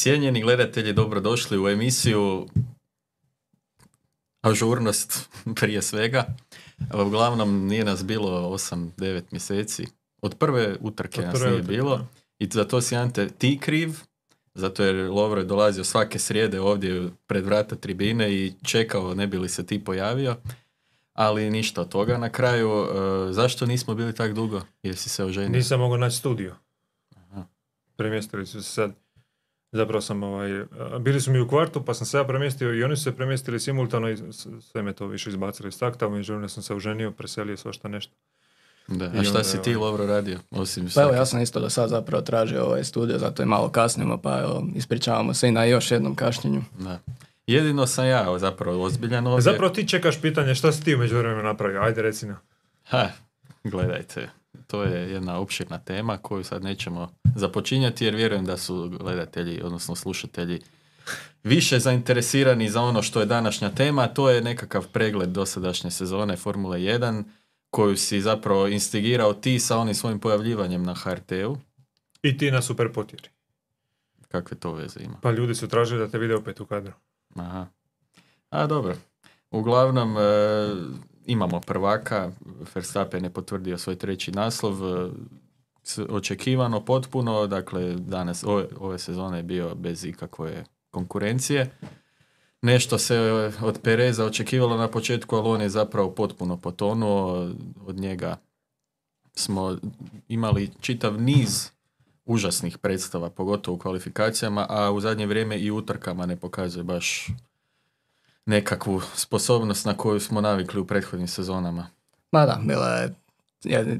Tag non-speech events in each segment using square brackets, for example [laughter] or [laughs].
Cijenjeni gledatelji, dobrodošli u emisiju Ažurnost [laughs] prije svega. Uglavnom nije nas bilo 8-9 mjeseci. Od prve utrke Od nas prve nije utrke, bilo. da. I za to si Ante ti kriv, zato jer Lovro je dolazio svake srijede ovdje pred vrata tribine i čekao ne bi li se ti pojavio. Ali ništa od toga. Na kraju, e, zašto nismo bili tak dugo? Jer si se oženio? Nisam mogao naći studio. Aha. Premjestili su se sad. Zapravo sam ovaj, bili su mi u kvartu pa sam se ja premjestio i oni su se premjestili simultano i sve me to više izbacili iz takta. U međuvremenu sam se oženio, preselio svašta nešto. Da. I A šta onda, si ti, ovaj- Lovro, radio? Osim Pa evo, ja sam isto do sad zapravo tražio ovaj studio, zato je malo kasnimo, pa evo, ispričavamo se i na još jednom kašnjenju. Da. Jedino sam ja zapravo ozbiljan ovdje. Zapravo ti čekaš pitanje šta si ti u međuvremenu napravio. Ajde reci nam. Ha, gledajte, to je jedna opširna tema koju sad nećemo započinjati jer vjerujem da su gledatelji, odnosno slušatelji više zainteresirani za ono što je današnja tema, to je nekakav pregled dosadašnje sezone Formule 1 koju si zapravo instigirao ti sa onim svojim pojavljivanjem na HRT-u. I ti na super potjeri. Kakve to veze ima? Pa ljudi su tražili da te vide opet u kadru. Aha. A dobro. Uglavnom, e, imamo prvaka. Verstappen je potvrdio svoj treći naslov. e, očekivano potpuno. Dakle, danas, ove, ove sezone je bio bez ikakve konkurencije. Nešto se e, od Pereza očekivalo na početku, ali on je zapravo potpuno potonuo. Od njega smo imali čitav niz užasnih predstava, pogotovo u kvalifikacijama, a u zadnje vrijeme i utrkama ne pokazuje baš nekakvu sposobnost na koju smo navikli u prethodnim sezonama. Ma da, bila je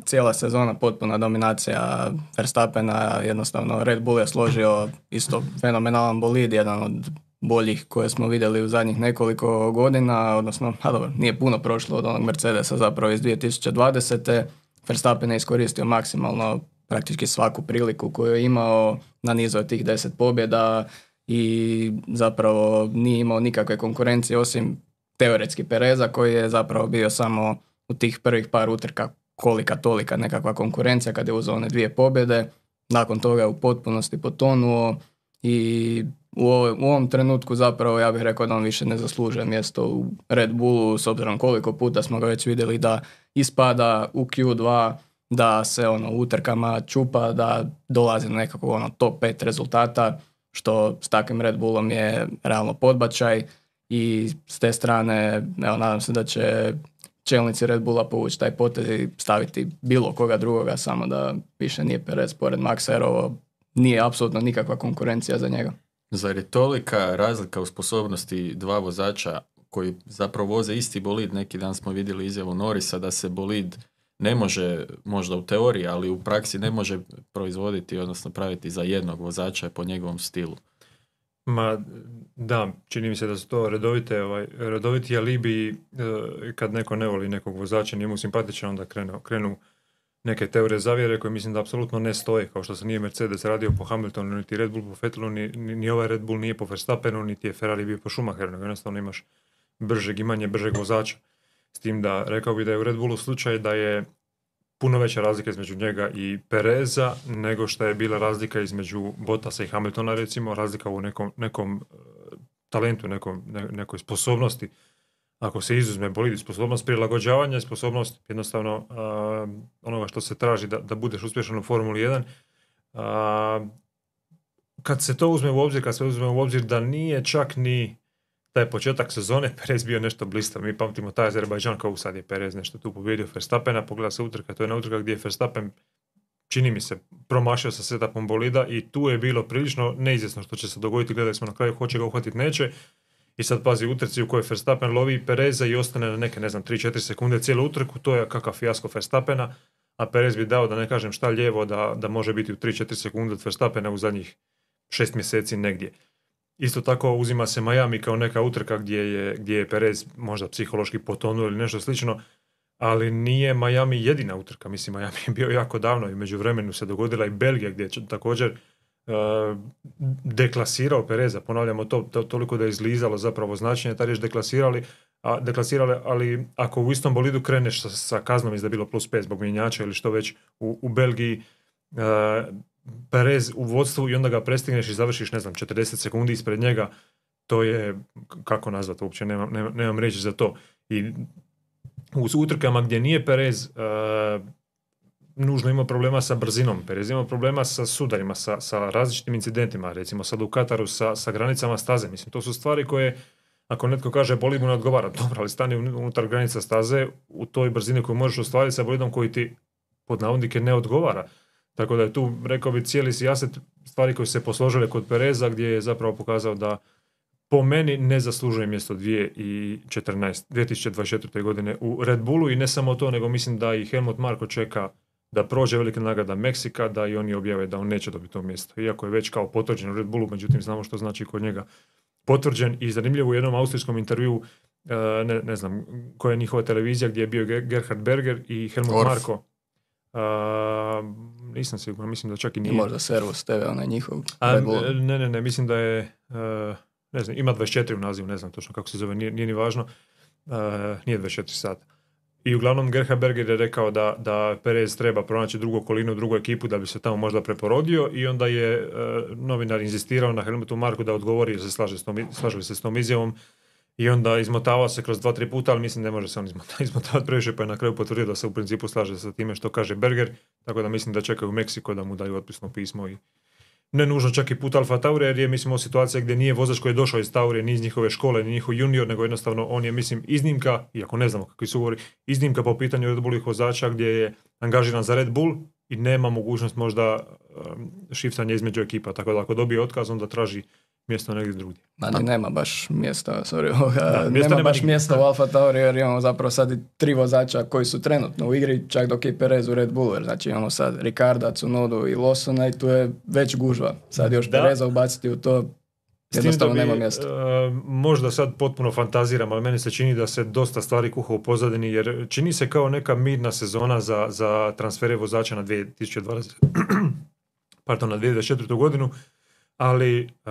cijela sezona potpuna dominacija Verstappena, jednostavno Red Bull je složio isto fenomenalan bolid, jedan od boljih koje smo vidjeli u zadnjih nekoliko godina, odnosno, a dobro, nije puno prošlo od onog Mercedesa zapravo iz 2020. Verstappen je iskoristio maksimalno praktički svaku priliku koju je imao, nanizao je tih 10 pobjeda i zapravo nije imao nikakve konkurencije osim teoretski Pereza koji je zapravo bio samo u tih prvih par utrka kolika tolika nekakva konkurencija kad je uzeo one dvije pobjede. Nakon toga je u potpunosti potonuo i u, ovom trenutku zapravo ja bih rekao da on više ne zaslužuje mjesto u Red Bullu s obzirom koliko puta smo ga već vidjeli da ispada u Q2, da se ono utrkama čupa, da dolazi na nekako ono top 5 rezultata što s takvim Red Bullom je realno podbačaj i s te strane evo, nadam se da će čelnici Red Bulla povući taj potez i staviti bilo koga drugoga samo da više nije Perez pored Maxa jer ovo nije apsolutno nikakva konkurencija za njega. Zar je tolika razlika u sposobnosti dva vozača koji zapravo voze isti bolid, neki dan smo vidjeli izjavu Norisa da se bolid ne može, možda u teoriji, ali u praksi ne može proizvoditi, odnosno praviti za jednog vozača po njegovom stilu. Ma, da, čini mi se da su to redovite, ovaj, redoviti alibi e, kad neko ne voli nekog vozača, nije mu simpatičan, onda krenu, krenu neke teorije zavjere koje mislim da apsolutno ne stoje, kao što se nije Mercedes radio po Hamiltonu, niti Red Bull po Vettelu, ni, ni, ovaj Red Bull nije po Verstappenu, niti je Ferrari bio po Schumacheru, nego jednostavno imaš bržeg imanje bržeg vozača. S tim da rekao bi da je u Red Bullu slučaj da je puno veća razlika između njega i Pereza nego što je bila razlika između Bottasa i Hamiltona recimo, razlika u nekom, nekom e, talentu, nekom, ne- nekoj sposobnosti. Ako se izuzme bolidi sposobnost prilagođavanja, sposobnost jednostavno a, onoga što se traži da, da budeš uspješan u Formuli 1, a, kad se to uzme u obzir, kad se uzme u obzir da nije čak ni taj početak sezone [laughs] Perez bio nešto blistav. Mi pamtimo taj Azerbajdžan kao sad je Perez nešto tu pobjedio Verstappena, pogleda se utrka, to je na utrka gdje je Verstappen čini mi se, promašio sa setupom bolida i tu je bilo prilično neizvjesno što će se dogoditi, gledali smo na kraju, hoće ga uhvatiti, neće. I sad pazi utrci u kojoj Verstappen lovi Pereza i ostane na neke, ne znam, 3-4 sekunde cijelu utrku, to je kakav fijasko Verstappena, a Perez bi dao, da ne kažem šta lijevo, da, da može biti u 3-4 sekunde od Verstappena u zadnjih šest mjeseci negdje. Isto tako uzima se Miami kao neka utrka gdje je, gdje je Perez možda psihološki potonuo ili nešto slično, ali nije Miami jedina utrka. Mislim, Miami je bio jako davno i među vremenu se dogodila i Belgija gdje je također uh, deklasirao Pereza, ponavljamo to, to toliko da je izlizalo zapravo značenje, ta riječ deklasirali, a, deklasirali, ali ako u istom bolidu kreneš sa, sa kaznom iz da bilo plus 5 zbog mjenjača ili što već u, u Belgiji, uh, Perez u vodstvu i onda ga prestigneš i završiš, ne znam, 40 sekundi ispred njega, to je, kako nazvati, uopće nemam, nemam, nemam riječi za to. I u utrkama gdje nije Perez, uh, nužno ima problema sa brzinom. Perez ima problema sa sudarima, sa, sa različitim incidentima, recimo sad u Kataru sa, sa granicama staze. Mislim, to su stvari koje, ako netko kaže bolid mu ne odgovara, [laughs] dobro, ali stani unutar granica staze u toj brzini koju možeš ostvariti sa bolidom koji ti pod navodnike ne odgovara. Tako da je tu, rekao bi, cijeli sijaset stvari koje su se posložile kod Pereza gdje je zapravo pokazao da po meni ne zaslužuje mjesto 2014, 2024. godine u Red Bullu i ne samo to, nego mislim da i Helmut Marko čeka da prođe velika nagrada Meksika, da i oni objave da on neće dobiti to mjesto. Iako je već kao potvrđen u Red Bullu, međutim znamo što znači kod njega potvrđen i zanimljivo u jednom austrijskom intervju, e, ne, ne znam koja je njihova televizija gdje je bio Gerhard Berger i Helmut Orf. Marko. Nisam siguran, mislim da čak i I nije. možda Servus TV, onaj njihov. A, ne, ne, ne, mislim da je, e, ne znam, ima 24 u nazivu, ne znam točno kako se zove, nije, nije ni važno, E, nije 24 sata. I uglavnom Gerhard Berger je rekao da, da Perez treba pronaći drugu okolinu, drugu ekipu da bi se tamo možda preporodio i onda je e, novinar inzistirao na Helmutu Marku da odgovori jer se slaže, s tom, slaže se s tom izjavom i onda izmotavao se kroz dva, tri puta, ali mislim ne može se on [laughs] izmotavati, previše, pa je na kraju potvrdio da se u principu slaže sa time što kaže Berger, tako da mislim da čekaju u Meksiko da mu daju otpisno pismo i ne nužno čak i put Alfa Tauri, jer je mislim o situacija gdje nije vozač koji je došao iz Taurije, ni iz njihove škole, ni njihov junior, nego jednostavno on je mislim iznimka, iako ne znamo kakvi su ugovori, iznimka po pitanju Red Bullovih vozača gdje je angažiran za Red Bull i nema mogućnost možda um, šiftanja između ekipa, tako da ako dobije otkaz onda traži mjesto negdje drugdje. Ma ni nema baš mjesta, sorry, [laughs] ovoga, Da, mjesta nema, nema baš mjesta u Alfa Tauri jer imamo zapravo sad i tri vozača koji su trenutno u igri, čak dok je Perez u Red Bullu, jer znači imamo sad Ricarda, Cunodu i Lawsona i tu je već gužva. Sad još Da. Pereza ubaciti u to, jednostavno nema mjesta. e, možda sad potpuno fantaziram, ali meni se čini da se dosta stvari kuha u pozadini, jer čini se kao neka mirna sezona za, za transfere vozača na 2020, [clears throat] pardon, na 2024. godinu, ali, e,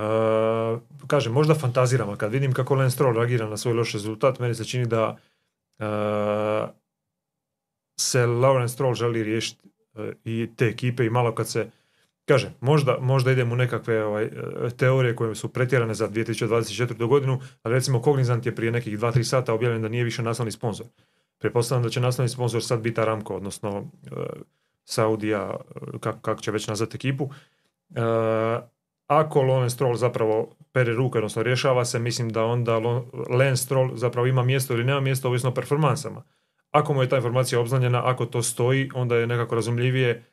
kažem, možda fantaziram, a kad vidim kako Lance Stroll reagira na svoj loš rezultat, meni se čini da e, se Lawrence Stroll želi riješiti e, i te ekipe i malo kad se Kažem, možda, možda idemo u nekakve ovaj, teorije koje su pretjerane za 2024. godinu, ali recimo Cognizant je prije nekih 2-3 sata objavljen da nije više naslovni sponsor. Pretpostavljam da će naslovni sponsor sad biti Aramco, odnosno Saudija, kako kak će već nazvati ekipu. E, ako Lawrence Stroll zapravo pere ruke, odnosno rješava se, mislim da onda Lance Stroll zapravo ima mjesto ili nema mjesto ovisno o performansama. Ako mu je ta informacija obznanjena, ako to stoji, onda je nekako razumljivije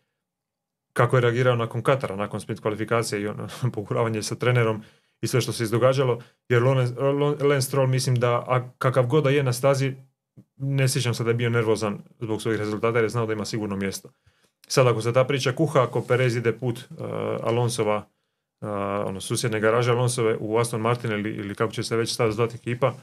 kako je reagirao nakon Katara, nakon split kvalifikacije i ono, [laughs] pokuravanje sa trenerom i sve što se izdogađalo, jer Lance Stroll mislim da a kakav god da je na stazi, ne sjećam se da je bio nervozan zbog svojih rezultata jer je znao da ima sigurno mjesto. Sad ako se ta priča kuha, ako Perez ide put uh, Alonsova, uh, ono, susjedne garaže Alonsove u Aston Martin ili, ili kako će se već stav zvati ekipa,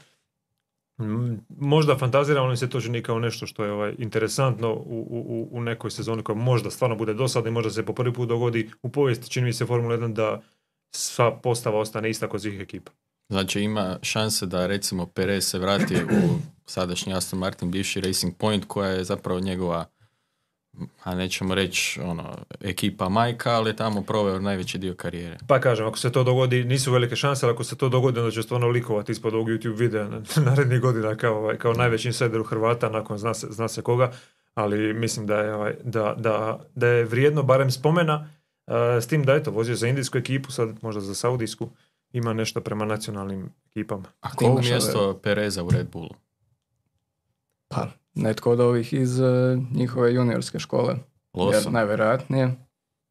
možda fantaziram, ali se to čini kao nešto što je ovaj, interesantno u, u, u nekoj sezoni koja možda stvarno bude dosadna i možda se po prvi put dogodi u povijesti, čini mi se Formula 1 da sva postava ostane ista kod svih ekipa. Znači ima šanse da recimo Perez se vrati u sadašnji Aston Martin, bivši Racing Point, koja je zapravo njegova, a nećemo reći ono, ekipa majka, ali je tamo proveo najveći dio karijere. Pa kažem, ako se to dogodi, nisu velike šanse, ali ako se to dogodi, onda će stvarno likovati ispod ovog YouTube videa na- [laughs] narednih godina kao, ovaj, kao najveći insider u Hrvata, nakon zna se, zna se koga, ali mislim da je, ovaj, da, da, da je vrijedno barem spomena, eh, s tim da eto, vozio za indijsku ekipu, sad možda za saudijsku, ima nešto prema nacionalnim ekipama. A ko mjesto Pereza u Red Bullu? Pa, netko od ovih iz eh, njihove juniorske škole. Jer Lawson. najvjerojatnije.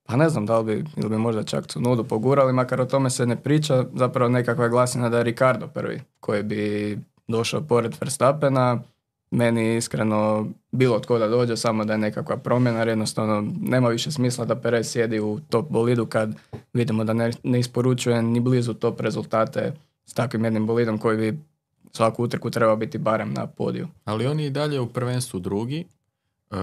Pa ne znam da li bi, ili bi možda čak Cunodu pogurali, makar o tome se ne priča. Zapravo nekakva je glasina da je Ricardo prvi koji bi došao pored Verstappena. Meni iskreno bilo tko da dođe, samo da je nekakva promjena, jer jednostavno nema više smisla da Perez sjedi u top bolidu kad vidimo da ne, ne isporučuje ni blizu top rezultate s takvim jednim bolidom koji bi svaku utrku trebao biti barem na podiju. Ali on je i dalje u prvenstvu drugi. E,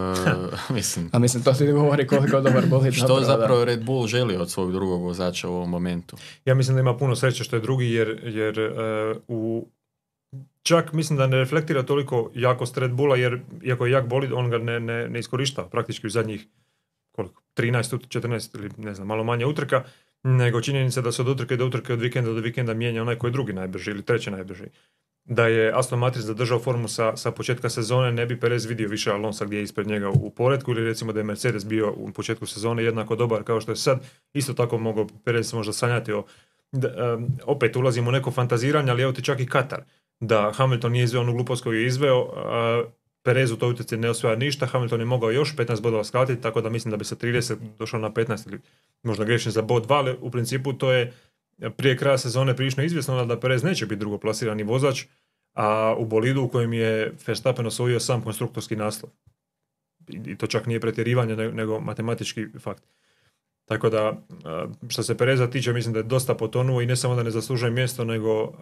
[laughs] mislim, A mislim, to ti govori koliko dobar bolid što da. zapravo Red Bull želi od svog drugog vozača u ovom momentu? Ja mislim da ima puno sreće što je drugi, jer, jer eh, u čak mislim da ne reflektira toliko jakost Red Bulla, jer iako je jak bolid, on ga ne, ne, ne iskorištava praktički u zadnjih koliko, 13, ut- 14 ili ne znam, malo manje utrka, nego činjenica da se od utrke do utrke, od vikenda do vikenda mijenja onaj koji je drugi najbrži ili treći najbrži. Da je Aston Martin zadržao formu sa, sa početka sezone, ne bi Perez vidio više Alonso gdje je ispred njega u poredku ili recimo da je Mercedes bio u početku sezone jednako dobar kao što je sad. Isto tako mogao Perez možda sanjati o da, em, opet ulazimo u neko fantaziranje, ali evo ti čak i Katar. Da Hamilton nije izveo onu glupost koju je izveo, a Perez u toj utrci ne osvaja ništa, Hamilton je mogao još 15 bodova skratiti, tako da mislim da bi sa 30 došao na 15 ili možda grešim za bod 2, ali u principu to je prije kraja sezone prilično izvjesno da Perez neće biti drugoplasirani vozač, a u bolidu u kojem je Verstappen osvojio sam konstruktorski naslov. I to čak nije pretjerivanje, ne- nego matematički fakt. Tako da, što se Pereza tiče, mislim da je dosta potonuo i ne samo da ne zaslužuje mjesto, nego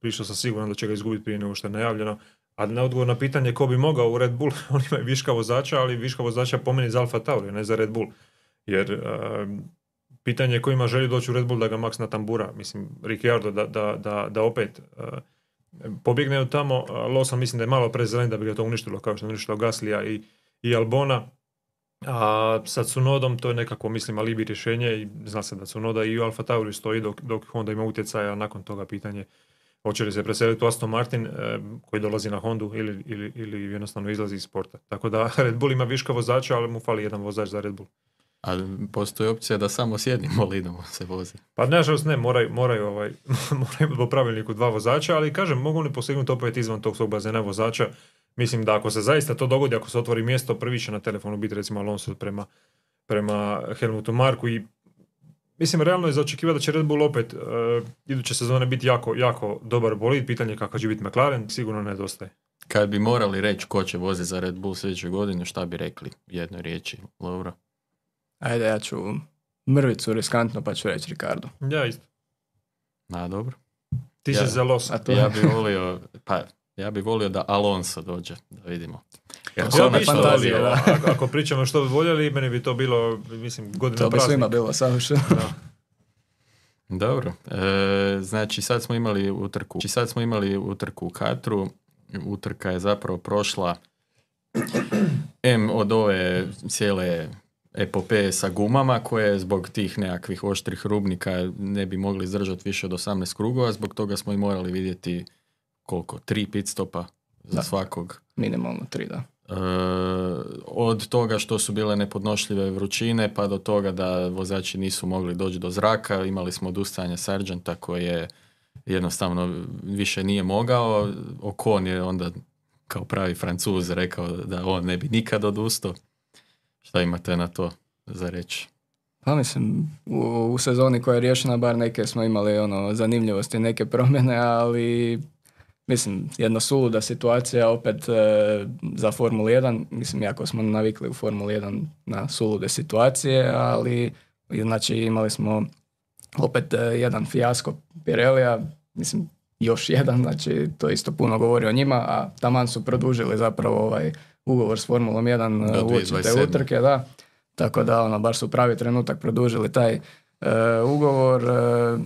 prilično sam siguran da će ga izgubiti prije nego što je najavljeno. A na odgovor na pitanje ko bi mogao u Red Bull, [laughs] oni imaju viška vozača, ali viška vozača po meni za Alfa Tauri, ne za Red Bull. Jer pitanje je ko ima doći u Red Bull da ga Max natambura. Mislim, Ricciardo da, da, da, da opet a, pobjegne od tamo. a Lawson mislim da je malo prezelen da bi ga to uništilo kao što je uništilo Gaslija i, i Albona. A sa Tsunodom to je nekako, mislim, alibi rješenje i zna se da Tsunoda i u Alfa Tauri stoji dok, dok Honda ima utjecaja, nakon toga pitanje hoće li se preseliti u Aston Martin e, koji dolazi na Hondu ili, ili, ili jednostavno izlazi iz sporta. Tako da [laughs] Red Bull ima viška vozača, ali mu fali jedan vozač za Red Bull. A postoji opcija da samo s jednim bolidom se vozi. Pa nažalost ne, moraju, moraju, ovaj, [laughs] moraju po pravilniku dva vozača, ali kažem, mogu li postignuti opet izvan tog svog bazena vozača. Mislim da ako se zaista to dogodi, ako se otvori mjesto, prvi će na telefonu biti recimo Alonso prema, prema Helmutu Marku i mislim realno je za očekivati da će Red Bull opet uh, iduće sezone biti jako, jako dobar bolid, pitanje je kakav će biti McLaren, sigurno nedostaje. Kad bi morali reći ko će voziti za Red Bull sljedeće godine, šta bi rekli jednoj riječi, Laura? Ajde, ja ću mrvicu riskantno pa ću reći Ricardo. Ja isto. Na, dobro. Ti Ja. si za Los. A to Ja bi volio, pa, ja bi volio da Alonso dođe, da vidimo. Jer Ja bi isto fantazija, volio, da. ako, ako pričamo što bi voljeli, meni bi to bilo, mislim, godina To bi praznika. svima bilo savršeno. Da. Dobro, e, znači sad smo imali utrku, znači sad smo imali utrku u Katru, utrka je zapravo prošla M od ove cijele epopeje sa gumama koje zbog tih nekakvih oštrih rubnika ne bi mogli izdržati više od 18 krugova, zbog toga smo i morali vidjeti koliko, tri pit stopa za Da. svakog. Minimalno tri, da. E, od toga što su bile nepodnošljive vrućine pa do toga da vozači nisu mogli doći do zraka, imali smo odustajanje Sargenta koji je jednostavno više nije mogao. Okon je onda kao pravi francuz rekao da on ne bi nikad odustao. Šta imate na to za reći? Pa mislim, u, u sezoni koja je riješena, bar neke smo imali ono zanimljivosti, neke promjene, ali mislim, jedna suluda situacija opet e, za Formulu 1. Mislim, jako smo navikli u Formuli 1 na sulude situacije, ali znači imali smo opet e, jedan fijasko Pirelija, mislim, još [laughs] jedan, znači to isto puno govori o njima, a taman su produžili zapravo ovaj ugovor s Formulom 1 Do uoči te 2027. utrke, da. Tako da, ono, baš su u pravi trenutak produžili taj e, ugovor. e,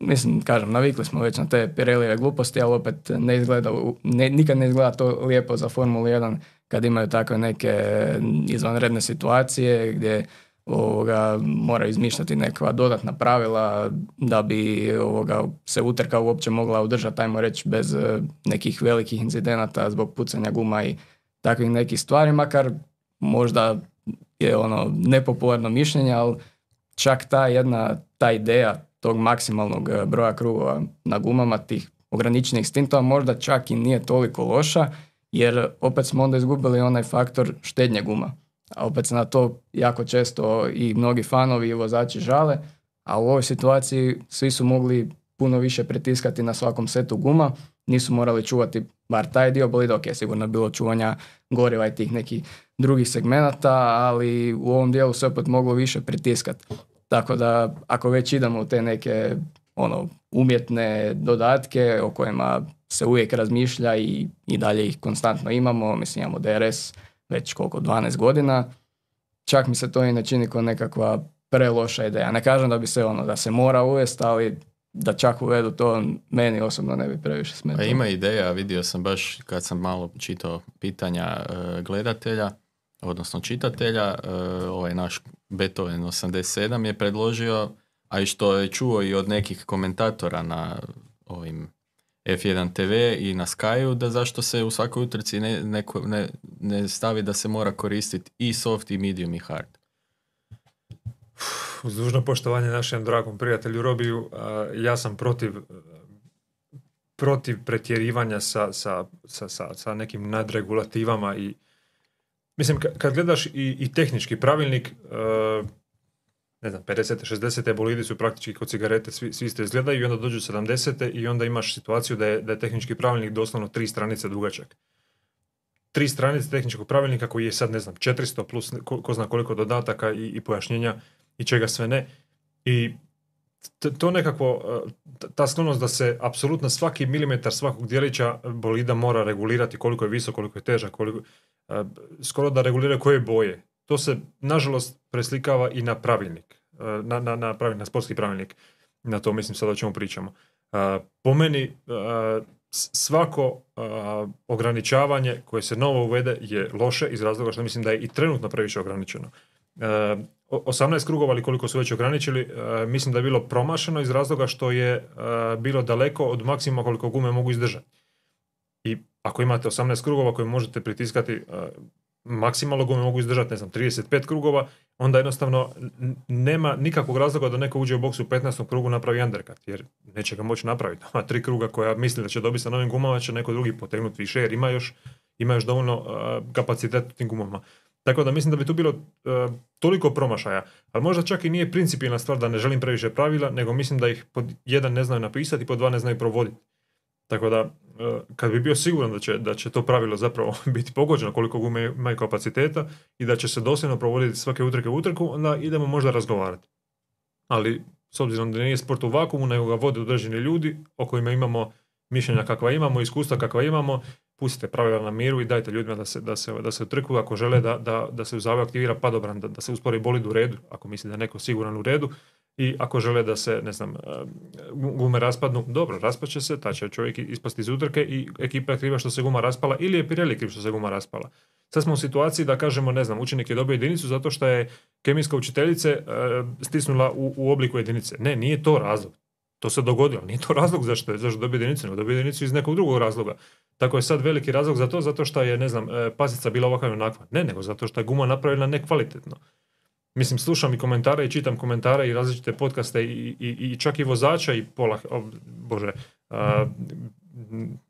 mislim, kažem, navikli smo već na te Pirelijeve gluposti, ali opet ne izgleda, u- ne, nikad ne izgleda to lijepo za Formulu 1 kad imaju takve neke izvanredne situacije gdje ovoga, moraju izmišljati neka dodatna pravila da bi ovoga, se utrka uopće mogla održati, ajmo reći, bez e, nekih velikih incidenata zbog pucanja guma i takvih nekih stvari, makar možda je ono nepopularno mišljenje, ali čak ta jedna, ta ideja tog maksimalnog e, broja krugova na gumama, tih ograničenih stintova, možda čak i nije toliko loša, jer opet smo onda izgubili onaj faktor štednje guma. A opet se na to jako često i mnogi fanovi i vozači žale, a u ovoj situaciji svi su mogli puno više pritiskati na svakom setu guma, nisu morali čuvati bar taj dio bolida, ok, sigurno bilo čuvanja goriva i tih nekih drugih segmenata, ali u ovom dijelu se opet moglo više pritiskati. Tako da ako već idemo u te neke ono umjetne dodatke o kojima se uvijek razmišlja i, i dalje ih konstantno imamo, mislim imamo DRS već koliko 12 godina, čak mi se to i ne čini kao nekakva preloša ideja. Ne kažem da bi se ono da se mora uvesti, ali da čak uvedu to meni osobno ne bi previše smetalo. Pa ima ideja, vidio sam baš kad sam malo čitao pitanja e, gledatelja, odnosno čitatelja, e, ovaj naš Beethoven 87 je predložio, a i što je čuo i od nekih komentatora na ovim F1 TV i na Skyu, da zašto se u svakoj utrci ne, neko, ne, ne stavi da se mora koristiti i soft i medium i hard. Uz dužno poštovanje našem dragom prijatelju Robiju, ja sam protiv protiv pretjerivanja sa, sa, sa, sa, sa nekim nadregulativama i mislim ka- kad gledaš i, i tehnički pravilnik e, ne znam, 50. 60. bolidi su praktički kod cigarete, svi, svi isto izgledaju i onda dođu 70. i onda imaš situaciju da je, da je tehnički pravilnik doslovno tri stranice dugačak. Tri stranice tehničkog pravilnika koji je sad, ne znam, 400 plus ko, ko zna koliko dodataka i, i pojašnjenja i čega sve ne. I to nekako, e, ta sklonost da se apsolutno svaki milimetar svakog dijelića bolida mora regulirati koliko je visok, koliko je težak, koliko, e, skoro da regulira koje boje. To se, nažalost, preslikava i na pravilnik, e, na, na, na, pravilnik, na sportski pravilnik. Na to mislim sad o čemu pričamo. Po meni, svako ograničavanje koje se novo uvede je loše iz razloga što mislim da je i trenutno previše ograničeno. E, o- 18 krugova ili koliko su već ograničili, e, mislim da je bilo promašeno iz razloga što je e, bilo daleko od maksimuma koliko gume mogu izdržati. I ako imate 18 krugova koje možete pritiskati, maksimalno gume mogu izdržati, ne znam, 35 krugova, onda jednostavno nema nikakvog razloga da neko uđe u boksu u 15. krugu napravi undercut, jer neće ga moći napraviti. Ima tri kruga koja misli da će dobiti sa novim gumama, će neko drugi potegnuti više, jer ima još, ima još dovoljno kapacitet u tim gumama. Tako da mislim da bi tu bilo uh, toliko promašaja, ali možda čak i nije principijelna stvar da ne želim previše pravila, nego mislim da ih pod jedan ne znaju napisati, pod dva ne znaju provoditi. Tako da, uh, kad bi bio siguran da će, da će to pravilo zapravo [laughs] biti pogođeno koliko gume imaju kapaciteta i da će se dosljedno provoditi svake utrke u utrku, onda idemo možda razgovarati. Ali, s obzirom da nije sport u vakumu, nego ga vode određeni ljudi o kojima imamo mišljenja kakva imamo, iskustva kakva imamo, pustite pravila na miru i dajte ljudima da se, da se, da se utrkuju ako žele da, da, da se u aktivira padobran, da, da se uspori bolid u redu, ako misli da je neko siguran u redu, i ako žele da se, ne znam, eh, gu- gume raspadnu, dobro, raspaće se, ta će čovjek ispasti iz utrke i ekipa je kriva što se guma raspala ili je Pirelli kriv što se guma raspala. Sad smo u situaciji da kažemo, ne znam, učenik je dobio jedinicu zato što je kemijska učiteljice eh, stisnula u, u obliku jedinice. Ne, nije to razlog. To se dogodilo, nije to razlog zašto je zašto dobio jedinicu, nego dobio jedinicu iz nekog drugog razloga. Tako je sad veliki razlog za to, zato što je, ne znam, eh, pasica bila ovakva i onakva. Ne, nego zato što je guma napravljena nekvalitetno. Mislim, slušam i komentare i čitam komentare i različite podcaste i, i, i čak i vozača i pola, o, bože, a,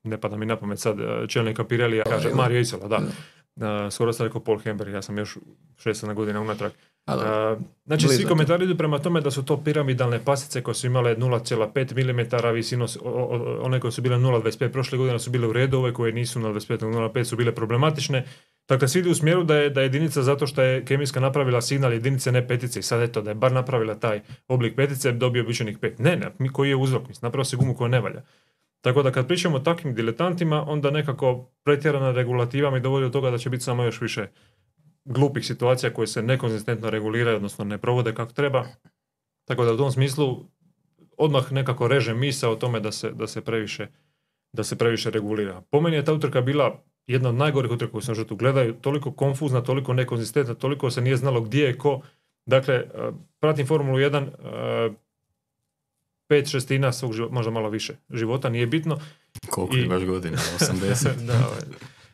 ne pada mi na pamet sad, a, čelnika Pirelija, kaže. Mario Isola, da. A, skoro sam rekao Paul Hember, ja sam još 6 godina unatrag. A. A, znači, svi komentari idu prema tome da su to piramidalne pasice koje su imale 0,5 mm visinu, one koje su bile 0,25 prošle godine su bile u redu, ove koje nisu 0,25 nego 0,5 su bile problematične. Dakle, svi idu u smjeru da je, da je jedinica zato što je kemijska napravila signal jedinice, ne petice. I sad eto, da je bar napravila taj oblik petice, dobio bi učenik pet. Ne, ne, mi koji je uzrok? Mislim, napravio se gumu koja ne valja. Tako da kad pričamo o takvim diletantima, onda nekako pretjerana regulativa mi dovodi do toga da će biti samo još više glupih situacija koje se nekonzistentno reguliraju, odnosno ne provode kako treba. Tako da u tom smislu odmah nekako reže misa o tome da se, da se previše da se previše regulira. Po meni je ta utrka bila jedna od najgorih utrka koju sam tu gledaju, toliko konfuzna, toliko nekonzistentna, toliko se nije znalo gdje je ko. Dakle, eh, pratim Formulu 1, eh, pet šestina svog života, možda malo više života, nije bitno. Koliko I- imaš godina? [laughs] 80? da, ovaj.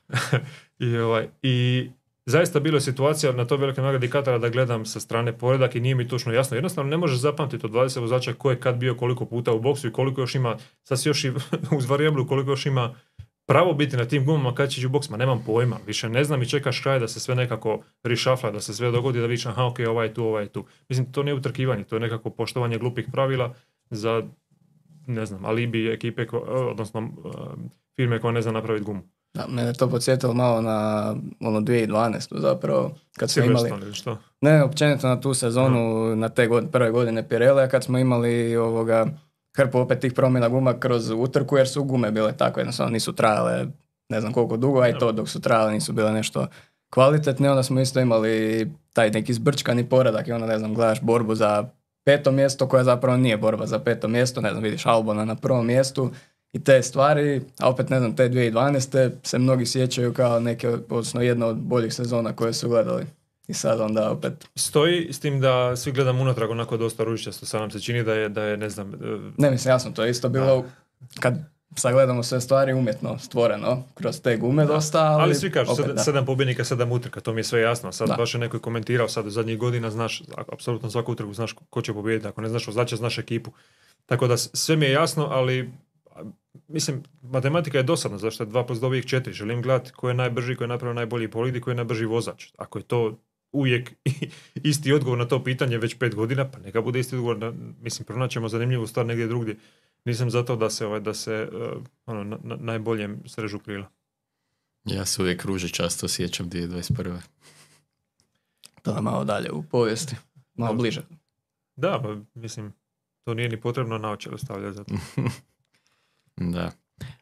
[laughs] I, ovaj, I zaista bilo je situacija na toj velikoj nagradi Katara da gledam sa strane poredak i nije mi točno jasno. Jednostavno ne možeš zapamtiti od 20 vozača ko je kad bio koliko puta u boksu i koliko još ima, sad si još i [laughs] uz varijablu koliko još ima pravo biti na tim gumama kad će u boks, ma nemam pojma, više ne znam i čekaš kraj da se sve nekako rišafla, da se sve dogodi, da vidiš aha ok, ovaj je tu, ovaj je tu. Mislim, to nije utrkivanje, to je nekako poštovanje glupih pravila za, ne znam, alibi ekipe, odnosno uh, firme koja ne zna napraviti gumu. Da, mene to podsjetilo malo na ono 2012. zapravo, kad smo imali, ili što? ne općenito na tu sezonu, na te god, prve godine Pirelli, kad smo imali ovoga, hrpu opet tih promjena guma kroz utrku, jer su gume bile tako, jednostavno nisu trajale ne znam koliko dugo, a i to dok su trajale nisu bile nešto kvalitetne, onda smo isto imali taj neki zbrčkani poredak i onda ne znam, gledaš borbu za peto mjesto koja zapravo nije borba za peto mjesto, ne znam, vidiš Albona na prvom mjestu i te stvari, a opet ne znam, te 2012. se mnogi sjećaju kao neke, odnosno jedna od boljih sezona koje su gledali. I sad onda opet... Stoji s tim da svi gledamo unatrag onako dosta ružičasto, sad nam se čini da je, da je ne znam... e, Ne mislim, jasno, to je isto bilo kad sagledamo sve stvari umjetno stvoreno kroz te gume dosta, ali, Ali svi kažu, opet, sedam, da. sedam pobjednika, sedam utrka, to mi je sve jasno. Sad Da. baš je neko komentirao, sad u zadnjih godina znaš, apsolutno svaku utrku znaš ko- će pobijediti, ako ne znaš vozača, znaš ekipu. Tako da sve mi je jasno, ali mislim, matematika je dosadna, zašto je 2 plus 2 uvijek 4. Želim gledati ko je najbrži, ko je napravio najbolji bolid i ko je najbrži vozač. Ako je to uvijek [laughs] isti odgovor na to pitanje već pet godina, pa neka bude isti odgovor. Na, mislim, pronaćemo zanimljivu stvar negdje drugdje. Nisam zato da se, ovaj, da se uh, ono, na, na- najboljem srežu krila. Ja se uvijek ružičasto sjećam 2021. To je malo dalje u povijesti, malo bliže. Da, pa mislim, to nije ni potrebno naočale stavljati za to. [laughs] Da.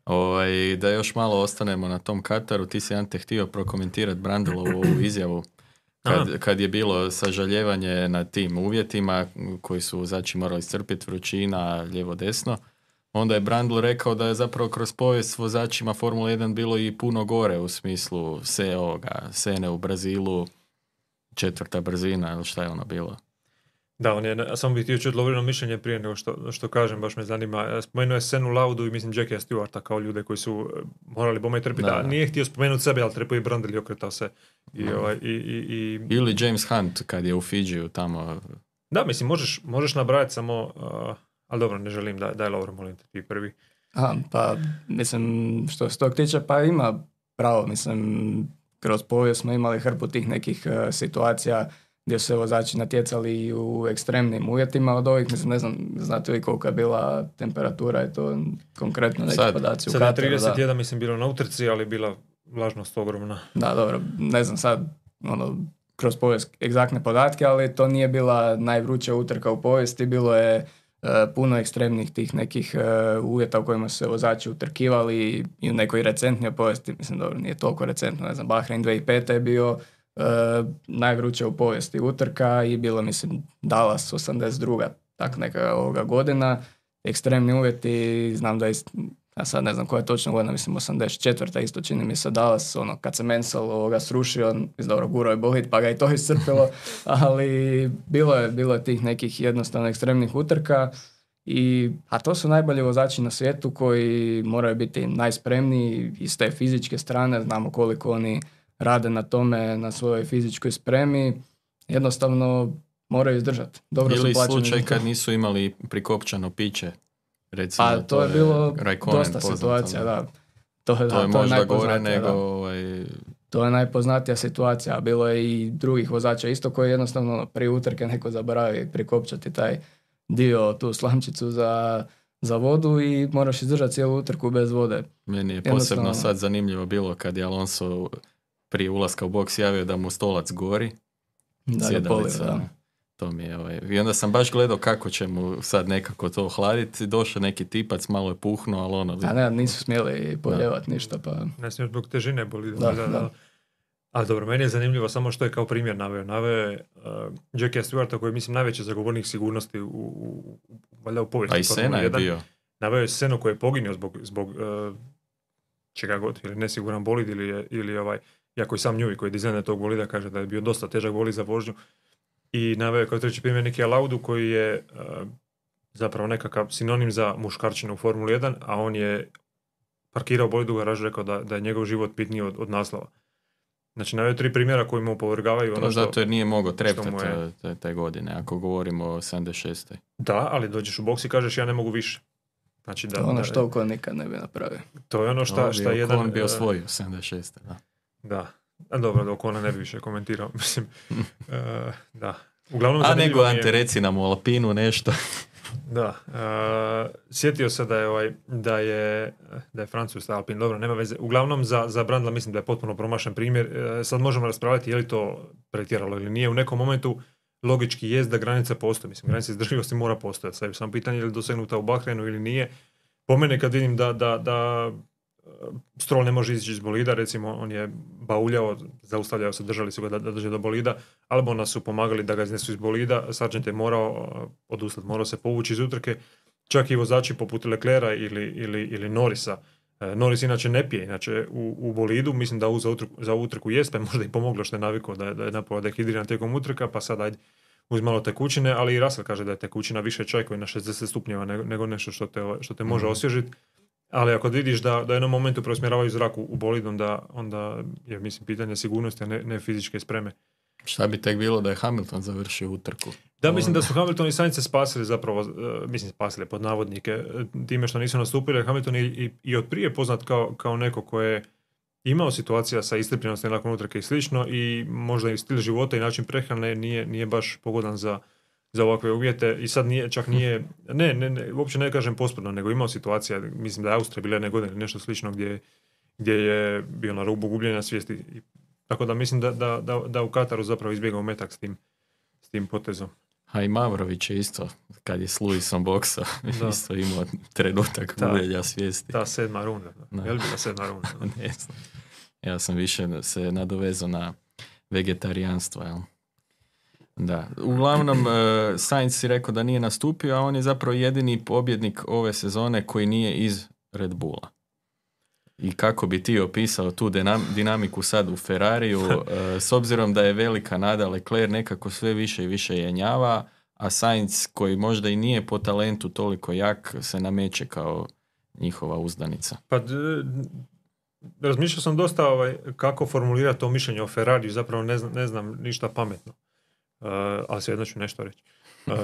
Ovaj, da još malo ostanemo na tom Kataru, ti si Ante htio prokomentirati Brandelovu ovu [clears throat] izjavu kad, kad je bilo sažaljevanje na tim uvjetima koji su vozači morali strpiti vrućina lijevo desno. Onda je Brandl rekao da je zapravo kroz povijest s vozačima Formula 1 bilo i puno gore u smislu se ovoga, Sene u Brazilu, četvrta brzina ili šta je ono bilo. Da, on je, ja samo bih htio čuti Lovrino mišljenje prije nego što, što kažem, baš me zanima. Spomenuo je Senu Laudu i mislim Jackie Stewarta kao ljude koji su e, morali bome trpiti. Da, Da, nije htio spomenuti sebe, ali trepao i Brandel i okretao se. I, ovaj, i, i, i- Ili James Hunt kad je u Fidžiju tamo Da, mislim, možeš, možeš nabrajati samo, uh, ali dobro, ne želim da daj Lovro, molim te, ti prvi. Aha, pa mislim, što se tog tiče, pa ima pravo, mislim, kroz povijest smo imali hrpu tih nekih eh, situacija gdje su se vozači natjecali i u ekstremnim uvjetima od ovih, mislim, ne znam, znate li kolika je bila temperatura, je to konkretno neki Sad- podaci u Sad je Kataru, 30 da. mislim, bilo na utrci, ali je bila vlažnost ogromna. Da, dobro, ne znam sad, ono, kroz povijest egzaktne podatke, ali to nije bila najvruća utrka u povijesti, bilo je e, puno ekstremnih tih nekih e, uvjeta u kojima su se vozači utrkivali i u nekoj recentnijoj povijesti, mislim dobro, nije toliko recentno, ne znam, Bahrein 2005. je bio e, najvruća u povijesti utrka i bilo, mislim, Dallas 82. tak neka ovoga godina, ekstremni uvjeti, znam da je ja sad ne znam koja je točno godina, mislim 84. isto čini mi se Dallas, ono kad se Mansell ovoga srušio, dobro guro je bolid pa ga i to [laughs] iscrpilo, ali bilo je, bilo je tih nekih jednostavno ekstremnih utrka i, a to su najbolji vozači na svijetu koji moraju biti najspremniji iz te fizičke strane, znamo koliko oni rade na tome, na svojoj fizičkoj spremi, jednostavno moraju izdržati. Dobro Ili su slučaj to. kad nisu imali prikopčano piće. Recimo, Pa to je bilo Raikkonen dosta situacija, da. To, je- To da, je možda gore najpoznatija, nego ovaj, To je najpoznatija situacija, bilo je i drugih vozača isto koji jednostavno prije utrke neko zaboravi prikopčati taj dio, tu slamčicu za, za vodu i moraš izdržati cijelu utrku bez vode. Meni je posebno sad zanimljivo bilo kad je Alonso prije ulaska u boks javio da mu stolac gori. Da sjedalica, poliva, da. ono. To mi je, ovaj. I onda sam baš gledao kako će mu sad nekako to ohladiti. Došao neki tipac, malo je puhnuo, ali ono... A ne, nisu smjeli poljevati ništa, pa Ne smiješ zbog težine boli. Da, da. Ali dobro, meni je zanimljivo samo što je kao primjer naveo. Naveo je uh, Jackie Stewarta koji je, mislim, najveći zagovornik sigurnosti u, u, u- valjda u povijesti. Pa i Sena je 1. bio. Naveo je Senu koji je poginio zbog, zbog uh, čega god, ili nesiguran bolid ili, je, ili ovaj, jako i sam Njuvi koji je dizajner tog bolida kaže da je bio dosta težak bolid za vožnju. I naveo je kao treći primjer neki Laudu koji je uh, zapravo nekakav sinonim za muškarčinu u Formuli 1, a on je parkirao bolid u garažu rekao da, da je njegov život bitniji od, od naslova. Znači, naveo tri primjera koji mu opovrgavaju ono To što... zato jer nije mogao treptati je- te, te godine, ako govorimo o 76. Da, ali dođeš u boks i kažeš ja ne mogu više. Znači da, to je ono da- što Ocon nikad ne bi napravio. to je ono šta, šta je jedan... On bi e, osvojio 76. Da. Da. A dobro, dok ona ne bi više komentirao. [laughs] Mislim, [laughs] e, da. Uglavnom, A nego je- Ante, reci nam u Alpinu nešto. [laughs] Da. e, sjetio se da je, ovaj, da je, da je Francus Alpin. Dobro, nema veze. Uglavnom, za, za Brandla mislim da je potpuno promašen primjer. E, sad možemo raspravljati je li to pretjeralo ili nije. U nekom momentu logički jest da granica postoji. Mislim, granica izdržljivosti mora postojati. Sad je samo pitanje je li dosegnuta u Bahrenu ili nije. Po mene kad vidim da, da, da Stroll ne može izići iz bolida, recimo on je bauljao, zaustavljao se, držali su ga da, da dođe do bolida, Albona su pomagali da ga iznesu iz bolida, Sargent je morao e, odustati, morao se povući iz utrke čak i vozači poput Leclera ili, ili, ili Norisa. E, Norris inače ne pije, inače u, u bolidu, mislim da u za, utrku, za utrku jest, pa je [laughs] možda i pomoglo što je navikao da, je- da je napola dehidriran tijekom utrka, pa sad ajde uz malo tekućine, ali i Russell kaže da je tekućina više čaj koji na 60 stupnjeva nego, nego nešto što te, što te može Mhm. osvježiti. Ali ako vidiš da, da jednom momentu preusmjeravaju zrak u, u bolid, onda, onda je mislim pitanje sigurnosti, a ne, ne fizičke spreme. Šta bi tek bilo da je Hamilton završio utrku? Da, mislim da su Hamilton i Sainz se spasili zapravo, e, mislim spasili pod navodnike, e, time što nisu nastupili. Hamilton je i, i od prije poznat kao, kao neko ko je imao situacija sa istrpljenosti nakon utrke i slično i možda i stil života i način prehrane nije, nije baš pogodan za, za ovakve uvjete i sad nije, čak nije, ne, ne, ne, uopće ne kažem posprdno, nego imao situacija, mislim da je Austrija bila jedne godine nešto slično gdje, gdje je bio na rubu gubljenja svijesti. I, tako da mislim da, da, da, da u Kataru zapravo izbjegao metak s tim, s tim potezom. A i Mavrović je isto, kad je s Luisom boksa, Da. [laughs] isto imao trenutak gubljenja svijesti. Ta sedma runda. Da. Je li bila sedma runda? [laughs] Ne znam. Ja sam više se nadovezao na vegetarijanstvo, jel? Da, uglavnom uh, Sainz si rekao da nije nastupio, a on je zapravo jedini pobjednik ove sezone koji nije iz Red Bulla. I kako bi ti opisao tu dinam- dinamiku sad u Ferrariju, eh, [laughs] s obzirom da je velika nada Leclerc nekako sve više i više jenjava, a Sainz koji možda i nije po talentu toliko jak se nameće kao njihova uzdanica. Pa razmišljao sam dosta ovaj, kako formulirati to mišljenje o Ferrariju, zapravo ne znam, ne znam ništa pametno. Uh, ali svejedno ću nešto reći. Uh,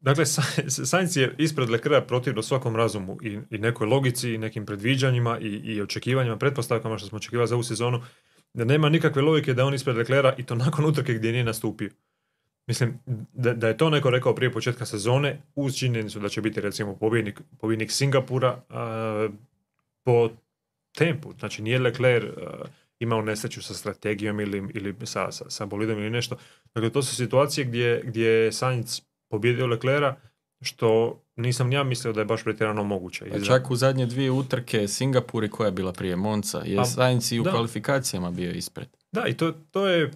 dakle, Sa- [laughs] Sainz je ispred Leclerca protivno svakom razumu i, i nekoj logici, i nekim predviđanjima i, i očekivanjima, pretpostavkama što smo očekivali za ovu sezonu, da nema nikakve logike da on ispred Leclerca i to nakon utrke gdje nije nastupio. Mislim, da, da je to neko rekao prije početka sezone, uz činjenicu da će biti recimo pobjednik, pobjednik Singapura, a, po tempu. Znači nije Leclerc imao nesreću sa strategijom ili, ili sa, sa, sa bolidom ili nešto. Dakle, to su situacije gdje, gdje je Sainz pobjedio Leclerca, što nisam ni ja mislio da je baš pretjerano moguće. Pa čak u zadnje dvije utrke Singapur i koja je bila prije Monca, je A, Sainz i u da. kvalifikacijama bio ispred. Da, i to, to je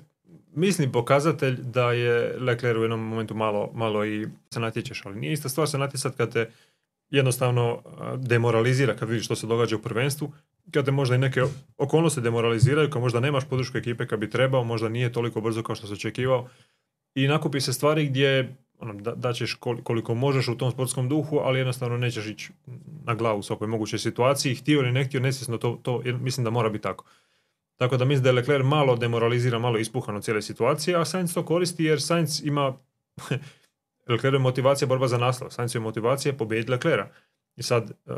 mislim pokazatelj da je Leclerc u jednom momentu malo, malo i se natječeš, ali nije ista stvar se natjecat kad te jednostavno demoralizira kad vidiš što se događa u prvenstvu, kad te možda i neke okolnosti demoraliziraju, kad možda nemaš podršku ekipe kad bi trebao, možda nije toliko brzo kao što se očekivao i nakupi se stvari gdje ono, da, daćeš kol- koliko možeš u tom sportskom duhu, ali jednostavno nećeš ići na glavu u svakoj mogućoj situaciji, htio ili ne htio, nesvjesno to, to mislim da mora biti tako. Tako da mislim da je Leclerc malo demoralizira, malo ispuhan od cijele situacije, a Sainz to koristi jer Sainz ima [laughs] Leclerc je motivacija borba za naslov. Sainz je motivacija pobijediti Leclerca. I sad, eh,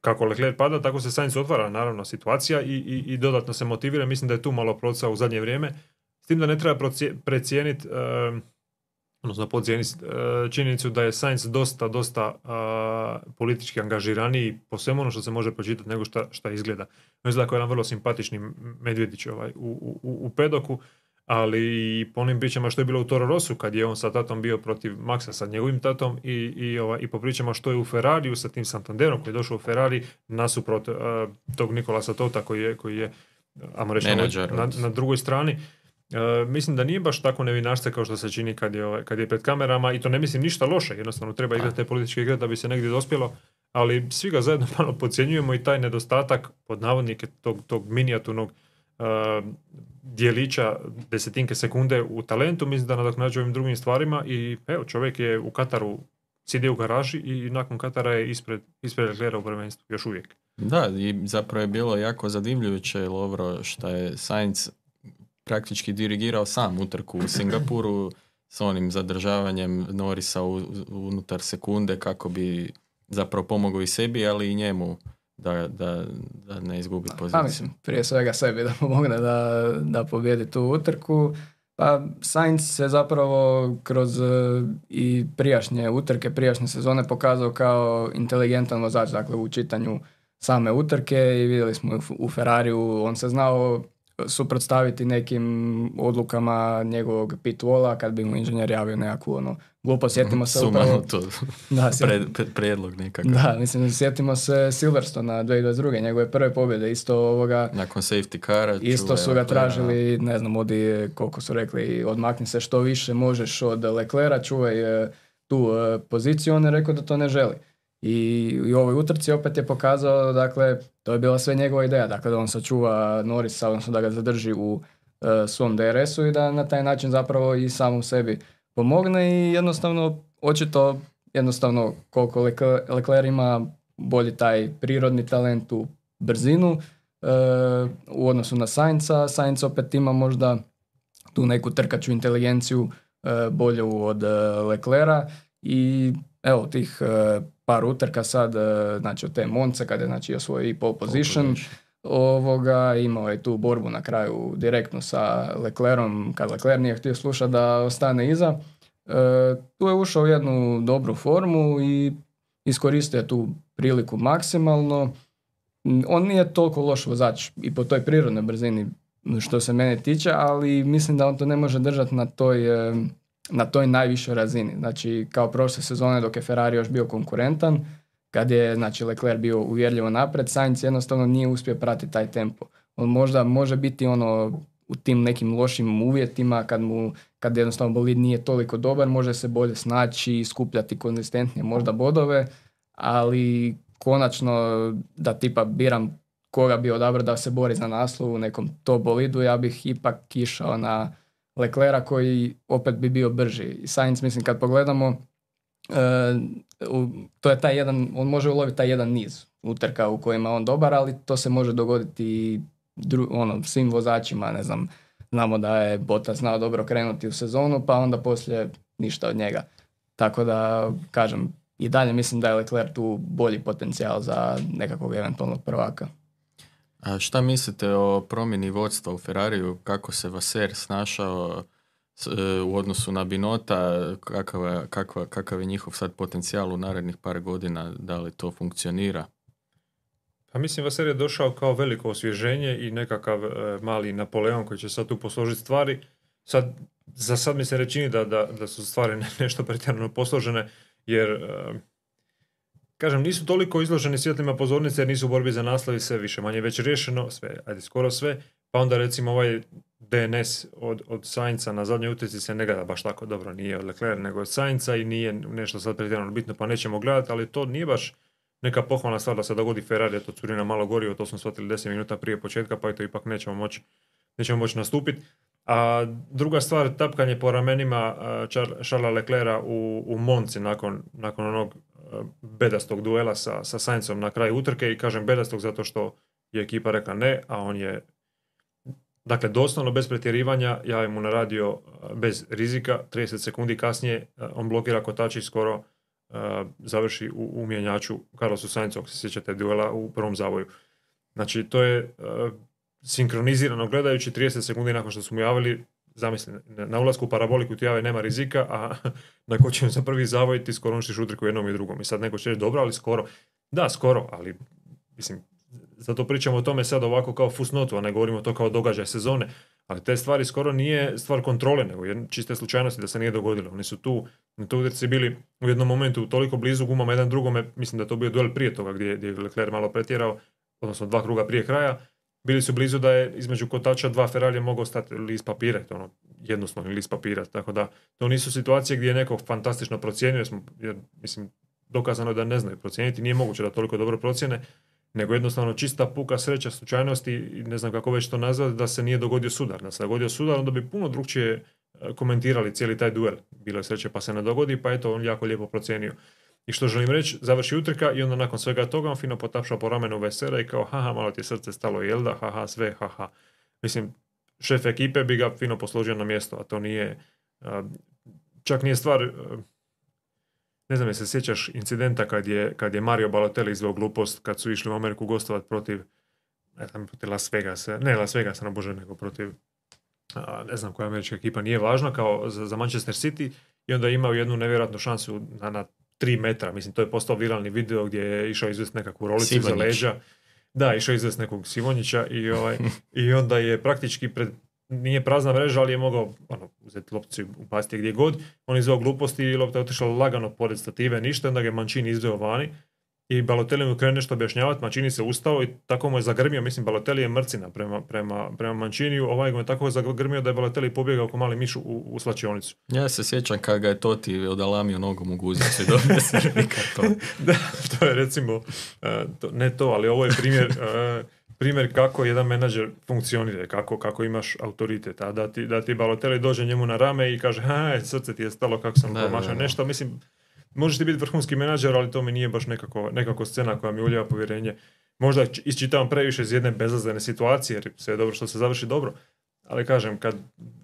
kako Leclerc pada, tako se Sainz otvara, naravno, situacija i, i, i dodatno se motivira. Mislim da je tu malo procao u zadnje vrijeme. S tim da ne treba precijeniti, eh, odnosno podcijeniti eh, činjenicu da je Sainz dosta, dosta politički angažiraniji po svemu ono što se može pročitati nego šta, šta izgleda. Izgleda kao jedan vrlo simpatični medvjedić ovaj, u, u, u pedoku, ali i po onim pričama što je bilo u Toro Rossu kad je on sa tatom bio protiv Maxa sa njegovim tatom i, i, ovaj, i po pričama što je u Ferrariju sa tim Santanderom koji je došao u Ferrari nasuprot uh, tog Nikolasa Tota koji je, koji je ajmo reći, na, na, drugoj strani. Uh, mislim da nije baš tako nevinašce kao što se čini kad je, ovaj, kad je pred kamerama i to ne mislim ništa loše, jednostavno treba igrati te političke igre da bi se negdje dospjelo, ali svi ga zajedno [laughs] malo podcjenjujemo i taj nedostatak pod navodnike tog, tog minijaturnog uh, dijelića desetinke sekunde u talentu, mislim da nadoknađuje ovim drugim stvarima i evo čovjek je u Kataru sjedio u garaži i nakon Katara je ispred, ispred Leclerca u prvenstvu, još uvijek. Da, i zapravo je bilo jako zadivljujuće, Lovro, što je Sainz praktički dirigirao sam utrku u Singapuru s onim zadržavanjem Norisa unutar sekunde kako bi zapravo pomogao i sebi, ali i njemu da, da, da ne izgubi Pa poziciju. mislim, prije svega sebi da pomogne da, da pobjedi tu utrku. Pa Sainz se zapravo kroz e, i prijašnje utrke, prijašnje sezone pokazao kao inteligentan vozač, dakle u čitanju same utrke i vidjeli smo u Ferrariju, on se znao suprotstaviti nekim odlukama njegovog pit walla kad bi mu inženjer javio nekakvu ono glupo, sjetimo se upravo... Sumanuto, [laughs] Da, pred, pred- prijedlog nekakav. da, mislim, sjetimo se Silverstona 2022. njegove prve pobjede, isto ovoga, Nakon safety cara Isto su ga tražili, ne znam, odi, koliko su rekli, odmakni se što više možeš od Leclera, čuvaj e, tu e, poziciju, on je rekao da to ne želi. I, u ovoj utrci opet je pokazao, dakle, to je bila sve njegova ideja, dakle da on sačuva Norisa, odnosno da ga zadrži u e, svom DRS-u i da na taj način zapravo i samom sebi pomogne i jednostavno, očito, jednostavno koliko Leclerc ima bolji taj prirodni talent u brzinu e, u odnosu na Sainca, Sainz opet ima možda tu neku trkaču inteligenciju e, bolju od e, Leclera i evo tih e, par utrka sad, znači od te Monce kada je znači osvojio i pole position, ovoga, imao je tu borbu na kraju direktno sa Leclerom, kad Lecler nije htio slušati da ostane iza. tu je ušao u jednu dobru formu i iskoristio je tu priliku maksimalno. On nije toliko loš vozač i po toj prirodnoj brzini što se mene tiče, ali mislim da on to ne može držati na toj, na toj najvišoj razini. Znači, kao prošle sezone dok je Ferrari još bio konkurentan, kad je znači, Leclerc bio uvjerljivo napred, Sainz jednostavno nije uspio pratiti taj tempo. On možda može biti ono u tim nekim lošim uvjetima kad mu kad jednostavno bolid nije toliko dobar, može se bolje snaći, skupljati konzistentnije možda bodove, ali konačno da tipa biram koga bi odabrao da se bori za naslov u nekom to bolidu, ja bih ipak išao na Leclera koji opet bi bio brži. I Sainz, mislim, kad pogledamo, e, to je taj jedan, on može uloviti taj jedan niz utrka u kojima on dobar, ali to se može dogoditi dru, ono, svim vozačima, ne znam, znamo da je Bota znao dobro krenuti u sezonu, pa onda poslije ništa od njega. Tako da, kažem, i dalje mislim da je Leclerc tu bolji potencijal za nekakvog eventualnog prvaka. A šta mislite o promjeni vodstva u Ferrariju, kako se Vaser snašao e, u odnosu na Binota, kakav, kakva, kakav je njihov sad potencijal u narednih par godina, da li to funkcionira? Pa mislim Vaser je došao kao veliko osvježenje i nekakav e, mali Napoleon koji će sad tu posložiti stvari. Sad, za sad mi se rečini da, da, da su stvari [laughs] nešto pretjerano posložene, jer e, kažem, nisu toliko izloženi svjetlima pozornice jer nisu u borbi za naslov i sve više manje već riješeno, sve, ajde skoro sve, pa onda recimo ovaj DNS od, od Sainca na zadnjoj utjeci se ne gleda baš tako dobro, nije od Leclerc nego od Sainca i nije nešto sad pretjerano bitno pa nećemo gledati, ali to nije baš neka pohvalna stvar da se dogodi Ferrari, to curina malo gorivo, to smo shvatili 10 minuta prije početka, pa to ipak nećemo moći nećemo moći nastupiti. A druga stvar, tapkanje po ramenima Charlesa Leclerca u, u Monci nakon, nakon onog bedastog duela sa, sa Saincom na kraju utrke i kažem bedastog zato što je ekipa rekla ne, a on je dakle doslovno bez pretjerivanja javim mu na radio bez rizika, 30 sekundi kasnije on blokira kotači skoro završi u, u mjenjaču Carlosu Saincu, ako se sjećate duela u prvom zavoju. Znači to je sinkronizirano gledajući 30 sekundi nakon što su mu javili zamisli, na ulasku u paraboliku ti jave nema rizika, a [laughs] na kočenju za prvi zavoj ti skoro uništiš utrku jednom i drugom. I sad neko će reći dobro, ali skoro. Da, skoro, ali mislim, zato pričamo o tome sad ovako kao fusnotu, a ne govorimo to kao događaj sezone. Ali te stvari skoro nije stvar kontrole, nego čiste slučajnosti da se nije dogodilo. Oni su tu, na toj utrci bili u jednom momentu toliko blizu gumama jedan drugome, mislim da je to bio duel prije toga gdje, gdje je Leclerc malo pretjerao, odnosno dva kruga prije kraja, bili su blizu da je između kotača dva Ferrari mogao stati list papira, to ono, jednostavno list papira, tako da to nisu situacije gdje je neko fantastično procijenio, jer, smo, jer mislim, dokazano je da ne znaju procijeniti, nije moguće da toliko dobro procjene, nego jednostavno čista puka sreća slučajnosti i ne znam kako već to nazvati, da se nije dogodio sudar. Da se dogodio sudar, onda bi puno drugčije e, komentirali cijeli taj duel. Bilo je sreće pa se ne dogodi, pa eto on jako lijepo procijenio. I što želim reći, završi utrka i onda nakon svega toga on fino potapša po ramenu Vesera i kao haha, malo ti je srce stalo, jel da, haha, sve, haha. Mislim, šef ekipe bi ga fino posložio na mjesto, a to nije, čak nije stvar, ne znam je se sjećaš incidenta kad je, kad je Mario Balotelli izveo glupost kad su išli u Ameriku gostovat protiv, ne znam, protiv Las Vegasa, ne Las Vegasa, na bože, nego protiv, ne znam koja američka ekipa, nije važno, kao za, za Manchester City i onda je imao jednu nevjerojatnu šansu na, na 3 metra, mislim to je postao viralni video gdje je išao izvesti nekakvu rolicu za leđa. Da, išao izvesti nekog Sivonjića i, ovaj, [laughs] i onda je praktički pred, nije prazna mreža, ali je mogao ono, uzeti lopticu i upasti gdje god. On izveo gluposti i lopta je otišla lagano pored stative, ništa, onda ga je Mančini izveo vani. I Balotelli mu krene nešto objašnjavati, Mancini se ustao i tako mu je zagrmio, mislim Balotelli je mrcina prema, prema, prema Manciniju, ovaj mu je tako zagrmio da je Balotelli pobjegao kao mali miš u, u slačionicu. Ja se sjećam kad ga je Toti odalamio nogom u guzicu i dobio se [laughs] to. da, to je recimo, e, to, ne to, ali ovo je primjer, e, primjer kako jedan menadžer funkcionira, kako, kako imaš autoritet, a da ti, da ti Balotelli dođe njemu na rame i kaže, ha, srce ti je stalo kako sam promašao nešto, mislim, možete biti vrhunski menadžer, ali to mi nije baš nekako, nekako scena koja mi uljeva povjerenje. Možda isčitavam previše iz jedne bezazlene situacije, jer sve je dobro što se završi dobro. Ali kažem, kad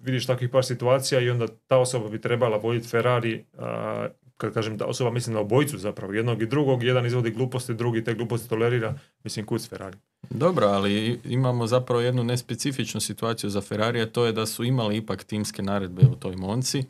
vidiš takvih par situacija i onda ta osoba bi trebala voditi Ferrari, a, kad kažem ta osoba mislim na obojicu zapravo, jednog i drugog, jedan izvodi gluposti, drugi te gluposti tolerira, mislim kuc Ferrari. Dobro, ali imamo zapravo jednu nespecifičnu situaciju za Ferrari, a to je da su imali ipak timske naredbe u toj Monci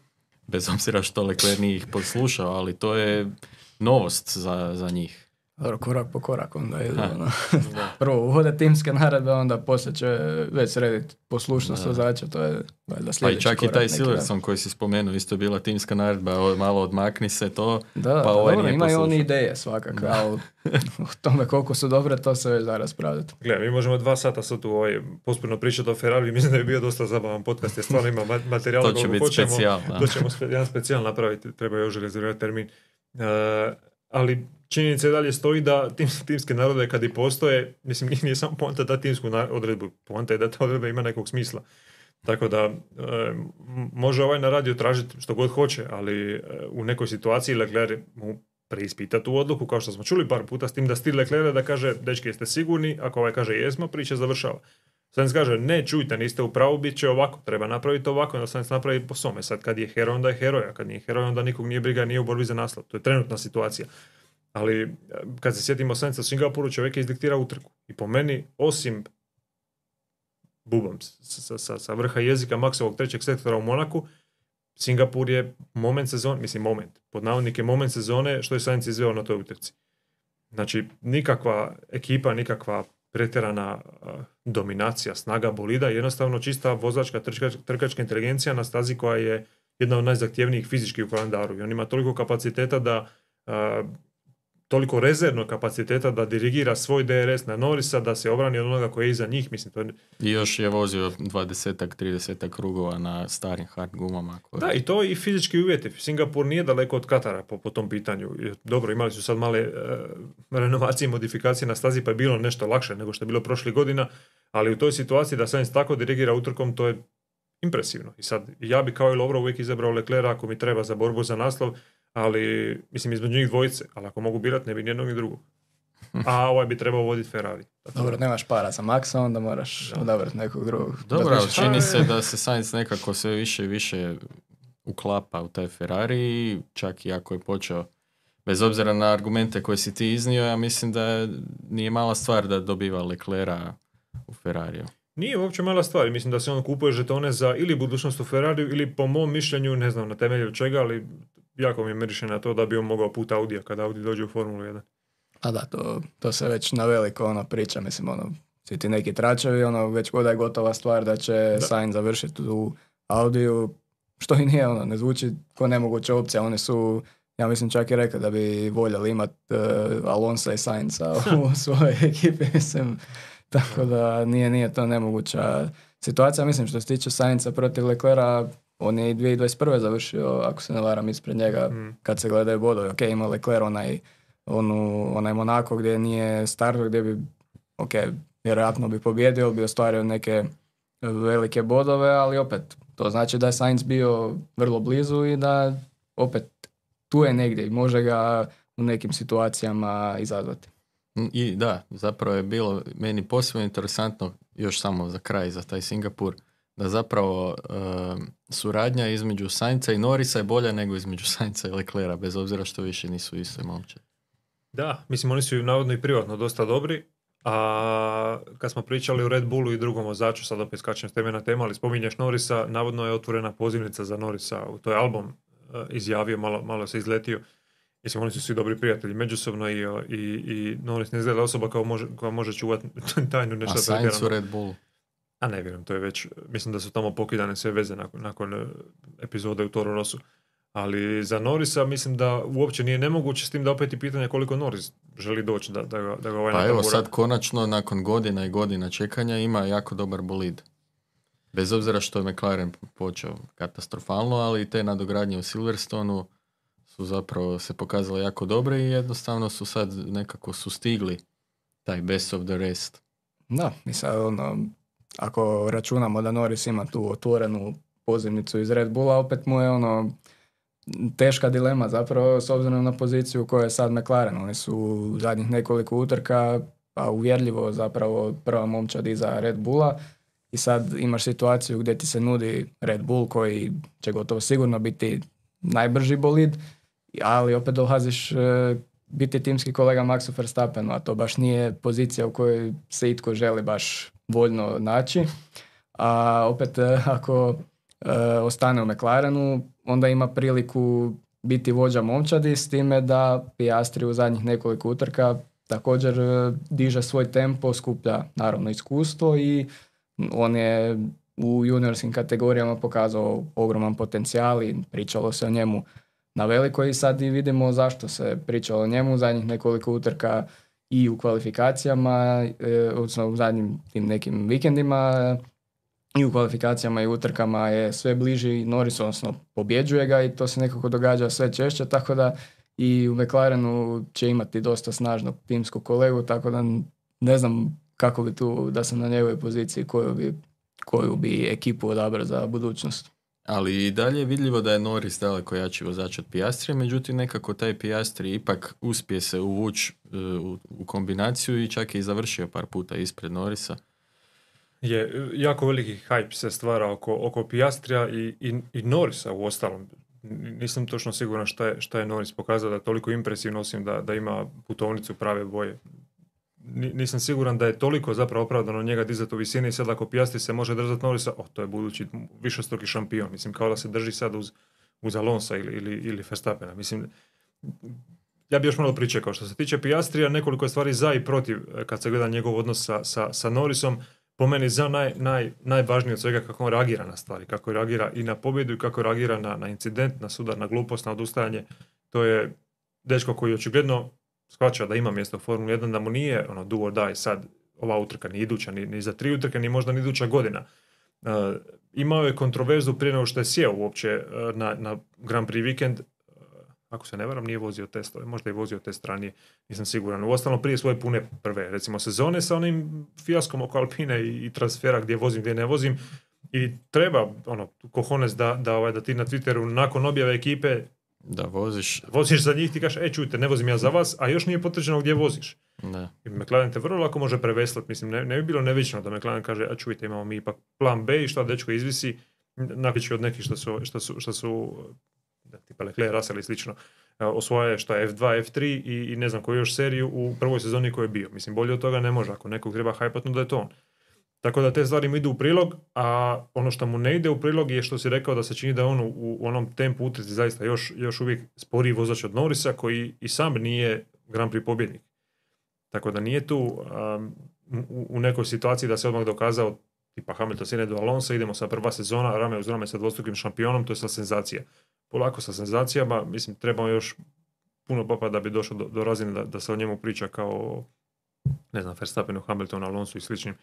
bez obzira što Leclerc nije ih poslušao, ali to je novost za, za njih. Dobro, korak po korak onda je ono. [laughs] Prvo uvode timske naredbe, onda poslije će već srediti poslušnost vozača, to je valjda sljedeći Pa i čak i taj Silverson koji si spomenuo, isto je bila timska naredba, malo odmakni se to, da, pa ovaj dobro, imaju oni ideje svakako, ali o tome koliko su dobre, to se već da raspravljati. Gle, mi možemo dva sata sad tu ovaj, pospredno pričati o Ferrari, mislim da je bio dosta zabavan podcast, jer stvarno ima materijala to će biti hoćemo, specijal, to ćemo jedan specijal napraviti, treba još rezervirati termin. Uh, ali činjenica je dalje stoji da tim, timske narode kad i postoje, mislim nije samo poanta da timsku odredbu, poanta je da ta odredba ima nekog smisla. Tako da e, može ovaj na radio tražiti što god hoće, ali e, u nekoj situaciji Leclerc mu preispita tu odluku, kao što smo čuli par puta, s tim da stil Leclerc da kaže, dečki jeste sigurni, ako ovaj kaže jesmo, priča završava. Sainz kaže, ne, čujte, niste u pravu, bit će ovako, treba napraviti ovako, onda Sainz napravi po svome. Sad kad je heroj, onda je heroj, a kad nije heroj, onda nikog nije briga, nije u borbi za naslov. To je trenutna situacija. Ali e, kad se sjetimo Sainza u Singapuru, čovjek je izdiktira utrku. I po meni, osim bubom sa, sa, sa vrha jezika maksovog trećeg sektora u Monaku, Singapur je moment sezone, mislim moment, pod navodnike moment sezone što je Sainz izveo na toj utrci. Znači, nikakva ekipa, nikakva pretjerana dominacija, snaga bolida, jednostavno čista vozačka trkačka inteligencija na stazi koja je jedna od najzahtjevnijih fizičkih u kalendaru. I on ima toliko kapaciteta da toliko rezervnog kapaciteta da dirigira svoj DRS na Norisa, da se obrani od onoga koji je iza njih. Mislim, to je... I još je vozio 20-ak, 30 krugova na starim hard gumama. Koje... Da, i to i fizički uvjeti. Singapur nije daleko od Katara po, po tom pitanju. Dobro, imali su sad male uh, renovacije i modifikacije na stazi, pa je bilo nešto lakše nego što je bilo prošlih godina, ali u toj situaciji da Sainz tako dirigira utrkom, to je impresivno. I sad, ja bi kao i Lovro uvijek izabrao Leclerc ako mi treba za borbu za naslov, ali mislim između njih dvojice, ali ako mogu birat ne bi nijednog ni drugog. [laughs] A ovaj bi trebao voditi Ferrari. Dobro, nemaš para za Maxa, onda moraš odabrati nekog drugog. Dobro, ali čini se [laughs] da se Sainz nekako sve više i više uklapa u taj Ferrari, čak i ako je počeo bez obzira na argumente koje si ti iznio, ja mislim da nije mala stvar da dobiva Leclera u Ferrariju. Nije uopće mala stvar. Mislim da se on kupuje žetone za ili budućnost u Ferrariju ili po mom mišljenju, ne znam na temelju čega, ali jako mi miriše na to da bi on mogao put Audija kada Audi dođe u Formulu 1. A da, to, to se već na veliko ono priča, mislim, ono, svi ti neki tračevi, ono, već god je gotova stvar da će da. Sainz završiti u Audiju, što i nije, ono, ne zvuči ko nemoguća opcija, oni su, ja mislim čak i rekao da bi voljeli imati uh, Alonso i Sainza u [laughs] svojoj ekipi, mislim, tako da nije, nije to nemoguća situacija, mislim, što se tiče Sainza protiv Leclera, on je i 2021. završio, ako se ne varam, ispred njega mm. kad se gledaju bodovi. Ok, ima Leclerc onaj, onu, onaj Monako gdje nije starto, gdje bi, ok, vjerojatno bi pobjedio, bi ostvario neke velike bodove, ali opet, to znači da je Sainz bio vrlo blizu i da opet tu je negdje i može ga u nekim situacijama izazvati. I da, zapravo je bilo meni posebno interesantno, još samo za kraj za taj Singapur, da zapravo suradnja između Sainca i Norisa je bolja nego između [laughs] Sainca i Leclera, bez obzira što više nisu iste momče. Da, mislim oni su navodno i privatno dosta dobri, a kad smo pričali o Red Bullu i drugom vozaču, sad opet skačem s teme na tema, ali spominješ Norisa, navodno je otvorena pozivnica za Norisa, to je album uh, izjavio, malo, malo se izletio. Mislim, oni su svi dobri prijatelji međusobno i, i, i Norris ne izgleda osoba koja može, koja može čuvati [laughs] tajnu nešto. A Sainz u Red Bull. A ne vjerujem, to je već, mislim da su tamo pokidane sve veze nakon, nakon e, epizode u Toro Rosu. Ali za Norisa mislim da uopće nije nemoguće s tim da opet i pitanje koliko Norris želi doći da, da, ga, da ga ovaj Pa evo sad konačno nakon godina i godina čekanja ima jako dobar bolid. Bez obzira što je McLaren počeo katastrofalno, ali i te nadogradnje u Silverstonu su zapravo se pokazale jako dobre i jednostavno su sad nekako su stigli taj best of the rest. Da, sad ono, ako računamo da Norris ima tu otvorenu pozivnicu iz Red Bulla, opet mu je ono teška dilema zapravo s obzirom na poziciju u kojoj je sad McLaren. Oni su u zadnjih nekoliko utrka pa uvjerljivo zapravo prva momčad iza Red Bulla i sad imaš situaciju gdje ti se nudi Red Bull koji će gotovo sigurno biti najbrži bolid, ali opet dolaziš e, biti timski kolega Maxu Verstappenu, a to baš nije pozicija u kojoj se itko želi baš voljno naći. A opet e, ako e, ostane u McLarenu, onda ima priliku biti vođa momčadi s time da Piastri u zadnjih nekoliko utrka također e, diže svoj tempo, skuplja naravno iskustvo i on je u juniorskim kategorijama pokazao ogroman potencijal i pričalo se o njemu na veliko i sad i vidimo zašto se pričalo o njemu zadnjih nekoliko utrka i u kvalifikacijama, e, odnosno u zadnjim tim nekim vikendima i u kvalifikacijama i utrkama je sve bliži Norris, odnosno pobjeđuje ga i to se nekako događa sve češće, tako da i u McLarenu će imati dosta snažnog timskog kolegu, tako da ne znam kako bi tu, da sam na njegovoj poziciji, koju bi, koju bi ekipu odabrao za budućnost. Ali i dalje je vidljivo da je Norris daleko jači vozač od Piastrija, međutim nekako taj Piastri ipak uspije se uvući e, u, u kombinaciju i čak je i završio par puta ispred Norisa. je jako veliki hype se stvara oko, oko Piastrija i, i, i Norisa u ostalom. Nisam točno siguran šta je, šta je Norris pokazao da je toliko impresivno osim da, da ima putovnicu prave boje. Ni- Nisam siguran da je toliko zapravo opravdano njega dizati u visini i sad ako Piastri se može držati Norisa, oh, to je budući višestruki šampion. Mislim, kao da se drži sad uz, uz Alonsa ili, ili, ili Verstappena. Mislim, ja bi još malo pričekao. Što se tiče Piastrija, nekoliko je stvari za i protiv eh, kad se gleda njegov odnos sa, sa, sa Norrisom. Po meni za naj, naj, najvažnije od svega kako on reagira na stvari, kako reagira i na pobjedu i kako reagira na, na incident, na sudar, na glupost, na odustajanje. To je dečko koji očigledno shvaća da ima mjesto u Formuli 1, da mu nije ono do or sad ova utrka, ni iduća, ni, ni za tri utrke, ni možda ni iduća godina. Uh, imao je kontroverzu prije nego što je sjeo uopće uh, na, na Grand Prix vikend. Uh, ako se ne varam, nije vozio testove, možda je vozio test ranije, nisam siguran. Uostalom prije svoje pune prve, recimo, sezone sa onim fijaskom oko Alpine i, i transfera gdje vozim, gdje ne vozim. I treba, ono, kohones da, da, ovaj, da ti na Twitteru nakon objave ekipe Da voziš, voziš za njih, ti kažeš, e čujte, ne vozim ja za vas, a još nije potvrđeno gdje voziš. da. I McLaren te vrlo lako može preveslati. Mislim, ne, ne bi bilo nevično da McLaren kaže, a čujte, imamo mi ipak plan B i šta dečko izvisi, napići od nekih što su, što su, što su da, tipa Leclerc, Russell i slično, e, osvoje šta je F2, F3 i, i ne znam koju još seriju u prvoj sezoni koji je bio. Mislim, bolje od toga ne može. Ako nekog treba hajpatno da je to on. Tako da te stvari mu idu u prilog, a ono što mu ne ide u prilog je što si rekao da se čini da on u, onom tempu utrci zaista još, još uvijek sporiji vozač od Norisa koji i sam nije Grand Prix pobjednik. Tako da nije tu um, u, u nekoj situaciji da se odmah dokazao tipa Hamilton sine do Alonso, idemo sa prva sezona, rame uz rame sa dvostrukim šampionom, to je sa senzacija. Polako sa senzacijama, mislim, trebamo još puno popa da bi došao do, do razine da, da se o njemu priča kao ne znam, Verstappenu, Hamiltonu, Alonso i sličnim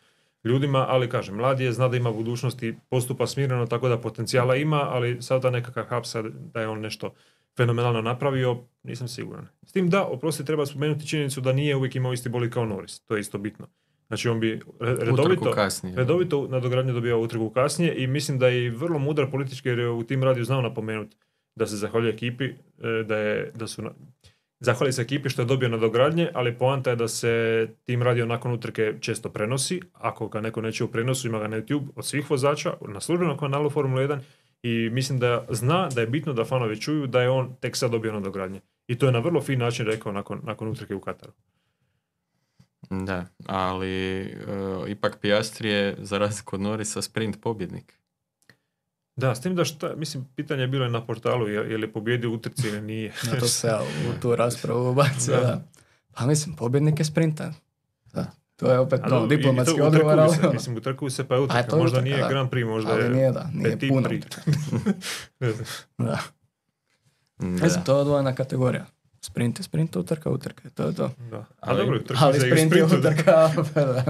ljudima, ali kažem, mladi je, zna da ima budućnosti, postupa smireno, tako da potencijala ima, ali sada nekakav hapsa da je on nešto fenomenalno napravio, nisam siguran. S tim da, oprosti, treba spomenuti činjenicu da nije uvijek imao isti boli kao Norris, to je isto bitno. Znači on bi re- redovito, redovito nadogradnju dobio utrku kasnije i mislim da je vrlo mudar politički jer je u tim radiju znao napomenuti da se zahvaljuje ekipi, e, da, je, da su na, zahvali se ekipi što je dobio nadogradnje, ali poanta je da se tim radio nakon utrke često prenosi. Ako ga neko neće u prenosu, ima ga na YouTube od svih vozača na službenom kanalu Formula 1 i mislim da zna da je bitno da fanovi čuju da je on tek sad dobio nadogradnje. I to je na vrlo fin način rekao nakon, nakon utrke u Kataru. Da, ali e, ipak Piastri je, za razliku od Norisa, sprint pobjednik. Da, s tim da šta, mislim, pitanje je bilo i na portalu, je, je li pobjedio u utrci ili nije. [laughs] Na to se ja u tu [laughs] raspravu ubacio, Da. da. Pa mislim, pobjednik je sprinta. Da. To je opet no, diplomatski to odgovor, ali, se, ono, mislim, utrkuju se pa je utrka, možda utrka, nije da. Grand Prix, možda ali je nije da, nije Petit puno. Prix. utrka. Ne znam. Da. Da. Mislim, to je odvojena kategorija. Sprint je sprint, utrka, utrka, to je to. Da. A Ali- dobro, trči Ali sprint je utrka, da.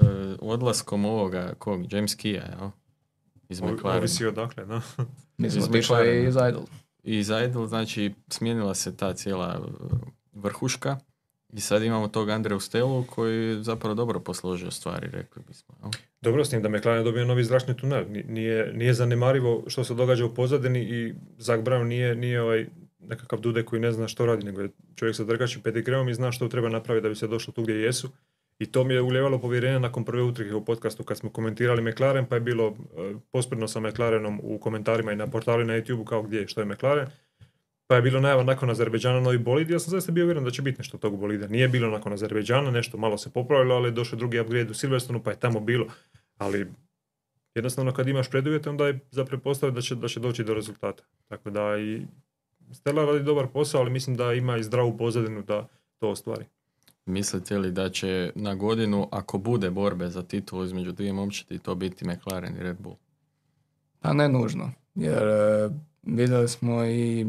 E, odlaskom ovoga, kog, James Kia, jel? Iz McLarena. Ovisi odakle, da. [laughs] Mi smo otišli McLarena. iz Idol. I iz Idle, znači, smijenila se ta cijela e, vrhuška i sad imamo tog Andreju Stelu koji je zapravo dobro posložio stvari, rekli bismo. jel? Dobro s tim da McLaren dobio novi zračni tunel. Ni- Nije, nije zanemarivo što se događa u pozadini i Zak Brown nije, nije ovaj nekakav dude koji ne zna što radi, nego je čovjek sa drgačim pedigreom i zna što treba napraviti da bi se došlo tu gdje jesu. I to mi je uljevalo povjerenje nakon prve utrke u podcastu kad smo komentirali McLaren, pa je bilo e, pospredno sa McLarenom u komentarima i na portalu na YouTube kao gdje je, što je McLaren. Pa je bilo najava nakon Azerbejdžana novi bolid ja sam zaista bio uvjeren da će biti nešto tog bolida. Nije bilo nakon Azerbejdžana, nešto malo se popravilo, ali je došao drugi upgrade u Silverstonu pa je tamo bilo. Ali jednostavno kad imaš preduvjete onda je za pretpostaviti da će, da će doći do rezultata. Tako da i Stella radi dobar posao, ali mislim da ima i zdravu pozadinu da to ostvari. Mislite li da će na godinu, ako bude borbe za titulu između dvije momčadi, to biti McLaren i Red Bull? Pa ne nužno, jer e, vidjeli smo i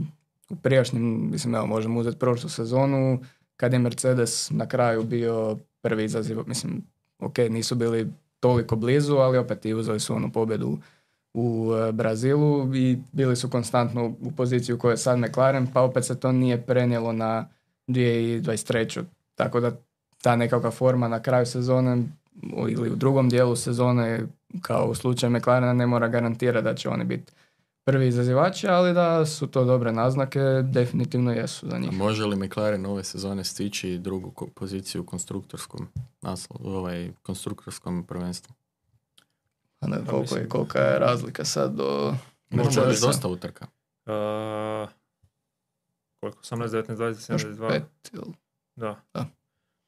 u prijašnjim, mislim evo možemo uzeti prošlu sezonu, kad je Mercedes na kraju bio prvi izaziv, mislim, ok, nisu bili toliko blizu, ali opet i uzeli su onu pobjedu u e, Brazilu i bili su konstantno u poziciji u je sad McLaren, pa opet se to nije prenijelo na 2023. Tako da ta nekakva forma na kraju sezone ili u drugom dijelu sezone kao u slučaju McLarena ne mora garantirati da će oni biti prvi izazivači, ali da su to dobre naznake, definitivno jesu za A njih. može li McLaren ove sezone stići drugu poziciju u konstruktorskom naslovu, ovaj konstruktorskom prvenstvu? A ne, Pa koliko, je, kolika je razlika sad do... Može biti Mercedesa? dosta utrka. Uh, koliko? 18, 19, 20, Još 72? pet, ili- Da. Da.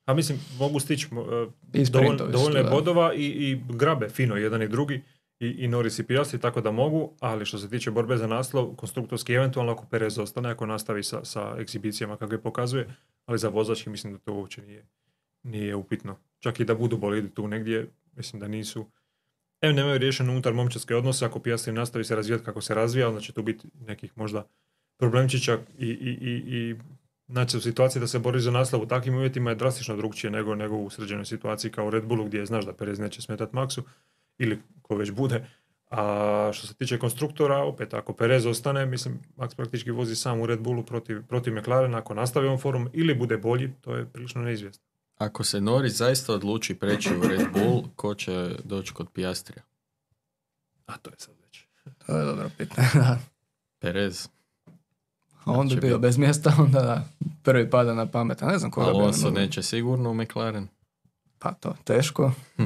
A mislim, mogu stići uh, I dovoljno, je bodova i, i grabe fino jedan i drugi i, i Norris i Piastri, tako da mogu, ali što se tiče borbe za naslov, konstruktorski eventualno ako Perez ostane, ako nastavi sa, sa egzibicijama kakve pokazuje, ali za vozački mislim da to uopće nije, nije upitno. Čak i da budu bolidi tu negdje, mislim da nisu. Em, nemaju riješeno unutar momčarske odnose, ako Piastri nastavi se razvijati kako se razvija, onda će tu biti nekih možda problemčića i, i, i, i Znači, u situaciji da se boriš za naslov u takvim uvjetima je drastično drugčije nego, nego u sređenoj situaciji kao u Red Bullu gdje znaš da Perez neće smetat Maxu ili ko već bude. A što se tiče konstruktora, opet ako Perez ostane, mislim, Max praktički vozi sam u Red Bullu protiv, protiv McLarena, ako nastavi on forum ili bude bolji, to je prilično neizvjesno. Ako se Norris zaista odluči preći u Red Bull, ko će doći kod Piastrija? A to je sad već. To je dobro pitanje. Perez. A on bi Znači, bio bio- bez mjesta, [laughs] onda da, prvi pada na pamet. A ne znam koga bi Alonso onda- neće sigurno u McLaren. Pa to, teško. O,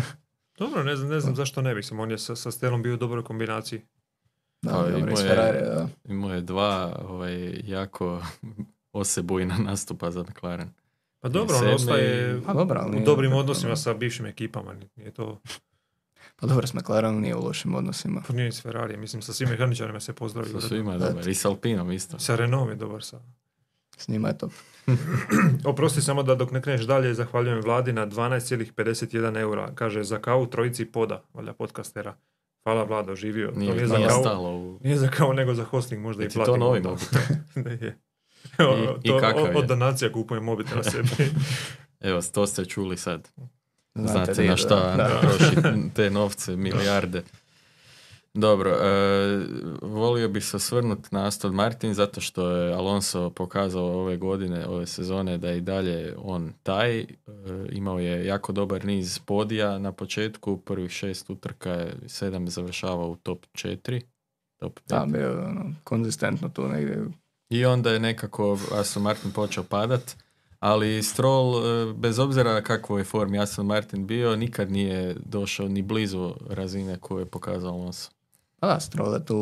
[laughs] Dobro, ne znam, ne znam zašto ne bi. Sam, on je sa, sa Stelom bio u dobroj kombinaciji. da, Pa, dobro, imao je-. Imao je dva ovaj, jako [laughs] osebujna nastupa za McLaren. Pa dobro, on ostaje Pa dobro, ali u dobrim odnosima sa bivšim ekipama. Nije to... Pa dobro, s McLarenom nije u lošim odnosima. Pa nije s Ferrari, mislim, sa svim mehaničarima se pozdravio. Sa svima je dobar. I s Alpinom isto. Sa Renaultom je dobar sa. S njima je to. [clears throat] Oprosti samo da dok ne kreneš dalje, zahvaljujem vladi na 12,51 eura. Kaže, za kavu trojici poda, valjda podcastera. Hvala Vlado, živio. to Nije, nije za nije stalo u... nije za kavu, nego za hosting, možda Je i ti to platimo. novi mobitel? [laughs] Je. I- i to kakav od, od donacija kupujem mobitel na sebi. [laughs] Evo, to ste čuli sad. [laughs] Znate na šta da. Troši [laughs] te novce, milijarde. Dobro, e, volio bih se osvrnuti na Aston Martin zato što je Alonso pokazao ove godine, ove sezone da je i dalje on taj. E, imao je jako dobar niz podija na početku, prvih šest utrka je sedam završavao u top 4. Top. Da, bio je, ono, konzistentno tu negdje. I onda je nekako Aston Martin počeo padat, ali Stroll, e, bez obzira kakvoj je formi Aston Martin bio, nikad nije došao ni blizu razine koju je pokazao Alonso. Pa da, Stroll je tu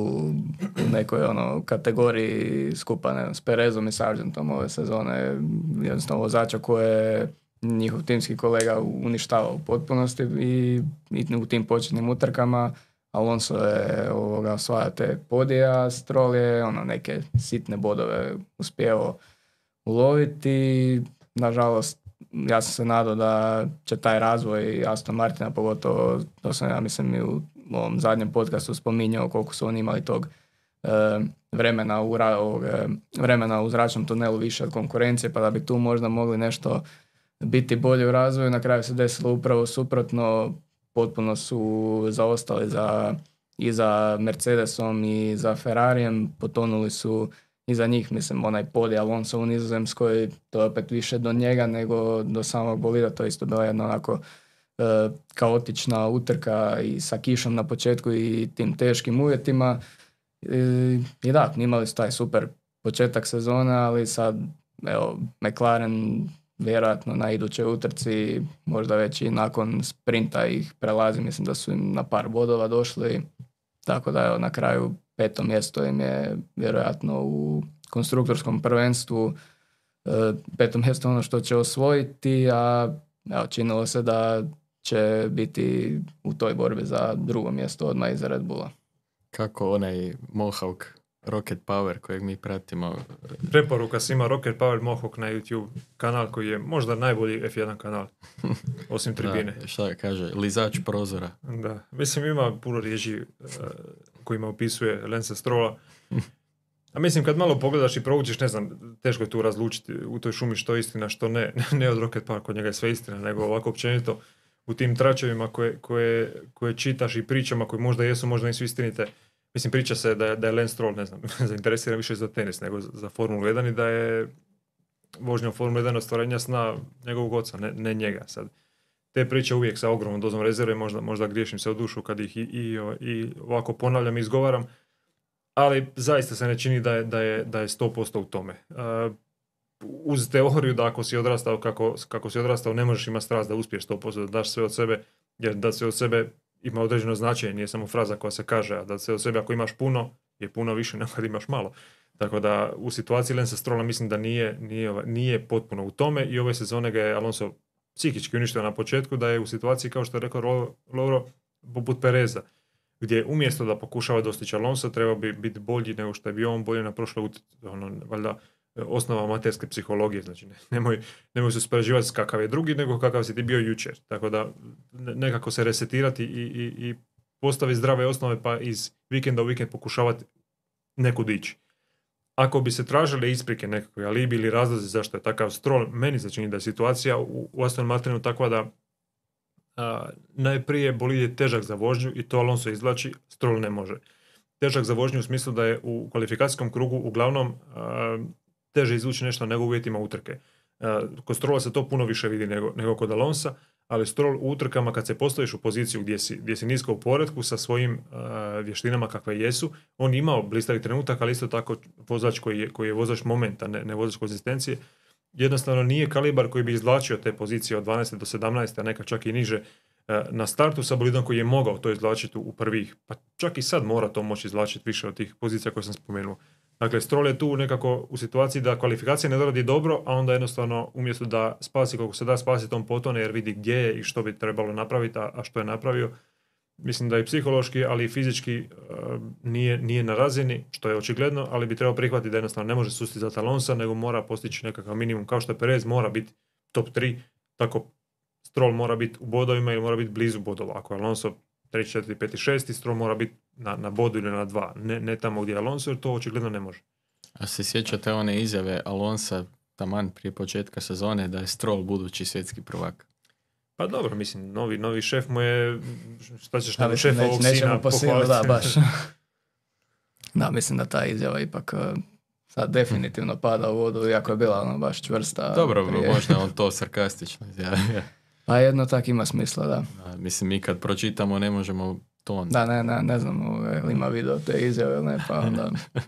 u nekoj ono, kategoriji skupa ne s Perezom i Sargentom ove sezone. Jednostavno vozača koje je njihov timski kolega uništavao u potpunosti i, i u tim početnim utrkama. Alonso je ovoga, osvaja te podije, a Stroll je ono, neke sitne bodove uspjeo uloviti. Nažalost, ja sam se nadao da će taj razvoj Aston Martina, pogotovo, to sam ja mislim i u ovom zadnjem podcastu spominjao koliko su oni imali tog vremena u, ovog, vremena u zračnom tunelu više od konkurencije, pa da bi tu možda mogli nešto biti bolje u razvoju. Na kraju se desilo upravo suprotno, potpuno su zaostali za, i za Mercedesom i za Ferrarijem, potonuli su i za njih, mislim, onaj podi Alonso u Nizozemskoj, to je opet više do njega nego do samog bolida, to je isto bila jedna onako e, kaotična utrka i sa kišom na početku i tim teškim uvjetima. I, i da, imali su taj super početak sezone, ali sad, evo, McLaren vjerojatno na idućoj utrci, možda već i nakon sprinta ih prelazi, mislim da su im na par bodova došli, tako da evo, na kraju peto mjesto im je vjerojatno u konstruktorskom prvenstvu e, peto mjesto ono što će osvojiti, a evo, činilo se da će biti u toj borbi za drugo mjesto odmah iza Red Bulla. Kako onaj Mohawk Rocket Power kojeg mi pratimo. Preporuka svima Rocket Power Mohawk na YouTube kanal koji je možda najbolji F1 kanal, [laughs] osim tribine. Da, šta kaže, lizač prozora. Da, mislim ima puno riječi uh, kojima opisuje Lensa Strola. A mislim, kad malo pogledaš i proučiš, ne znam, teško je tu razlučiti u toj šumi što je istina, što ne. [laughs] ne od Rocket Power, kod njega je sve istina, nego ovako općenito u tim tračevima koje, koje, koje čitaš i pričama koje možda jesu, možda nisu istinite Mislim, priča se da je, da je Lance Stroll, ne znam, [laughs] zainteresiran više za tenis nego za Formulu 1 i da je vožnja u Formulu 1 ostvarenja sna njegovog oca, ne, ne njega. Sad, te priče uvijek sa ogromnom dozom rezerve, možda, možda griješim se u dušu kad ih i, i, i ovako ponavljam i izgovaram, ali zaista se ne čini da je, da je, da je 100% u tome. Uh, uz teoriju da ako si odrastao kako, kako si odrastao ne možeš imati strast da uspiješ 100%, da daš sve od sebe, jer da se od sebe ima određeno značenje, nije samo fraza koja se kaže, a da se od sebe ako imaš puno, je puno više [laughs] nego kad imaš malo. Tako da u situaciji Lensa Strola mislim da nije, nije, nije potpuno u tome i ove sezone ga je Alonso psihički uništio na početku, da je u situaciji, kao što je rekao Lauro, poput Pereza, gdje umjesto da pokušava dostići Alonso, treba bi biti bolji nego što je bio on bolji na prošloj ono, valjda, osnova amaterske psihologije, znači nemoj, nemoj se uspoređivati s kakav je drugi, nego kakav si ti bio jučer. Tako da nekako se resetirati i, i, i postaviti zdrave osnove pa iz vikenda u vikend pokušavati neku dići. Ako bi se tražile isprike nekakve alibi ili razlozi zašto je takav strol, meni se čini da je situacija u, u Aston Martinu takva da a, najprije bolid je težak za vožnju i to Alonso izvlači, strol ne može. Težak za vožnju u smislu da je u kvalifikacijskom krugu uglavnom teže izvući nešto nego uvjetima utrke. E, kod Strola se to puno više vidi nego, nego kod Alonsa, ali Stroll u utrkama kad se postaviš u poziciju gdje si, gdje si nisko u poredku sa svojim uh, vještinama kakve jesu, on imao blistavi trenutak, ali isto tako vozač koji je, koji je vozač momenta, ne, ne vozač konzistencije, jednostavno nije kalibar koji bi izvlačio te pozicije od 12. do 17. a neka čak i niže e, na startu sa bolidom koji je mogao to izvlačiti u prvih, pa čak i sad mora to moći izvlačiti više od tih pozicija koje sam spomenuo. Dakle, Stroll je tu nekako u situaciji da kvalifikacija ne doradi dobro, a onda jednostavno umjesto da spasi koliko se da spasi tom potone jer vidi gdje je i što bi trebalo napraviti, a što je napravio, mislim da i psihološki, ali i fizički e, nije, nije na razini, što je očigledno, ali bi trebao prihvatiti da jednostavno ne može susti za Talonsa, nego mora postići nekakav minimum, kao što je Perez mora biti top 3, tako Stroll mora biti u bodovima ili mora biti blizu bodova. Ako je Alonso 3, 4, 5, 6 Stroll mora biti na, na bodu ili na dva, ne, ne tamo gdje je Alonso, jer to očigledno ne može. A se sjećate one izjave Alonsa taman prije početka sezone da je Stroll budući svjetski prvak? Pa dobro, mislim, novi, novi šef mu je, šta ćeš nam šefa ovog sina pohvaliti? Da, baš. [laughs] da, mislim da ta izjava ipak uh, sad definitivno pada u vodu, iako je bila ono baš čvrsta. Dobro, prije. možda on to [laughs] sarkastično izjavio. Pa jedno tak ima smisla, da. da. Mislim, mi kad pročitamo ne možemo to Da, ne, ne, ne znam ili ima video te izjave ili ne, pa onda... [laughs]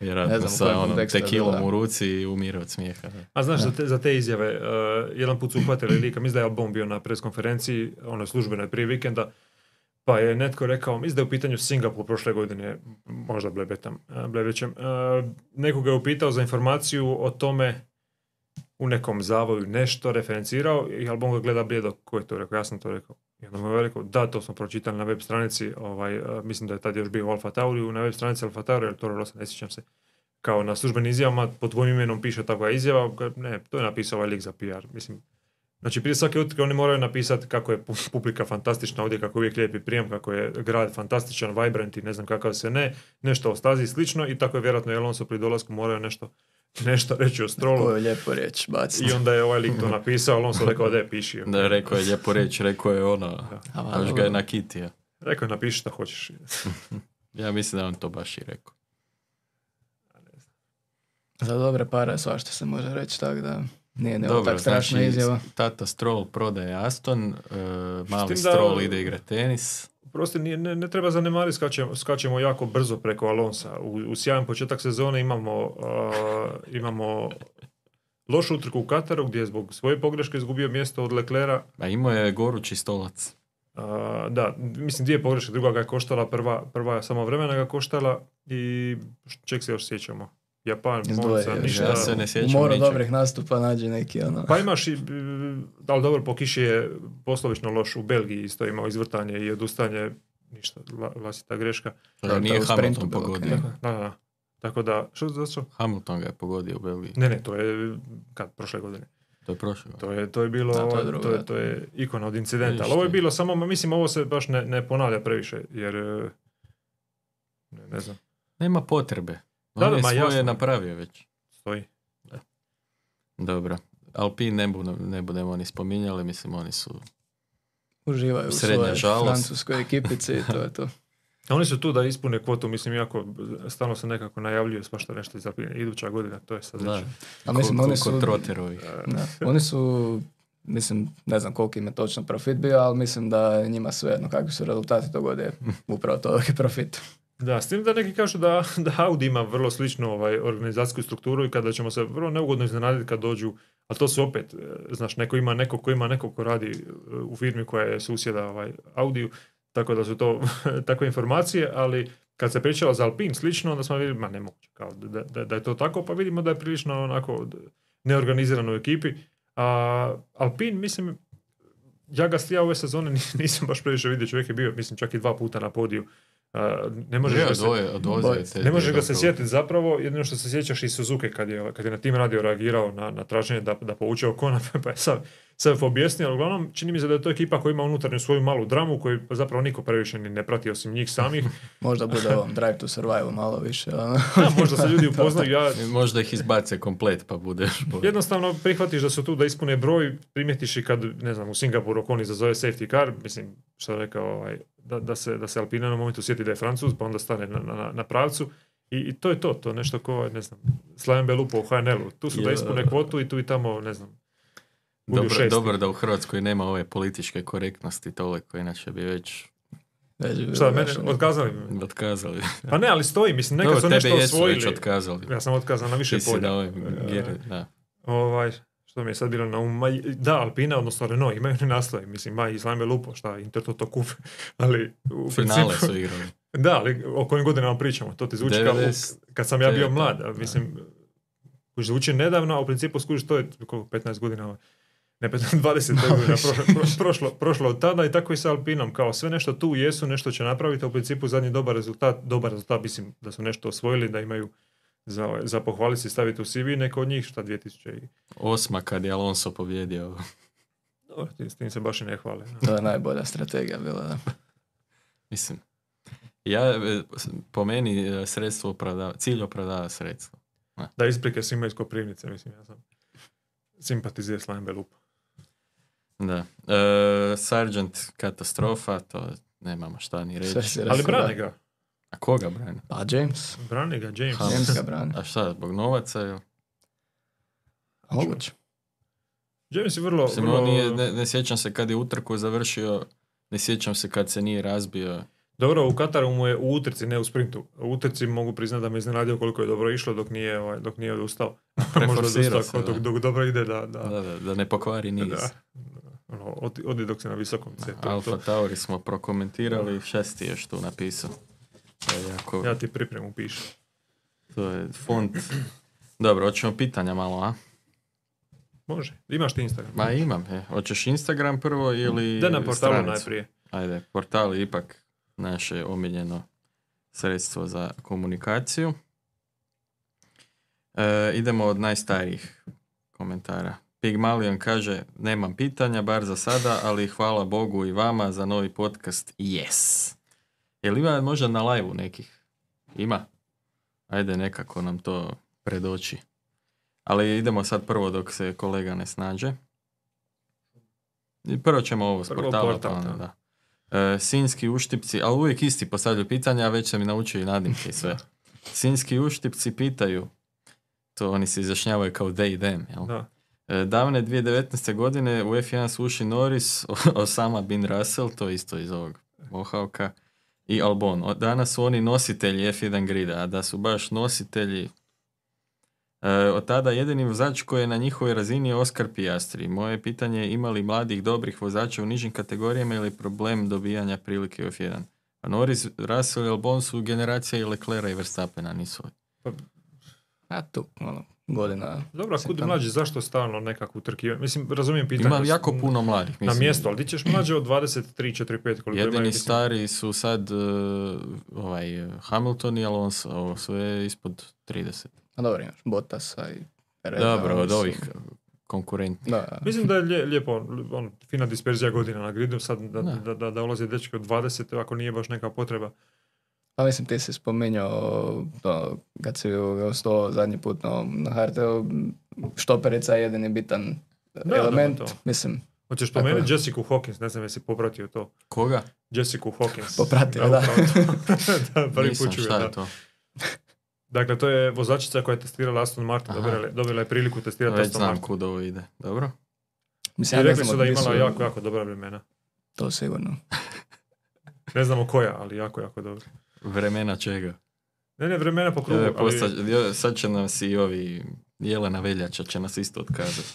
Vjerojatno ne sa onom tekilom u ruci i umire od smijeha. A znaš, za te, za te izjave, uh, jedan put su uhvatili lika, mislim da je Albon bio na preskonferenciji, ono službenoj prije vikenda, pa je netko rekao, mislim da je u pitanju Singapur prošle godine, možda blebetam, uh, blebećem, uh, nekoga je upitao za informaciju o tome u nekom zavoju nešto referencirao i Albon ga gleda blijedo, ko je to rekao, ja sam to rekao. I onda mu je rekao, da, to smo pročitali na web stranici, ovaj, uh, mislim da je tad još bio Alfa Tauri, na web stranici Alfa Tauri, ali to Rosa, ne sjećam se, kao na službenim izjavama, pod tvojim imenom piše takva izjava, ne, to je napisao ovaj lik za PR, mislim, Znači prije svake utrke oni moraju napisati kako je pu- publika fantastična ovdje, kako je uvijek lijepi prijem, kako je grad fantastičan, vibrant i ne znam kakav se ne, nešto o stazi slično i tako je vjerojatno Alonso pri dolasku moraju nešto, nešto reći o strolu. Koju lijepo riječ baci. I onda je ovaj lik to napisao, Alonso rekao da je piši. Da, rekao je lijepo reći, rekao je ono, A, baš ga je nakitio. Rekao je napiši šta hoćeš. [laughs] Ja mislim da on to baš i rekao. Za dobre pare svašta se može reći, tako da nije ne Dobro, tak strašna znači, izjava. tata Stroll prodaje Aston, e, mali tim da- Stroll ide igre tenis. Prosto nije, ne, ne treba zanemariti, skačemo, skačemo jako brzo preko Alonsa. U, u sjajan početak sezone imamo, a, imamo lošu utrku u Kataru gdje je zbog svoje pogreške izgubio mjesto od Leclera. A imao je gorući stolac. A, da, mislim dvije pogreške, druga ga je koštala, prva, prva je samo vremena ga koštala i čeg se još sjećamo? Japan, Monza, ništa. Ja se ne sjećam ničeg. dobrih nastupa nađe neki ono... Pa imaš i, ali dobro, po kiši je poslovično loš u Belgiji isto imao izvrtanje i odustanje, ništa, la, vlastita greška. To Da, nije Hamilton bilo pogodio. okej. Da, da, da. Tako da, što zašto? Hamilton ga je pogodio u Belgiji. Ne, ne, to je kad, prošle godine. To je prošlo. To je, to je bilo, Da, to je drugo, to, je, to je ikona od incidenta. Ali ovo je bilo samo, mislim, ovo se baš ne, ne ponavlja previše, jer e, ne, ne znam, Nema potrebe. Da, On da, je ma svoje jasno. napravio već. stoji. Dobro. Alpine ne, budemo, ne budemo ni spominjali, mislim oni su... Uživaju u svojoj francuskoj ekipici i to je to. A [laughs] Oni su tu da ispune kvotu, mislim, jako stalno se nekako najavljuje svašta nešto iz Alpine. Iduća godina, to je sad Da, već. A mislim, ko, oni su... troterovi. Da, oni su, mislim, ne znam koliko im je točno profit bio, ali mislim da je njima svejedno kakvi su rezultati to god je upravo to je profit. Da, s tim da neki kažu da, [laughs] da Audi ima vrlo sličnu ovaj, organizacijsku strukturu i kada ćemo se vrlo neugodno iznenaditi kad dođu, ali to su opet, e, znaš, neko ima neko ko ima neko ko radi e, u firmi koja je susjeda ovaj, Audiju, tako da su to [laughs] takve informacije, ali kad se pričalo za Alpine slično, onda smo vidjeli, ma ne moguće, kao da, da, da je to tako, pa vidimo da je prilično onako neorganizirano u ekipi. A Alpine, mislim, ja ga ja ove sezone nis- [laughs] nisam baš previše vidio, čovjek je bio, mislim, čak i dva puta na podiju. Ne možeš Je, ga se- ne možeš ga se sjetiti zapravo, jedino što se sjećaš i Suzuki kad je, kad je na tim radio reagirao na, na traženje da, da povuče Okona, [laughs] pa je sad, sad objasnio, ali uglavnom čini mi se da je to ekipa koja ima unutarnju svoju malu dramu koju zapravo niko previše ni ne prati osim njih samih. [laughs] Možda bude ovom Drive to Survive malo više. Ono. Da, možda se ljudi [laughs] upoznaju, ja I Možda ih izbace komplet pa budeš bolje. jednostavno prihvatiš da su tu da ispune broj, primijetiš i kad, ne znam, u Singapuru Okon izazove safety car, mislim, što je rekao, ovaj, da, da, se, da se Alpina na momentu sjeti da je Francuz, pa onda stane na, na, na pravcu. I, I to je to, to nešto ko, ne znam, Slaven Belupo u HNL-u. Tu su da ispune kvotu i tu i tamo, ne znam, budu Dobro, šesti. dobro da u Hrvatskoj nema ove političke korektnosti toliko, inače bi već bi Šta, mene otkazali me. otkazali. Pa ne, ali stoji, mislim, neka Dobro, su tebe nešto jesu već osvojili. otkazali. Ja sam otkazan na više Ti si polja. na ovim E, da. Ovaj, što mi je sad bilo na umu, da, Alpina, odnosno Renault, imaju ne naslove, mislim, ma i Slime Lupo, šta, Inter Toto Cup, [laughs] ali u Finale principu- su igrali. [laughs] Da, ali o kojim godinama pričamo, to ti zvuči kao 90 u- kad sam ja bio mlad, a da. mislim, kužiš, zvuči nedavno, a u principu skužiš to je koliko, 15 godina, ne 15, 20 [laughs] godina prošlo, pro- prošlo, prošlo od tada i tako i sa Alpinom, kao sve nešto tu jesu, nešto će napraviti, a u principu zadnji dobar rezultat, dobar rezultat, mislim da su nešto osvojili, da imaju za, za pohvaliti se i staviti u CV, neko od njih, šta 2000 i... Osma kad je Alonso pobjedio. Dobro, s tim se baš i ne hvale. To je najbolja strategija bila. Da. Mislim, ja, e, po meni e, sredstvo opravdava, cilj opravdava sredstvo. Da isprike svima iz Koprivnice, mislim, ja sam simpatizir s Lambe Lupa. Da. E, Sargent katastrofa, to nemamo šta ni reći. Ali brane ga, A koga brani? Pa James. brani ga James. Ha. James ga brani. A šta, zbog novaca? ili? Moguće. James je vrlo... Mislim, vrlo... on nije, ne, ne sjećam se kad je utrku završio, ne sjećam se kad se nije razbio. Dobro, u Kataru mu je u utrci, ne u sprintu. U utrci mogu priznati da me iznenadio koliko je dobro išlo dok nije, ovaj, dok nije odustao. [laughs] Možda Preforsirao odustao se, dok, dok dobro ide da... da, Da, da, da ne pokvari niz. da. Ono, odi, odi dok se na visokom C. To je Alfa. Tauri smo prokomentirali, šta si ti još tu napisao? To je jako, Ja ti pripremu pišem. to je font. Dobro, hoćemo pitanja malo, a? Može. Imaš ti Instagram? Ma imam, e. Hoćeš Instagram prvo ili Da na portalu stranicu? najprije. Ajde, portal je ipak naše omiljeno sredstvo za komunikaciju. E, idemo od najstarijih komentara. Pigmalion kaže, nemam pitanja, bar za sada, ali hvala Bogu i vama za novi podcast. Yes! Jel ima možda na live nekih? Ima? Ajde, nekako nam to predoći. Ali idemo sad prvo dok se kolega ne snađe. I prvo ćemo ovo s Prvo portala. portal, pa onda, da. E, sinjski uštipci, ali uvijek isti postavljaju pitanja, a već sam i naučio i nadimke i sve. [laughs] Sinjski uštipci pitaju, to oni se izjašnjavaju kao they them, jel? Da. E, Davne 2019. godine u F1 su ušli Norris, [laughs] Osama Bin Russell, to je isto iz ovog Mohawka, i Albon. Danas su oni nositelji F1 grida, a da su baš nositelji e, od tada jedini vozač koji je na njihovoj razini je Oskar Piastri. Moje pitanje je ima li mladih dobrih vozača u nižim kategorijama ili problem dobijanja prilike u F1? A Norris, Russell i Albon su generacija i Leclerca i Verstappena, nisu. A tu, ono, godina. Dobro, a kud mlađi, zašto stalno nekako utrkivanje? Mislim, razumijem pitanje. Ima jako puno mladih. Na mislim. mjesto, ali ti ćeš mlađe od 23, 4, 5 koliko imaju, Jedini mislim. stari su sad uh, ovaj, Hamilton i Alonso, ovo sve ispod 30. A dobro, imaš Bottasa i Pereza. Dobro, od ovih konkurentnih. Da, da. Mislim da je lije- lijepo, on, fina disperzija godina na gridu, sad da, Da. da, da, da ulaze dečki od 20, ako nije baš neka potreba. Pa mislim, ti si spominjao to, kad si ostao zadnji put na, na HRT-u, štoperica je jedini bitan da, element. to. Mislim, Hoćeš Tako spomenuti je. Jessica Hawkins, ne znam jesi popratio to. Koga? Jessica Hawkins. Popratio, da. da, [laughs] prvi Nisam, put čujem, šta da. je to? [laughs] Dakle, to je vozačica koja je testirala Aston Martin, dobila, dobila je priliku testirati Već Aston znam Martin. kud ovo ide. Dobro? mislim I rekli znam su da je imala jako, jako dobra vremena. To sigurno. Ne znamo koja, ali jako, jako dobro. Vremena čega? Ne, ne, vremena po krugu, E, ali... posta- jo, sad će nas i ovi Jelena Veljača će nas isto otkazati.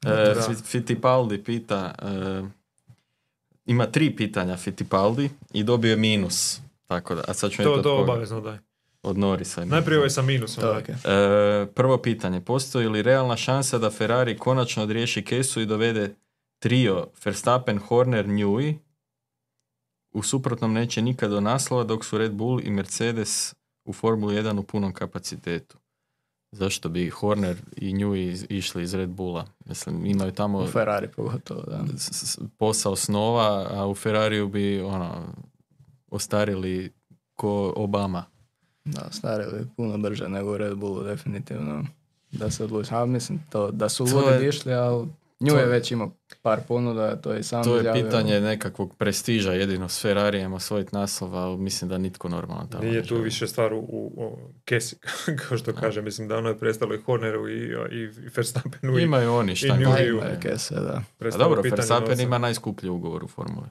E, Da. Fi- Fittipaldi pita, e, ima tri pitanja Fittipaldi i dobio je minus. Tako da, a sad ću To, to obavezno daj. Od Norisa. je Najprije ovaj sa minusom. Daj. okej. E, prvo pitanje, postoji li realna šansa da Ferrari konačno odriješi kesu i dovede trio Verstappen, Horner, Newey? U suprotnom neće nikad do naslova dok su Red Bull i Mercedes u Formuli 1 u punom kapacitetu. Zašto bi Horner i iz- išli iz Red Bulla? Mislim, imaju tamo U Ferrari pogotovo, da. posao snova, a u Ferrariju bi ono, ostarili ko Obama. Da, starili puno brže nego u Red Bullu, definitivno. Da se odluči. A mislim, to, da su To ludi je- išli, ali nju to je već imao par ponuda, to je i sam To je izjavio. pitanje nekakvog prestiža jedino s Ferrarijem osvojiti naslov, ali mislim da nitko normalan tamo ne Nije tu želi. više stvar u, u, u kesi, [laughs] kao što kaže. Mislim da ono je prestalo i Horneru i, i, i Verstappenu. i Imaju oni šta i. Pa imaju kese, da. A dobro, pitanje Verstappen ima najskuplji ugovor u formuli.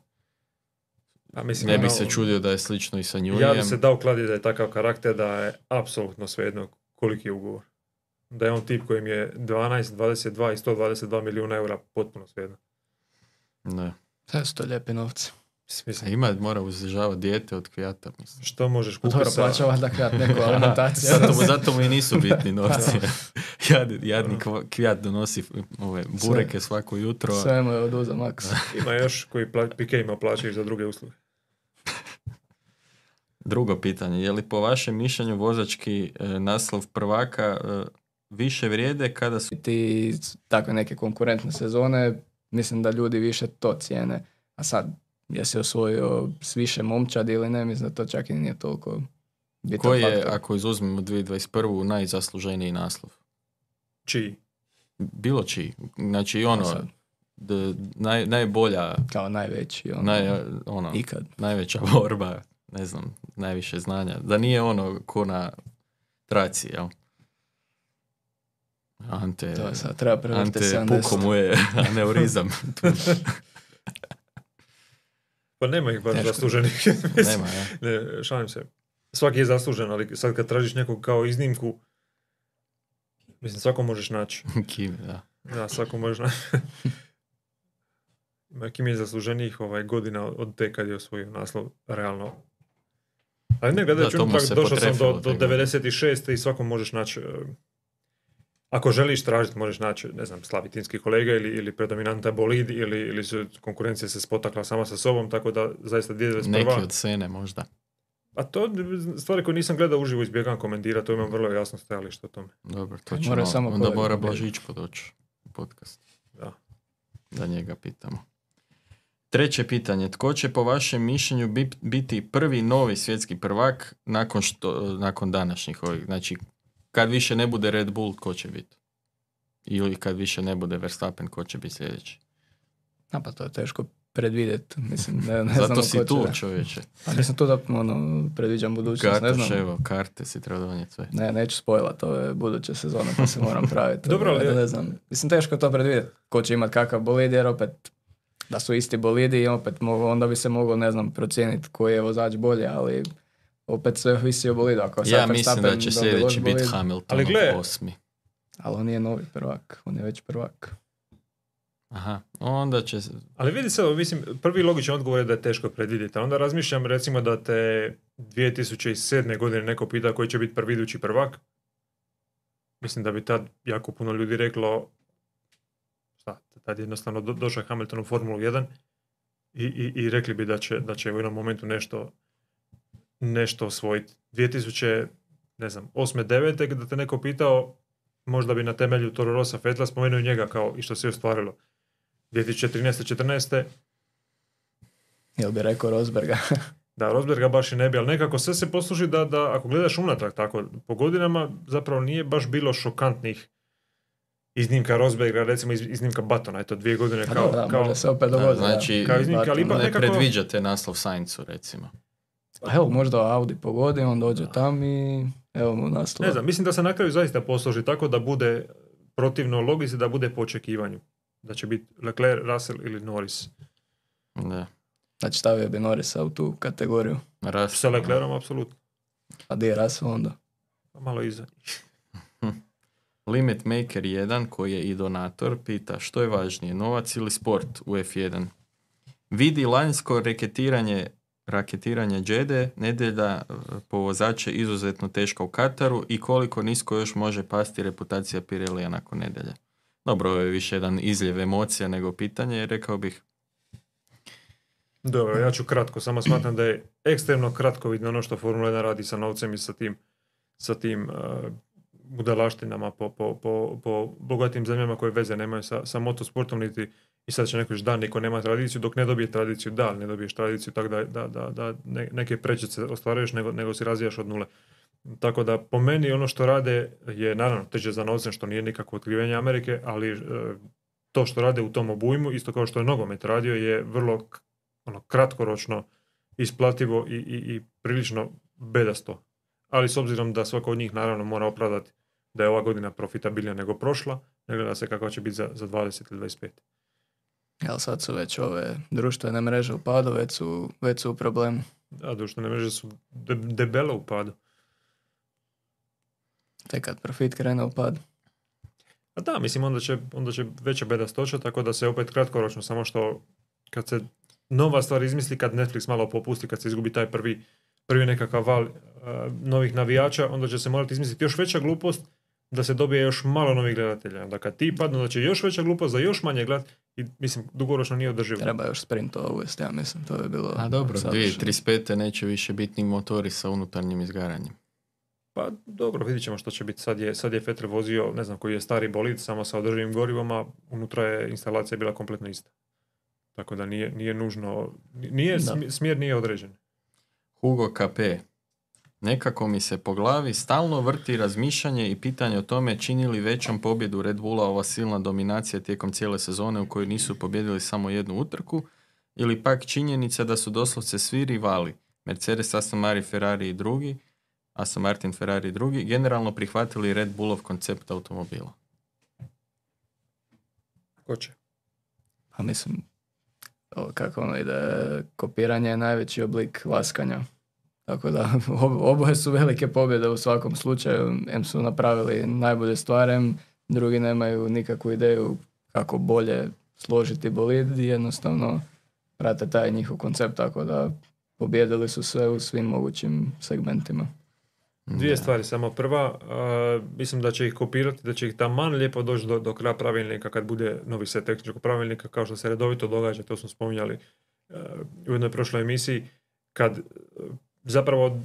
A mislim, Ne bi ono, se čudio da je slično i sa Ja bi Njujem. se dao kladi da je takav karakter da je apsolutno svejedno koliki je ugovor. Da je on tip kojim je 12, 22 i 122 milijuna eura potpuno svejedno. Ne. Sve su to lijepi novci. A Mislim, ima, mora uzdržavati dijete od kvijata. Mislim. što možeš Pa Dobro, kupiti sa... plaća valjda krat neku [laughs] alimentaciju. zato, mu, zato mu i nisu bitni novci. [laughs] Jad, jadni kvijat donosi ove bureke svako jutro. Sve mu je oduzeo maks. [laughs] Ima još koji pla... Pike ima plaćaju za druge usluge. Drugo pitanje, je li po vašem mišljenju vozački e, naslov prvaka e, više vrijede kada su... Ti takve neke konkurentne sezone, mislim da ljudi više to cijene. A sad, jesi osvojio s više momčadi ili ne, mislim da to čak i nije toliko bitan Koji je, faktor. ako izuzmemo 2021. najzasluženiji naslov? Čiji? Bilo čiji. Znači ono, sad. d- naj, najbolja, Kao najveći, ono, naj, ono, ikad. najveća borba, ne znam, najviše znanja. Da nije ono ko na traci, jel? Ante, To je sad, treba Ante 70. puko mu je aneurizam. Pa nema ih baš Teško. zasluženih. Nema, [laughs] ja. ne, šalim se. Svaki je zaslužen, ali sad kad tražiš nekog kao iznimku, mislim, svako možeš naći. [laughs] Kim, da. Da, svako može naći. [laughs] Ima kim je zasluženijih ovaj, godina od te kad je osvojio naslov, realno. Ali ne, Da, gledajući došao sam do, do te godine. 96. i svako možeš naći, e, ako želiš tražiti, možeš naći, ne znam, slavitinski kolega ili, ili predominanta bolid ili, ili su konkurencija se spotakla sama sa sobom, tako da zaista 2021. Neki od sene možda. A to stvari koje nisam gledao uživo izbjegam komentirati, to imam vrlo jasno stajalište o tome. Dobro, to Mora ćemo, samo onda mora biti. Blažičko doći u podcast. da njega pitamo. Treće pitanje. Tko će po vašem mišljenju bi- biti prvi novi svjetski prvak nakon, što, nakon današnjih ovih? Znači, kad više ne bude Red Bull, tko će biti? Ili kad više ne bude Verstappen, tko će biti sljedeći? A pa to je teško predvidjeti. Mislim, ne, ne Zato si ko tu, će. čovječe. Pa nisam tu da ono, predviđam budućnost, ne znam. evo, karte si treba donijeti sve. Ne, neću spojlat ove buduće sezone pa se moram praviti. [laughs] Dobro, ali- ne, ne znam. Mislim, teško je to predvidjeti. Ko će imat kakav bolid, jer opet da su isti bolidi i opet mogu, onda bi se moglo, ne znam, procijeniti koji je vozač bolji, ali opet sve visi o bolidu. Ako Ja mislim da će sljedeći biti Hamilton Ali gle- osmi. Ali on nije novi prvak, on je već prvak. Aha, onda će... se- Ali vidi se, mislim, prvi logičan odgovor je da je teško predvidjeti. Onda razmišljam recimo da te 2007. godine neko pita koji će biti prvi idući prvak. Mislim da bi tad jako puno ljudi reklo šta, tad je jednostavno do, došao je Hamilton u Formulu 1 i, i, i rekli bi da će, da će u jednom momentu nešto nešto osvojiti. 2000, ne znam, 8. 9. da te neko pitao, možda bi na temelju Toro Rosa Fetla spomenuo njega kao i što se ostvarilo. 2013. 14. Jel bi rekao Rosberga? [laughs] Da, Rosberga baš i ne bi, ali nekako sve se posluži da, da ako gledaš unatrag tako, po godinama zapravo nije baš bilo šokantnih iznimka Rosberga, recimo iz- iznimka Batona, eto dvije godine Pa kao, da, da, kao može se opet Da, dogoditi. znači, da. kao iznimka, ali ipak ne nekako- predviđate naslov Saincu, recimo. Evo, možda Audi pogodi, on dođe tam i evo mu naslov. ne znam, mislim da se na kraju zaista posloži tako da bude protivno logici da bude po očekivanju. Da će biti Leclerc, Russell ili Norris. Da. Znači stavio bi Norisa u tu kategoriju. Ras- Sa Leclerom, apsolutno. A di je Russell onda? Pa Malo iza. [laughs] Limit Maker 1, koji je i donator, pita što je važnije, novac ili sport u F1? Vidi lanjsko reketiranje raketiranje Džede, nedjelja e, po vozače izuzetno teška u Kataru i koliko nisko još može pasti reputacija Pirelija nakon nedjelje. Dobro, ovo je više jedan izljev emocija nego pitanje, rekao bih. Dobro, ja ću kratko, samo smatram da je ekstremno kratko vidno ono što Formula 1 radi sa novcem i sa tim, sa tim uh, budalaštinama po, po, po, po bogatim zemljama koje veze nemaju sa, sa motosportom, niti i sad će neko reći da, niko nema tradiciju, dok ne dobije tradiciju, da, ne dobiješ tradiciju, tako da, da, da, da ne- neke prečice ostvaruješ, nego, nego si razvijaš od nule. Tako da, po meni, ono što rade je, naravno, teže za novcem, što nije nikakvo otkrivenje Amerike, ali e, to što rade u tom obujmu, isto kao što je nogomet radio, je vrlo ono, kratkoročno isplativo i, i, i prilično bedasto. Ali s obzirom da svako od njih naravno mora opravdati da je ova godina profitabilnija nego prošla, ne gleda se kakva će biti za, za 20 ili 25. Jel sad su već ove društvene mreže u padu, već su, već su u problemu. Da, društvene mreže su de, debelo u padu. Tek kad profit krene u pad. A da, mislim, onda će, onda će veća bedastoća, tako da se opet kratkoročno, samo što kad se nova stvar izmisli, kad Netflix malo popusti, kad se izgubi taj prvi, prvi nekakav val a, novih navijača, onda će se morati izmisliti još veća glupost da se dobije još malo novih gledatelja. Onda kad ti padnu, onda će još veća glupost za još manje gledat i mislim, dugoročno nije održivo. Treba još sprintova uvesti, ja mislim, to bi bilo A dobro, savršeno. 2035. neće više biti ni motori sa unutarnjim izgaranjem. Pa dobro, vidit ćemo što će biti. Sad je, sad je Fetter vozio, ne znam koji je stari bolid, samo sa održivim gorivom, a unutra je instalacija bila kompletno ista. Tako da nije, nije nužno, nije, smjer nije određen. Hugo KP. Nekako mi se po glavi stalno vrti razmišljanje i pitanje o tome čini li većom pobjedu Red Bulla ova silna dominacija tijekom cijele sezone u kojoj nisu pobjedili samo jednu utrku ili pak činjenica da su doslovce svi rivali Mercedes, Aston Martin, Ferrari i drugi Aston Martin, Ferrari i drugi generalno prihvatili Red Bullov koncept automobila. Ko će? Pa mislim, kako ono ide, kopiranje je najveći oblik laskanja. Tako da [laughs] ob- oboje su velike pobjede u svakom slučaju. Em su napravili najbolje stvari, em drugi nemaju nikakvu ideju kako bolje složiti bolid i jednostavno prate taj njihov koncept, tako da pobjedili su sve u svim mogućim segmentima. Dvije Da. stvari, samo prva, mislim da će ih kopirati, da će ih taman lijepo doći do, do kraja pravilnika kad bude novi set tehničkog pravilnika, kao što se redovito događa, to smo spominjali a, u jednoj prošloj emisiji, kad zapravo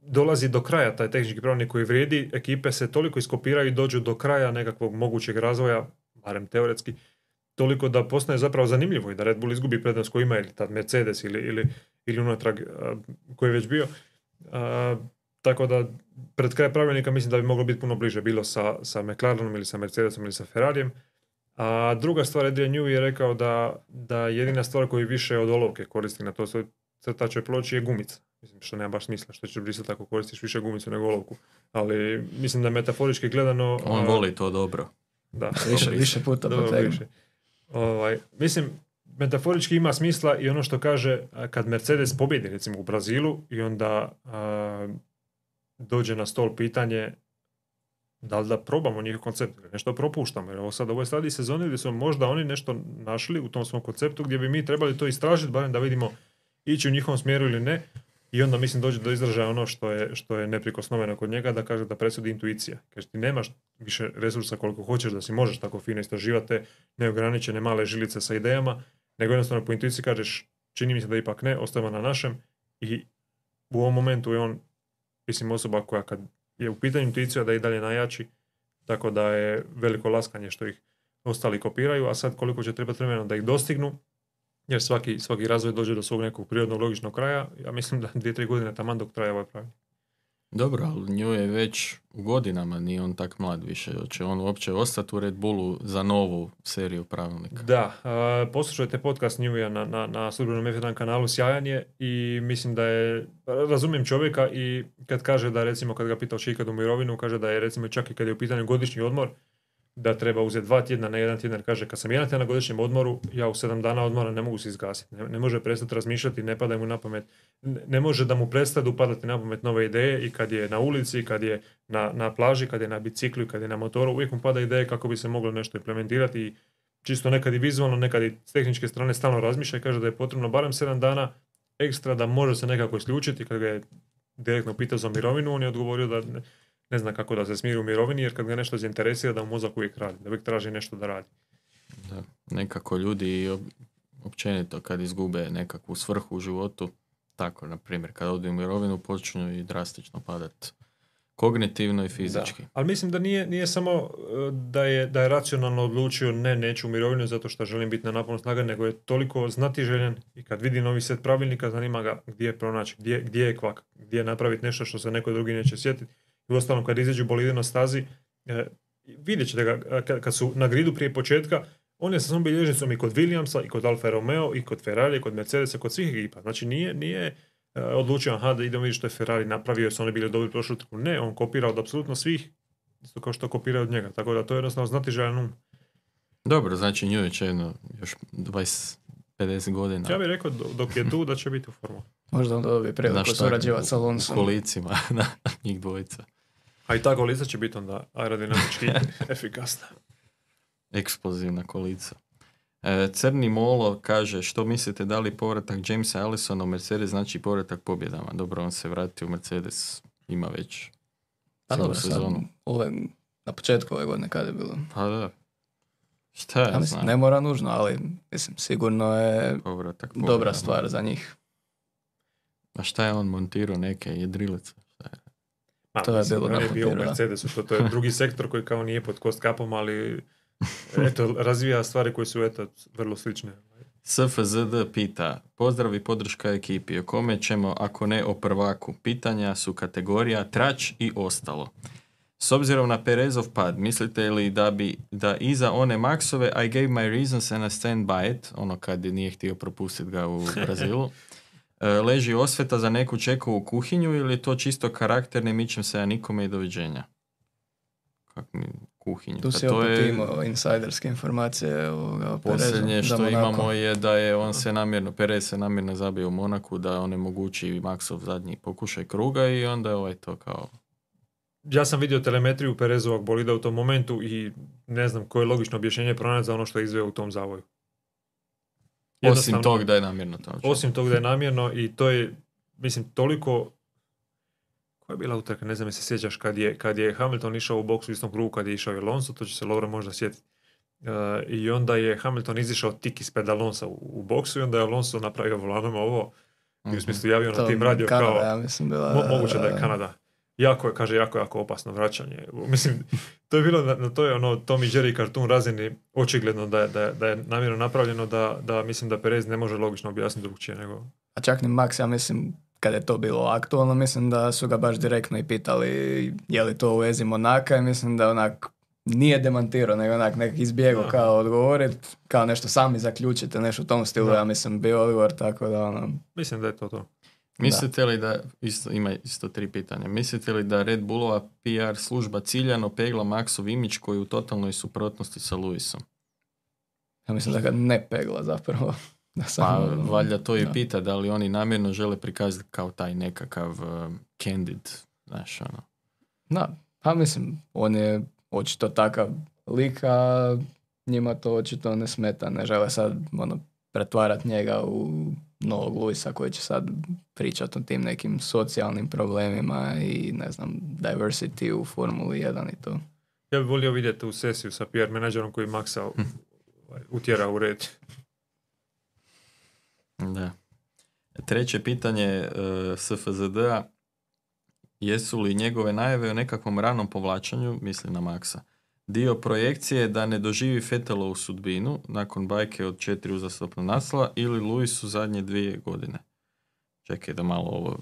dolazi do kraja taj tehnički pravilnik koji vrijedi, ekipe se toliko iskopiraju i dođu do kraja nekakvog mogućeg razvoja, barem teoretski, toliko da postane zapravo zanimljivo i da Red Bull izgubi prednost koju ima ili tad Mercedes ili, ili, ili unatrag a, koji je već bio. A, tako da pred kraj pravilnika mislim da bi moglo biti puno bliže bilo sa, sa McLarenom ili sa Mercedesom ili sa Ferrarijem. A druga stvar, Adrian Newey je rekao da, da jedina stvar koju više od olovke koristi na to crtačoj ploči je gumica. Mislim, što nema baš smisla, što će brisati ako koristiš više gumicu nego olovku. Ali mislim da metaforički gledano... On a, voli to dobro. Da, Više, dobro, više puta dobro više. Ovaj, mislim, metaforički ima smisla i ono što kaže kad Mercedes pobjedi recimo u Brazilu i onda a, dođe na stol pitanje da li da probamo njihov koncept ili nešto propuštamo. Jer ovo sad, ovo je stadij sezone gdje su možda oni nešto našli u tom svom konceptu gdje bi mi trebali to istražiti, barem da vidimo ići u njihovom smjeru ili ne. I onda mislim dođe do izražaja ono što je, što je neprikosnoveno kod njega da kaže da presudi intuicija. Kaže ti nemaš više resursa koliko hoćeš da si možeš tako fino istraživati te neograničene male žilice sa idejama, nego jednostavno po intuiciji kažeš čini mi se da ipak ne, ostajemo na našem i u ovom momentu je on mislim osoba koja kad je u pitanju intuicija da i dalje najjači, tako da je veliko laskanje što ih ostali kopiraju, a sad koliko će trebati vremena da ih dostignu, jer svaki, svaki razvoj dođe do svog nekog prirodnog logičnog kraja, ja mislim da dvije, tri godine taman dok traje ovaj pravilnik. Dobro, ali nju je već u godinama, nije on tak mlad više. Hoće on uopće ostati u Red Bullu za novu seriju pravilnika? Da, a, poslušajte podcast Newja na, na, na službenom F1 kanalu, sjajan je i mislim da je, razumijem čovjeka i kad kaže da recimo kad ga pitao ikad u mirovinu, kaže da je recimo čak i kad je u pitanju godišnji odmor, da treba uzeti dva tjedna na jedan tjedan, kaže kad sam jedan tjedan na godišnjem odmoru, ja u sedam dana odmora ne mogu se izgasiti, ne, ne može prestati razmišljati, ne pada mu na pamet, ne, ne može da mu prestadu padati na pamet nove ideje i kad je na ulici, kad je na, na plaži, kad je na biciklu, kad je na motoru, uvijek mu pada ideje kako bi se moglo nešto implementirati i čisto nekad i vizualno, nekad i s tehničke strane stalno razmišlja i kaže da je potrebno barem 7 dana ekstra da može se nekako isključiti. Kad ga je direktno pitao za mirovinu, on je odgovorio da ne, ne zna kako da se smiri u mirovini, jer kad ga nešto zainteresira da mu mozak uvijek radi, da uvijek traži nešto da radi. Da. Nekako ljudi op- općenito kad izgube nekakvu svrhu u životu, tako, na primjer, kad odu u mirovinu, počinju i drastično padat kognitivno i fizički. Ali mislim da nije, nije samo e, da je, da je racionalno odlučio ne, neću u mirovinu zato što želim biti na naponu snaga, nego je toliko znatiželjen i kad vidi novi set pravilnika, zanima ga gdje je pronaći, gdje, gdje je kvak, gdje je napraviti nešto što se neko drugi neće sjetiti. I uostalom kad izađu bolide na stazi, e, vidjet ćete ga e, kad, kad su na gridu prije početka, on je sa svom bilježnicom i kod Williamsa, i kod Alfa Romeo, i kod Ferrari, i kod Mercedesa, kod svih ekipa. Znači nije, nije e, odlučio, aha, da idemo vidjeti što je Ferrari napravio, jer su oni bili dobri prošlu trku. Ne, on kopira od apsolutno svih, isto kao što kopira od njega. Tako da to je jednostavno znatiželjan um. Dobro, znači nju je jedno još 20, 50 godina. Ja bih rekao do- dok je tu da će biti u formu. Možda onda dobije priliku surađivati sa u Alonsom. kolicima, [laughs] njih dvojica. A i ta golica će biti onda aerodinamički [laughs] efikasna. Eksplozivna kolica. E, Crni Molo kaže, što mislite da li povratak Jamesa Allisona u Mercedes znači povratak pobjedama? Dobro, on se vratio u Mercedes, ima već Pa dobro, sad, sezonu. ove, na početku ove godine kada je bilo. Pa da. Šta ja, Ja mislim, znam? ne mora nužno, ali mislim, sigurno je Povratak dobra stvar za njih. A šta je on montirao neke jedrilice? Je? Ma, To je bilo je bio u. Mercedesu, to, to je [laughs] drugi sektor koji kao nije pod cost kapom, ali eto, razvija stvari koje su eto, vrlo slične. SFZD pita, pozdrav i podrška ekipi, o kome ćemo ako ne o prvaku? Pitanja su kategorija trač i ostalo. S obzirom na Perezov pad, mislite li da bi da iza one Maxove I gave my reasons and I stand by it, ono kad je nije htio propustiti ga u [laughs] Brazilu, leži osveta za neku čekovu kuhinju ili je to čisto karakter, ne mičem se ja nikome i doviđenja? Kak mi kuhinju? Tu Pa si to opet je- imao insajderske informacije ovoga o Perezu, Posljednje što imamo je da je on se namjerno, Perez se namjerno zabio u Monaku da onemogući Maxov zadnji pokušaj kruga i onda je ovaj to kao... Ja sam vidio telemetriju Perezovog bolida u tom momentu i ne znam koje je logično objašnjenje pronaći za ono što je izveo u tom zavoju. Osim tog da je namjerno to. Osim tog da je namjerno i to je, mislim, toliko... Koja je bila utrka, ne znam je se sjećaš, kad je, kad je Hamilton išao u boksu u istom krugu kad je išao i Alonso, to će se Laura možda sjetiti. E, I onda je Hamilton izišao tik ispred Alonsa u, u boksu i onda je Alonso napravio volanom ovo i u Mhm. smislu javio na tim radio Kanada, kao... ja mislim, bila... Mo- moguće da je Kanada. Jako je, kaže, jako, jako opasno vraćanje. Mislim, to je bilo, na, na to je ono Tom i Jerry kartun razini očigledno da je, da je, da je namjerno napravljeno da, da mislim da Perez ne može logično objasniti drugčije nego... A čak ni Max, ja mislim, kad je to bilo aktualno, mislim da su ga baš direktno i pitali je li to u vezi Monaka i mislim da onak nije demantirao, nego onak nek izbjegao Aha. kao odgovorit, kao nešto sami zaključite, nešto u tom stilu, Da. ja mislim, bio odgovor, tako da ono, Mislim da je to to. Mislite li da, isto, ima isto tri pitanja, mislite li da Red Bullova PR služba ciljano pegla Maxov imić koji je u totalnoj suprotnosti sa Lewisom? ja mislim da ga ne pegla zapravo. [laughs] Da Pa samo, valjda to i da. pita da li oni namjerno žele prikazati kao taj nekakav uh, candid, znaš ono. Da, pa mislim, on je očito takav lik, a njima to očito ne smeta, ne žele sad ono, pretvarat njega u novog Luisa koji će sad pričat o tim nekim socijalnim problemima i ne znam, diversity u Formuli 1 i to. Ja bih volio vidjeti tu sesiju sa PR menadžerom koji Maxa ovaj, utjera u red. Da. Treće pitanje uh, SFZD-a. Jesu li njegove najave o nekakvom ranom povlačenju, misli na Maxa, dio projekcije da ne doživi Fetelovu sudbinu nakon bajke od četiri uzastopna naslova ili Luis u zadnje dvije godine? Čekaj da malo ovo...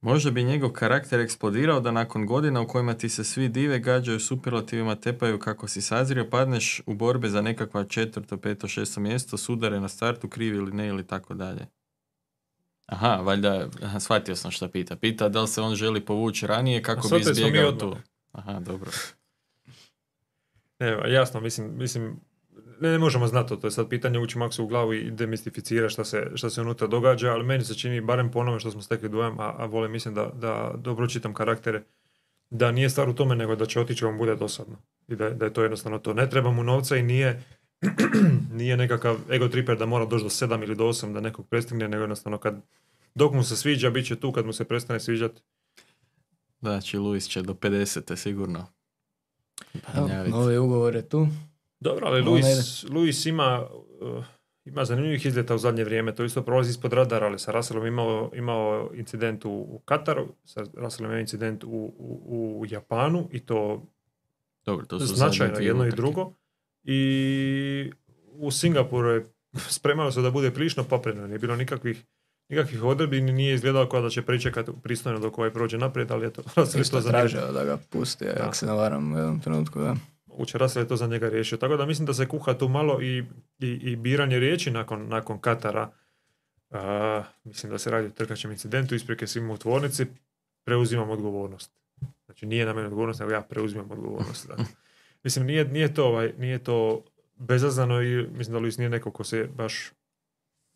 Možda bi njegov karakter eksplodirao da nakon godina u kojima ti se svi dive, gađaju superlativima, tepaju kako si sazrio, padneš u borbe za nekakva četvrto, peto, šesto mjesto, sudare na startu, krivi ili ne ili tako dalje. Aha, valjda, aha, shvatio sam šta pita. Pita da li se on želi povući ranije kako bi izbjegao tu. Aha, dobro. Ne, jasno, mislim, mislim ne, ne možemo znati to, to je sad pitanje ući Maxu u glavu i demistificira šta se, šta se unutra događa, ali meni se čini, barem po onome što smo stekli dojam, a, a volim mislim da, da dobro čitam karaktere, da nije stvar u tome, nego da će otići vam bude dosadno. I da, da je to jednostavno to. Ne treba mu novca i nije, [clears throat] nije nekakav ego triper da mora doći do 7 ili do 8 da nekog prestigne, nego jednostavno kad dok mu se sviđa, bit će tu, kad mu se prestane sviđati, Znači, Luis će do 50. sigurno. Evo, gnjavit. novi ugovor je tu. Dobro, ali Luis, Luis ima, uh, ima zanimljivih izljeta u zadnje vrijeme. To isto prolazi ispod radara, ali sa Russellom imao, imao incident u, u Kataru, sa Russellom imao incident u, u, u Japanu i to Dobro, to su značajno jedno i utrke. drugo. I u Singapuru je [laughs] spremalo se da bude prilično papreno. Nije bilo nikakvih nikakvih odredbi, ni nije izgledalo kao da će pričekati pristojno dok ovaj prođe naprijed, ali eto, Russell to za njega da ga pusti, Da. ako se ne varam u jednom trenutku, da. Uče Russell je to za njega riješio. Tako da mislim da se kuha tu malo i, i, i biranje riječi nakon, nakon Katara. A, mislim da se radi o trkačem incidentu, isprike svima u tvornici, preuzimam odgovornost. Znači nije na mene odgovornost, nego ja preuzimam odgovornost. Da. [laughs] mislim, nije, nije, to, ovaj, nije to bezazano i mislim da Luis nije neko ko se baš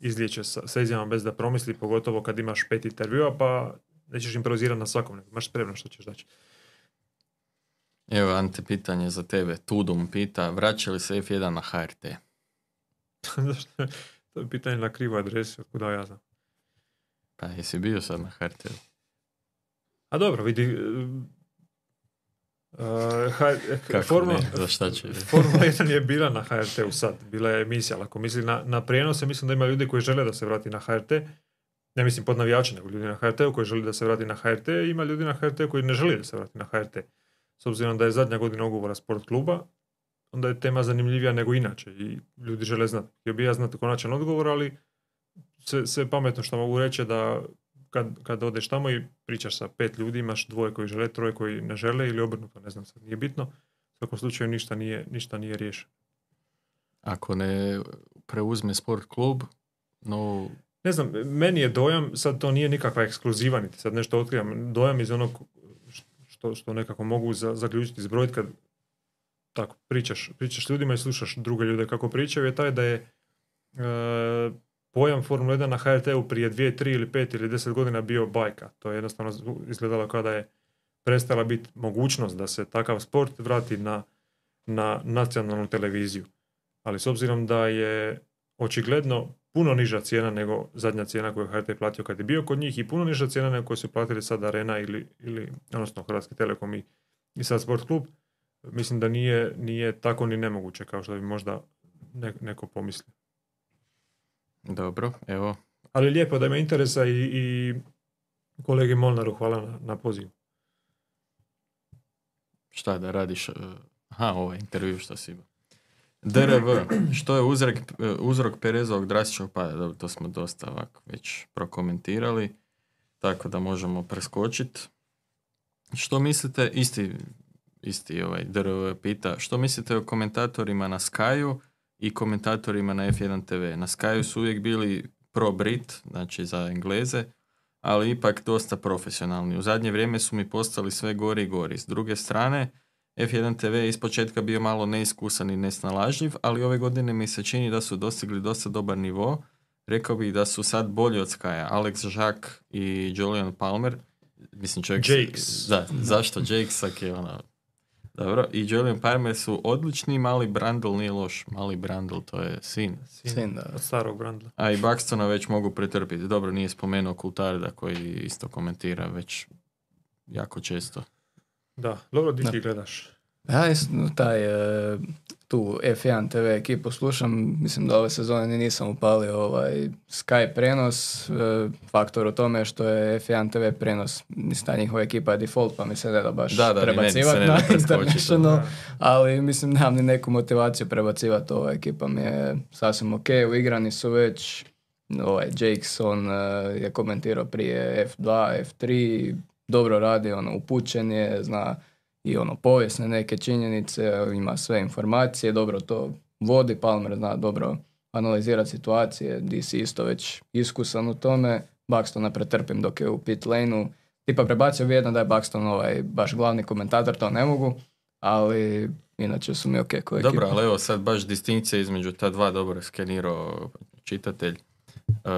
izliječe sa, sa izjavama bez da promisli, pogotovo kad imaš pet intervjua, pa nećeš improvizirati na svakom, nego imaš spremno što ćeš daći. Evo, Ante, pitanje za tebe. Tudum pita, vraća li se F1 na HRT? [laughs] To je pitanje na krivu adresu, kuda ja znam. Pa, jesi bio sad na HRT? A dobro, vidi... Uh, H- Kako Formula, ne, za šta će? Formula 1 je bila na HRT-u sad, bila je emisija, ali ako misli na, na prijenose, mislim da ima ljudi koji žele da se vrati na HRT, ne mislim pod navijače, nego ljudi na HRT-u koji žele da se vrati na HRT, ima ljudi na HRT koji ne žele da se vrati na HRT. S obzirom da je zadnja godina ugovora sport kluba, onda je tema zanimljivija nego inače i ljudi žele znati. Htio bi ja znati konačan odgovor, ali sve, sve pametno što mogu reći da kad, kad odeš tamo i pričaš sa pet ljudi, imaš dvoje koji žele, troje koji ne žele ili obrnuto, ne znam sad, nije bitno. U svakom slučaju ništa nije, ništa nije riješeno. Ako ne preuzme sport klub, no, Ne znam, meni je dojam, sad to nije nikakva ekskluziva, niti sad nešto otkrivam, dojam iz onog što, što nekako mogu za, zaključiti, zbrojiti kad tako pričaš, pričaš ljudima i slušaš druge ljude kako pričaju, je taj da je e, pojam Formula 1 na HRT-u prije dvije, tri ili pet ili deset godina bio bajka. To je jednostavno izgledalo kao da je prestala biti mogućnost da se takav sport vrati na, na nacionalnu televiziju. Ali s obzirom da je očigledno puno niža cijena nego zadnja cijena koju je HRT platio kad je bio kod njih i puno niža cijena nego koju su platili sad Arena ili, ili odnosno Hrvatski Telekom i, i sad Sport Klub. Mislim da nije, nije tako ni nemoguće kao što bi možda ne- neko pomislio. Dobro, evo, Ali lijepo da ima interesa i, i kolegi Molnaru hvala na, na pozivu. Šta da radiš? e, Aha, ovaj intervju što si imao. DRV, što je uzrok, e, uzrok Perezovog drastičnog pada? Dobro, to smo dosta ovako već prokomentirali, tako da možemo preskočiti. Što mislite, isti, isti ovaj DRV pita, što mislite o komentatorima na Skyu i komentatorima na F1 TV? Na Skyu su uvijek bili pro Brit, znači za Engleze, ali ipak dosta profesionalni. U zadnje vrijeme su mi postali sve gori i gori. S druge strane, F1 TV je ispočetka bio malo neiskusan i nesnalažljiv, ali ove godine mi se čini da su dostigli dosta dobar nivo. Rekao bih da su sad bolji od Skya. Alex Žak i Julian Palmer, mislim čovjek... Jakes. Da, zašto Jakesak je ono... Dobro, i Julian Palmer su odlični, mali Brandl nije loš. Mali Brandl, to je sin. Sin, da. Od starog Brandla. A i Buxtona već mogu pretrpiti. Dobro, nije spomenuo Kultarda koji isto komentira već jako često. Da, dobro, di ti gledaš? Ja taj, e, tu F1 TV ekipu slušam, mislim da ove sezone ni nisam upalio ovaj Sky prenos, e, faktor u tome što je F1 TV prenos, mislim ta njihova ekipa je default pa mi se ne da baš Da, da, prebacivati na International, da. ali mislim nemam ni neku motivaciju prebacivati, ova ekipa mi je sasvim ok, uigrani su već, ovaj Jakes, on e, je komentirao prije F2, F3, dobro radi, ono, upućen je, zna i ono povijesne neke činjenice, ima sve informacije, dobro to vodi, Palmer zna dobro analizirati situacije, DC isto već iskusan u tome, Buxtona pretrpim dok je u pit lane tipa prebacio bi da je Buxton ovaj baš glavni komentator, to ne mogu, ali inače su mi ok koji Dobro, ali evo sad baš distinkcija između ta dva dobro skenirao čitatelj. E,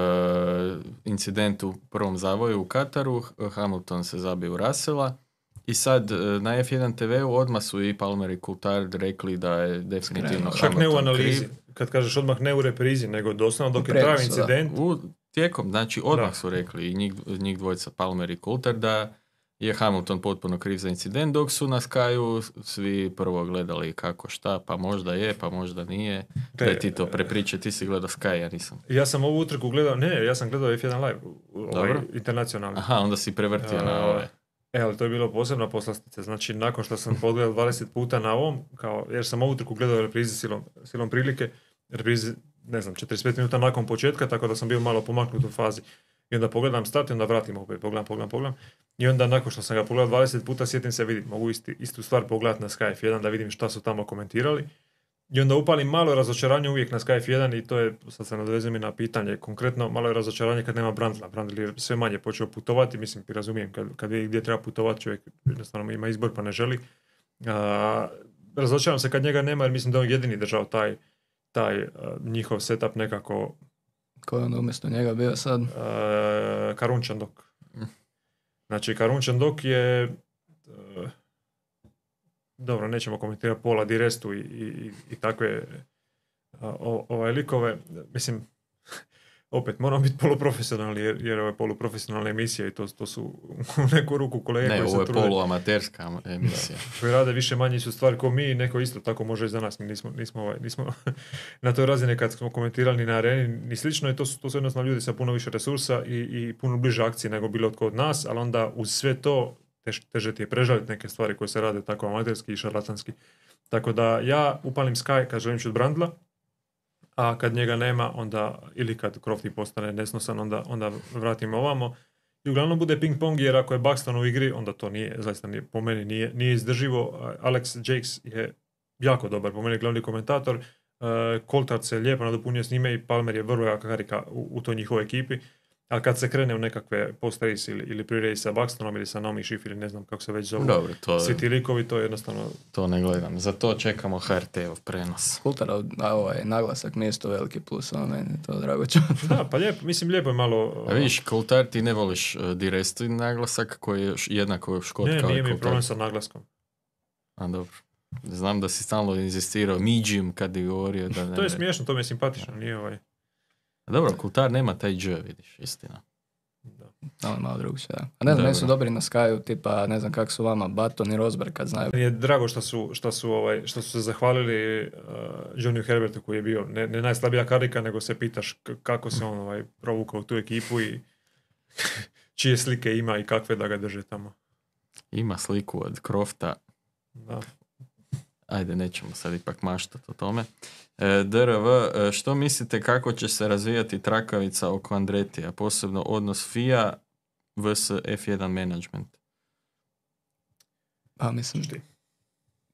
incident u prvom zavoju u Kataru, Hamilton se zabio u Rasela i sad e, na F1 TV-u odmah su i Palmer i Coulthard rekli da je definitivno Skrenuo. Čak ne u analizi. kriv. Kad kažeš odmah ne u reprizi, nego doslovno dok U je trajao da. incident. U, tijekom, znači odmah Da. su rekli i njih, njih dvojica Palmer i Coulthard da je Hamilton potpuno kriv za incident, dok su na Skyu svi prvo gledali kako šta, pa možda je, pa možda nije. Daj ti to prepričaj, ti si gledao Sky, ja nisam. Ja sam ovu utrku gledao, ne, ja sam gledao F1 live, ovaj, internacionalni. Aha, onda si prevrtio na ove. E, ali to je bilo posebna poslastica. Znači, nakon što sam pogledao 20 puta na ovom, kao, jer sam ovu utrku gledao reprizi silom, silom prilike, reprizi, ne znam, 45 minuta nakon početka, tako da sam bio malo pomaknut u fazi. I onda pogledam start i onda vratim opet, pogledam, pogledam, pogledam. I onda nakon što sam ga pogledao 20 puta, sjetim se, vidim, mogu isti, istu stvar pogledati na Skype 1 da vidim šta su tamo komentirali. I onda upalim malo razočaranje uvijek na Skype 1 i to je, sad se nadovezujem i na pitanje, konkretno malo je razočaranje kad nema Brandla. Brandl je sve manje počeo putovati, mislim, razumijem, kad, kad vidi gdje treba putovati, čovjek jednostavno ima izbor pa ne želi. A, razočaram se kad njega nema jer mislim da je on jedini držao taj, taj a, njihov setup nekako Ko je onda umjesto njega bio sad? Karunčan Dok. Znači, Karunčan Dok je dobro, nećemo komentirati Pola Di Restu i, i, i takve uh, o- ovaj likove. Mislim, [laughs] opet moram biti poluprofesionalni jer, jer ovo je poluprofesionalna emisija i to, to su [laughs] u neku ruku kolege Ne, koji ovo je trude, poluamaterska emisija. koji rade više manje su stvari kao mi i neko isto tako može i za nas. Mi nismo, nismo, ovaj, nismo [laughs] na toj razini kad smo komentirali ni na areni ni slično i to su, to su jednostavno ljudi sa puno više resursa i, i puno bliže akcije nego bilo tko od nas, ali onda uz sve to teže ti je prežaliti neke stvari koje se rade tako amaterski i šarlatanski. Tako da ja upalim Sky kad želim čut Brandla, a kad njega nema, onda, ili kad Crofty postane nesnosan, onda, onda vratim ovamo. I uglavnom bude ping pong jer ako je Buxton u igri, onda to nije, zaista nije, po meni nije, nije izdrživo. Alex Jakes je jako dobar, po meni glavni komentator. Uh, Coulthard se lijepo nadopunio s njime i Palmer je vrlo jaka karika u, u toj njihovoj ekipi. Ali kad se krene u nekakve post-race ili, ili pre-race sa Buxtonom ili sa Naomi Schiff ili ne znam kako se već zovu, Dobro, to, svi ti likovi, to je jednostavno to ne gledam. Za to čekamo HRT-ov prenos. Kultara, a ovaj naglasak mi je isto veliki plus, ono meni je to drago čuti. Da, pa lijepo, mislim lijepo je malo... A vidiš, Coulthard ti ne voliš uh, Diresti naglasak koji je jednako škot ne, kao i nije mi problem sa naglaskom. A dobro. Znam da si stalno inzistirao Midgim kad je govorio da ne... To je smiješno, to mi je simpatično, nije ovaj... A dobro, Coulthard nema taj dž, vidiš, istina. Da. Malo, malo drugčije, da. A ne znam, meni su dobri na Skyu, tipa, ne znam kako su vama, Baton i Rosberg kad znaju. Meni je drago što su, što su, ovaj, što su se zahvalili uh, Johnny Herbertu koji je bio ne, ne najslabija karika, nego se pitaš k- kako se on ovaj, provukao u tu ekipu i [laughs] čije slike ima i kakve da ga drže tamo. Ima sliku od Crofta. Da. Ajde, nećemo sad ipak maštati o tome. E, DRV, e, što mislite kako će se razvijati trakavica oko Andretija, posebno odnos FIA vs F1 management? Pa mislim,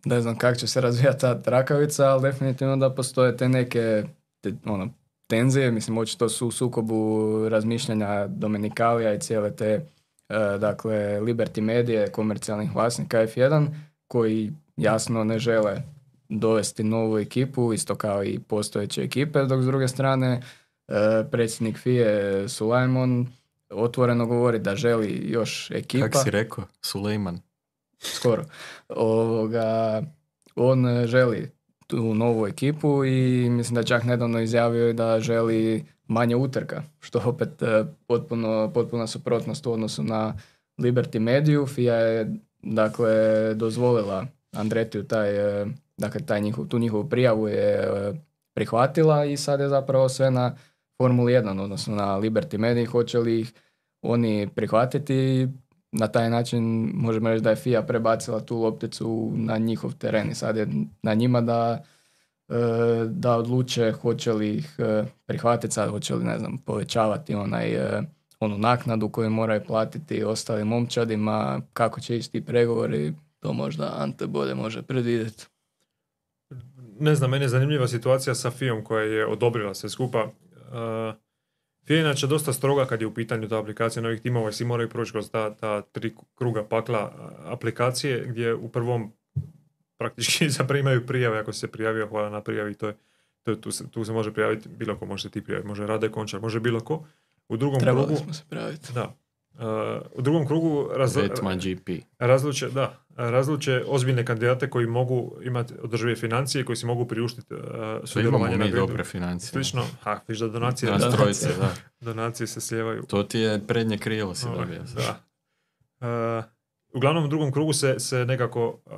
ne znam kako će se razvijati ta trakavica, ali definitivno da postoje te neke te, ono, tenzije, mislim očito su u sukobu razmišljanja Dominikalija i cijele te e, dakle Liberty Medije, komercijalnih vlasnika F1 koji jasno ne žele dovesti novu ekipu, isto kao i postojeće ekipe, dok s druge strane e, predsjednik FIE Sulajmon otvoreno govori da želi još ekipa. Kako si rekao? Sulejman. Skoro. Ovoga, on želi tu novu ekipu i mislim da čak nedavno izjavio i da želi manje utrka, što opet e, potpuno, potpuna suprotnost u odnosu na Liberty Mediju. FIA je dakle dozvolila Andretiju taj, e, dakle taj njihov, tu njihovu prijavu je e, prihvatila i sad je zapravo sve na Formuli 1, odnosno na Liberty Mediji, hoće li ih oni prihvatiti na taj način možemo reći da je FIA prebacila tu lopticu na njihov teren i sad je na njima da, e, da odluče hoće li ih prihvatiti, sad hoće li ne znam, povećavati onaj, onu naknadu koju moraju platiti ostalim momčadima, kako će ići ti pregovori, to možda Ante bolje može predvidjeti. Ne znam, meni je zanimljiva situacija sa FIOM koja je odobrila sve skupa. Uh, FIA je inače dosta stroga kad je u pitanju ta aplikacija novih timova i svi moraju proći kroz ta, ta tri kruga pakla aplikacije gdje u prvom praktički [laughs] zaprimaju prijave ako se prijavio, hvala na prijavi, to je, to tu, se, tu se može prijaviti, bilo ko može se ti prijaviti, može Rade Končar, može bilo ko. U drugom Trebali krugu, smo se prijaviti. da, u drugom krugu razlo, GP. razluče, da, razluče ozbiljne kandidate koji mogu imati održive financije, koji si mogu priuštiti uh, sudjelovanje na gridu. dobre financije. Slično, ha, viš da donacije, Nas trojice, da. donacije se slijevaju. To ti je prednje krilo si dobio. da. Uh, uglavnom u drugom krugu se, se nekako uh,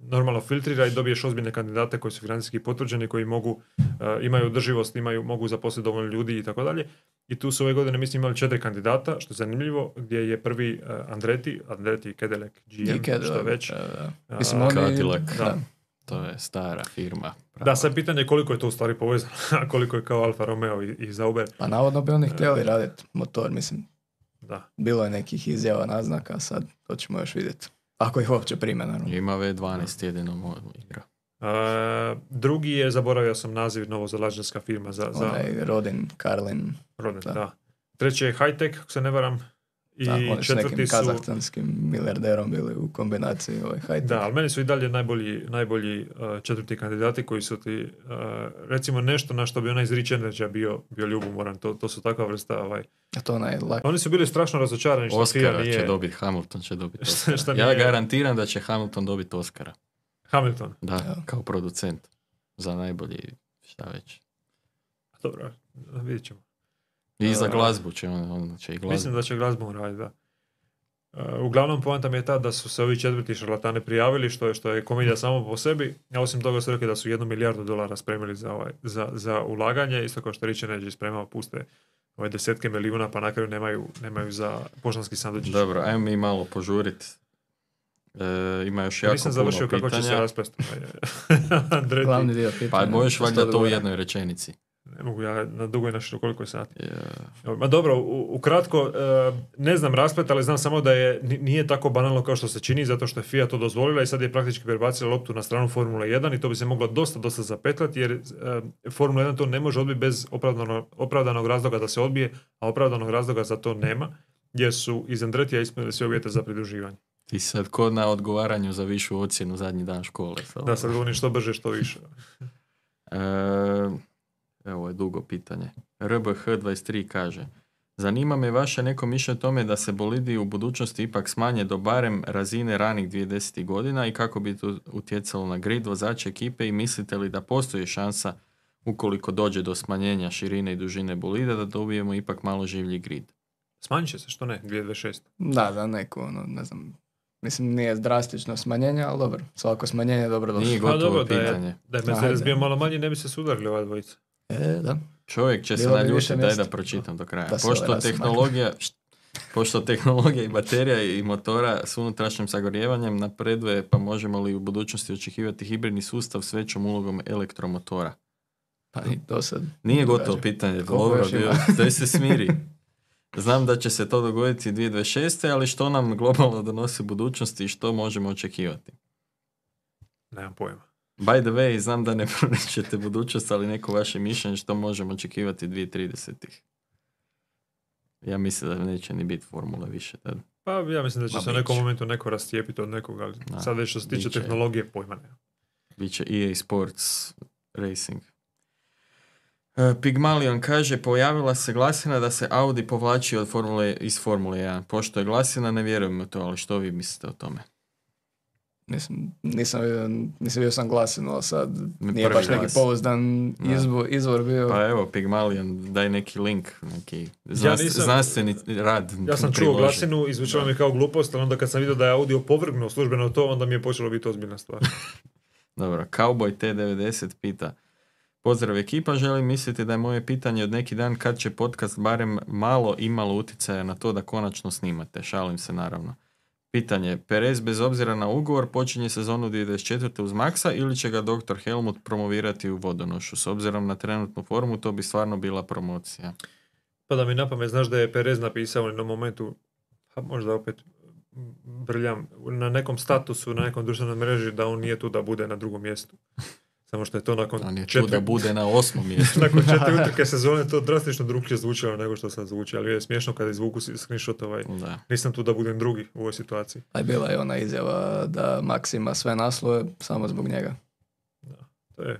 normalno filtrira i dobiješ ozbiljne kandidate koji su financijski potvrđeni, koji mogu, uh, imaju održivost, imaju, mogu zaposliti dovoljno ljudi i tako dalje. I tu su ove godine, mislim, imali četiri kandidata, što je zanimljivo, gdje je prvi uh, Andreti, Andreti Kedelek GM, I kad, što je već. da, da. uh, Mislim, oni, da. To je stara firma. da, sad pitanje je koliko je to u stvari povezano, [laughs] a koliko je kao Alfa Romeo i, i Zauber. Pa navodno bi oni htjeli raditi motor, mislim. Da. Bilo je nekih izjava, naznaka, sad to ćemo još vidjeti. Ako ih uopće prime, naravno. Ima V12 jedino mo- igra. Uh, drugi je, zaboravio sam naziv, novozalađanska firma za, za Onaj Rodin, Karlin, Rodin, da. da. Treći je Hightech, ako se ne varam. I oni s četvrti nekim su... kazahstanskim milijarderom bili u kombinaciji ovaj high Da, ali meni su i dalje najbolji, najbolji uh, četvrti kandidati koji su ti, uh, recimo nešto na što bi onaj iz Rich bio, bio ljubomoran, to, to su takva vrsta, ovaj. A to onaj lak... Oni su bili strašno razočarani što FIA Oscara nije... će dobiti, Hamilton će dobiti Šta- [laughs] Oscara. šta Ja garantiram da će Hamilton dobiti Oscara. Hamilton. Da, Evo. kao producent. Za najbolji, šta već. Dobro, vidjet ćemo. I za glazbu će on, on će i glazbu. Mislim da će glazbom raditi, da. Uh, uglavnom, poanta mi je ta da su se ovi četvrti šarlatani prijavili, što je, što je komedija samo po sebi. A osim toga su rekli da su jednu milijardu dolara spremili za, ovaj, za, za ulaganje, isto kao što Rich Energy spremao, puste ove desetke milijuna, pa na kraju nemaju, nemaju za poštanski sandučić. Dobro, ajmo mi malo požurit. E, ima još Ja jako nisam puno završio kako će se pitanja. rasplesti. [laughs] Glavni dio pitanja. Pa možeš valjda to u jednoj rečenici. Ne mogu ja na dugo i na koliko je sati. Je, Ma dobro, u- ukratko, e, ne znam rasplet, ali znam samo da je, ni- nije tako banalno kao što se čini, zato što je FIA to dozvolila i sad je praktički prebacila loptu na stranu Formule 1 i to bi se moglo dosta, dosta zapetljati, jer e, Formula 1 to ne može odbiti bez opravdanog, opravdanog razloga da se odbije, a opravdanog razloga za to nema, jer su iz Andretija ispunili sve uvjete za pridruživanje. Ti sad kod na odgovaranju za višu ocjenu zadnji dan škole. sad. Da sad govorim što brže, što više. [laughs] E, evo ovo je dugo pitanje. RBH23 kaže Zanima me vaše neko mišljenje o tome da se bolidi u budućnosti ipak smanje do barem razine ranih 2010. godina i kako bi to utjecalo na grid vozače ekipe i mislite li da postoji šansa ukoliko dođe do smanjenja širine i dužine bolida da dobijemo ipak malo življi grid? Smanjit će se, što ne, 2026. Da, da, neko, ono, ne znam, mislim nije drastično smanjenje, ali dobro, svako smanjenje je dobro došlo. Nije Pa gotovo dobro, da je, pitanje. da je Mercedes Ajde. bio malo manji, ne bi se sudarili ova dvojica. E, da. Čovjek će se Bilo bi više naljutiti, daj da pročitam do kraja. Da se Pošto ovaj tehnologija... Št- Pošto tehnologija i baterija i motora s unutrašnjim sagorjevanjem napreduje, pa možemo li u budućnosti očekivati hibridni sustav s većom ulogom elektromotora? Pa i do sad. Nije gotovo pitanje, dobro, [laughs] daj se smiri. Znam da će se to dogoditi 2026. ali što nam globalno donosi budućnosti i što možemo očekivati? Nemam pojma. By the way, znam da ne [laughs] proničete budućnost, ali neko vaše mišljenje što možemo očekivati 2030. Ja mislim da neće ni biti formule više tada. Pa ja mislim da će Ma, se u nekom momentu neko rastijepiti od nekoga, ali Da, sad već što se tiče bit će. tehnologije, pojma nema. Biće EA Sports Racing. E, Pygmalion kaže, pojavila se glasina da se Audi povlači od formule, iz Formule 1. Pošto je glasina, ne vjerujem u to, ali što vi mislite o tome? Mislim, nisam vidio, nisam vidio sam glasinu, ali sad nije Prvi baš neki pouzdan Da. izvor, bio. Pa evo, Pygmalion, daj neki link, neki nisam- znanstveni rad. Ja sam čuo glasinu i zvučalo mi je kao glupost, ali onda kad sam vidio da je audio povrgnuo službeno to, onda mi je počelo biti ozbiljna stvar. [laughs] Dobro, Cowboy T90 pita. Pozdrav ekipa, želim misliti da je moje pitanje od neki dan kad će podcast barem malo imalo utjecaja na to da konačno snimate. Šalim se naravno. Pitanje, Perez bez obzira na ugovor počinje sezonu 2024. uz Maxa ili će ga dr. Helmut promovirati u vodonošu? S obzirom na trenutnu formu to bi stvarno bila promocija. Pa da mi na pamet, znaš da je Perez napisao jednom momentu, a možda opet brljam, na nekom statusu, na nekom društvenoj mreži da on nije tu da bude na drugom mjestu. Samo što je to nakon On je da bude na osmom mjestu. [laughs] nakon četiri [laughs] utrke sezone to drastično drugčije zvučalo nego što sad zvuči, ali je smiješno kada izvuku si- screenshot ovaj, Da. nisam tu da budem drugi u ovoj situaciji. A je bila je ona izjava da Max ima sve naslove samo zbog njega. To je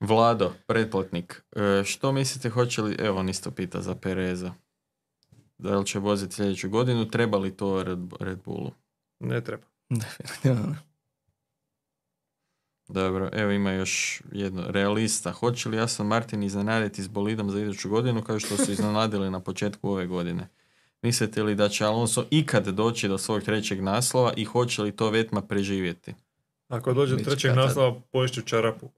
Vlado, pretplatnik, e, što mislite hoće li, evo on isto pita za Pereza, da li će voziti sljedeću godinu, treba li to Red, Red Bullu? ne treba. [laughs] Definitivno. Dobro, evo ima još jedno, realista, hoće li Aston Martin iznenaditi s bolidom za iduću godinu kao što su iznenadili na početku ove godine? Mislite li da će Alonso ikad doći do svog trećeg naslova i hoće li to Vetma preživjeti? Ako dođe do trećeg kad-tad. naslova, poješću čarapu.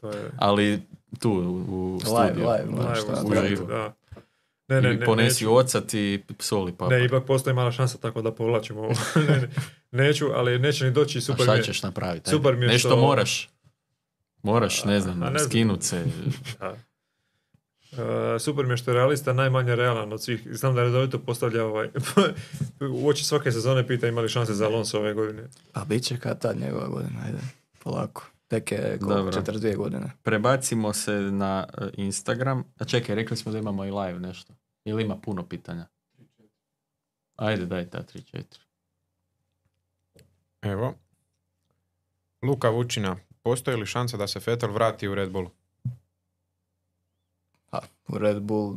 To je Ali tu u, u Live, studiju. live, live, uživo, da. Ne, ne, Ili ne, ponesi neću. ocat i soli papa. Ne, ipak postoji mala šansa tako da povlačimo ovo. [laughs] ne, ne, neću, ali neće ni doći A super šta mi je- ćeš napraviti? super mi je Nešto što- moraš. Moraš, ne znam, A, ne znam. skinut se. [laughs] E, super mi je što je realista najmanje realan od svih. Znam da redovito postavlja ovaj... [laughs] u oči svake sezone pita imali šanse za Alonso ove godine. Pa bit će kad tad njegova godina, ajde, polako. Tek je koliko, Dobro. 42 godine. Prebacimo se na e, Instagram. A čekaj, rekli smo da imamo i live nešto. Ili ima puno pitanja? Ajde, daj ta 3-4. Evo. Luka Vučina. Postoji li šansa da se Vettel vrati u Red Bull? Pa, u Red Bull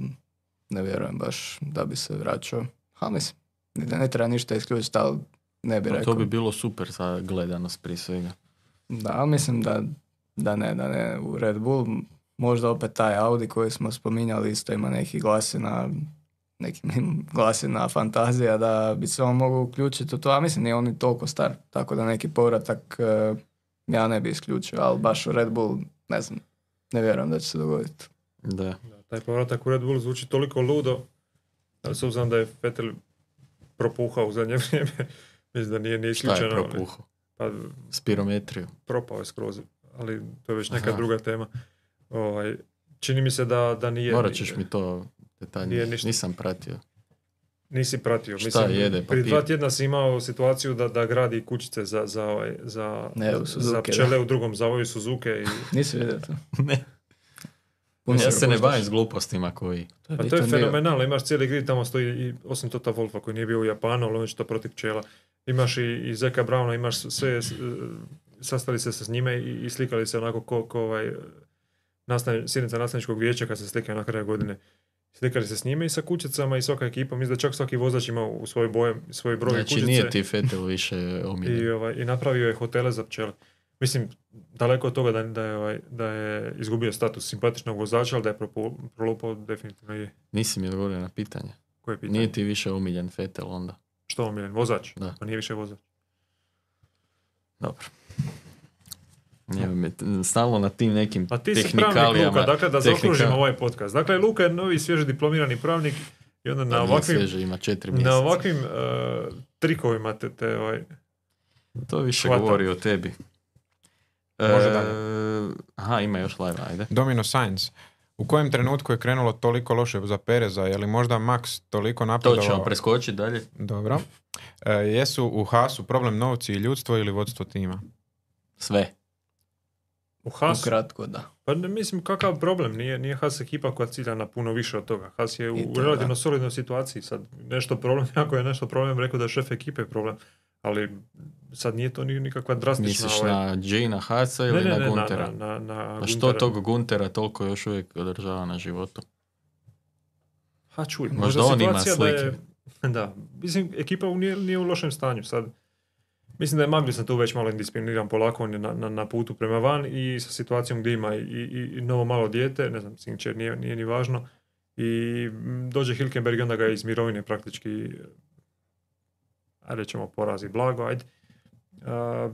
ne vjerujem baš da bi se vraćao. Ha, mislim, ne, ne treba ništa isključiti, ali ne bi Pa rekao. to bi bilo super za gledanost prije svega. Da, ali mislim da, da ne, da ne u Red Bull. Možda opet taj Audi koji smo spominjali isto ima neki glasina, neki glasina fantazija da bi se on mogao uključiti u to, a mislim nije on ni toliko star, tako da neki povratak eh, ja ne bi isključio, ali baš u Red Bull ne znam, ne vjerujem da će se dogoditi. Da. Da, taj povratak u Red Bull zvuči toliko ludo, ali s obzirom da je Vettel propuhao u zadnje [laughs] vrijeme, mislim da nije, Šta je isključeno. propuhao? Pa, Spirometriju. propao je skroz, ali to je već neka Aha. druga tema. Ovaj, čini mi se da, da nije... Morat ćeš mi to detaljnije. Nisam pratio. Nisi pratio. Šta Mislim, jede, prije papir? dva tjedna si imao situaciju da, da gradi kućice za, za, ovaj, za, Ne, u za Suzuki, pčele u drugom zavoju Suzuke. I, [laughs] Nisi vidio to? [laughs] ne. Puno Ja se ne bavim s glupostima koji... Pa to je fenomenalno. Imaš cijeli grid, tamo stoji i osim Tota Wolfa koji nije bio u Japanu, ali on će to protiv pčela. Imaš i, i Zeka Brauna, imaš sve, s- sastali se s njime i, i slikali se onako ko, ko ovaj, nastav, sjednica nastavničkog vijeća kad se slikaju na kraju godine. Slikali se s njime i sa kućicama i svaka ekipa, mislim da čak svaki vozač ima u svoj boje, svoj broj Znači kućice. nije ti Fetel više [laughs] omiljen. I, ovaj, I napravio je hotele za pčele. Mislim, daleko od toga da, da, je, ovaj, da je izgubio status simpatičnog vozača, ali da je prolupao definitivno je. Nisi mi odgovorio na pitanje. Koje pitanje? Nije ti više omiljen Fetel onda. Što omiljen? Vozač? Da. Pa nije više vozač. Dobro. T- stalno na tim nekim A ti si pravnik. Luka, dakle da tehnika- zaokružimo ovaj podcast. Dakle, Luka je novi svježi diplomirani pravnik I onda Da na ovakvim, svježe, ima četiri mjeseca. na ovakvim uh, trikovima te, te ovaj, To više Hvatam. govori o tebi. Može E, dalje. Aha, ima još live, ajde. Domino Science. U kojem trenutku je krenulo toliko loše za Pereza? Je li možda Max toliko To napredovao? ćemo preskočiti dalje. Dobro. E, jesu u Hasu problem novci i ljudstvo ili vodstvo tima? Sve. U Hasu. Ukratko, da. Pa ne mislim kakav problem, nije, nije Haas ekipa koja cilja na puno više od toga. Haas je u, to, relativno da. solidnoj situaciji. Sad nešto problem, [laughs] ako je nešto problem, rekao da je šef ekipe problem. Ali sad nije to ni, nikakva drastična... Misliš ovaj- na Gina Hasa ili ne, ne, na Guntera? Na, na, na A što Guntera. tog Guntera toliko još uvijek održava na životu? Ha, čuj, Možda možda, on ima situacija da je... slike. [laughs] Da, mislim, ekipa u- nije, nije u lošem stanju sad. Mislim da je Magnussen tu već malo indiscipliniran polako, on je na, na, na putu prema van i sa situacijom gdje ima i, i, i novo malo dijete, ne znam, Sinčer nije, nije ni važno. I dođe Hilkenberg i onda ga iz mirovine praktički, a rećemo porazi blago, ajde. A,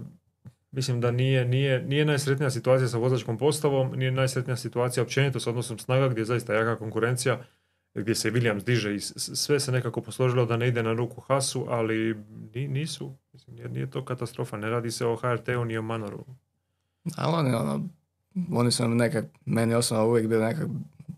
mislim da nije, nije, nije najsretnija situacija sa vozačkom postavom, nije najsretnija situacija općenito s odnosom snaga gdje je zaista jaka konkurencija gdje se Williams diže i sve se nekako posložilo da ne ide na ruku Hasu, ali ni- nisu. Mislim, nije, to katastrofa, ne radi se o HRT-u ni o Manoru. Ali oni, ono, oni su nekak, meni osobno uvijek bili nekak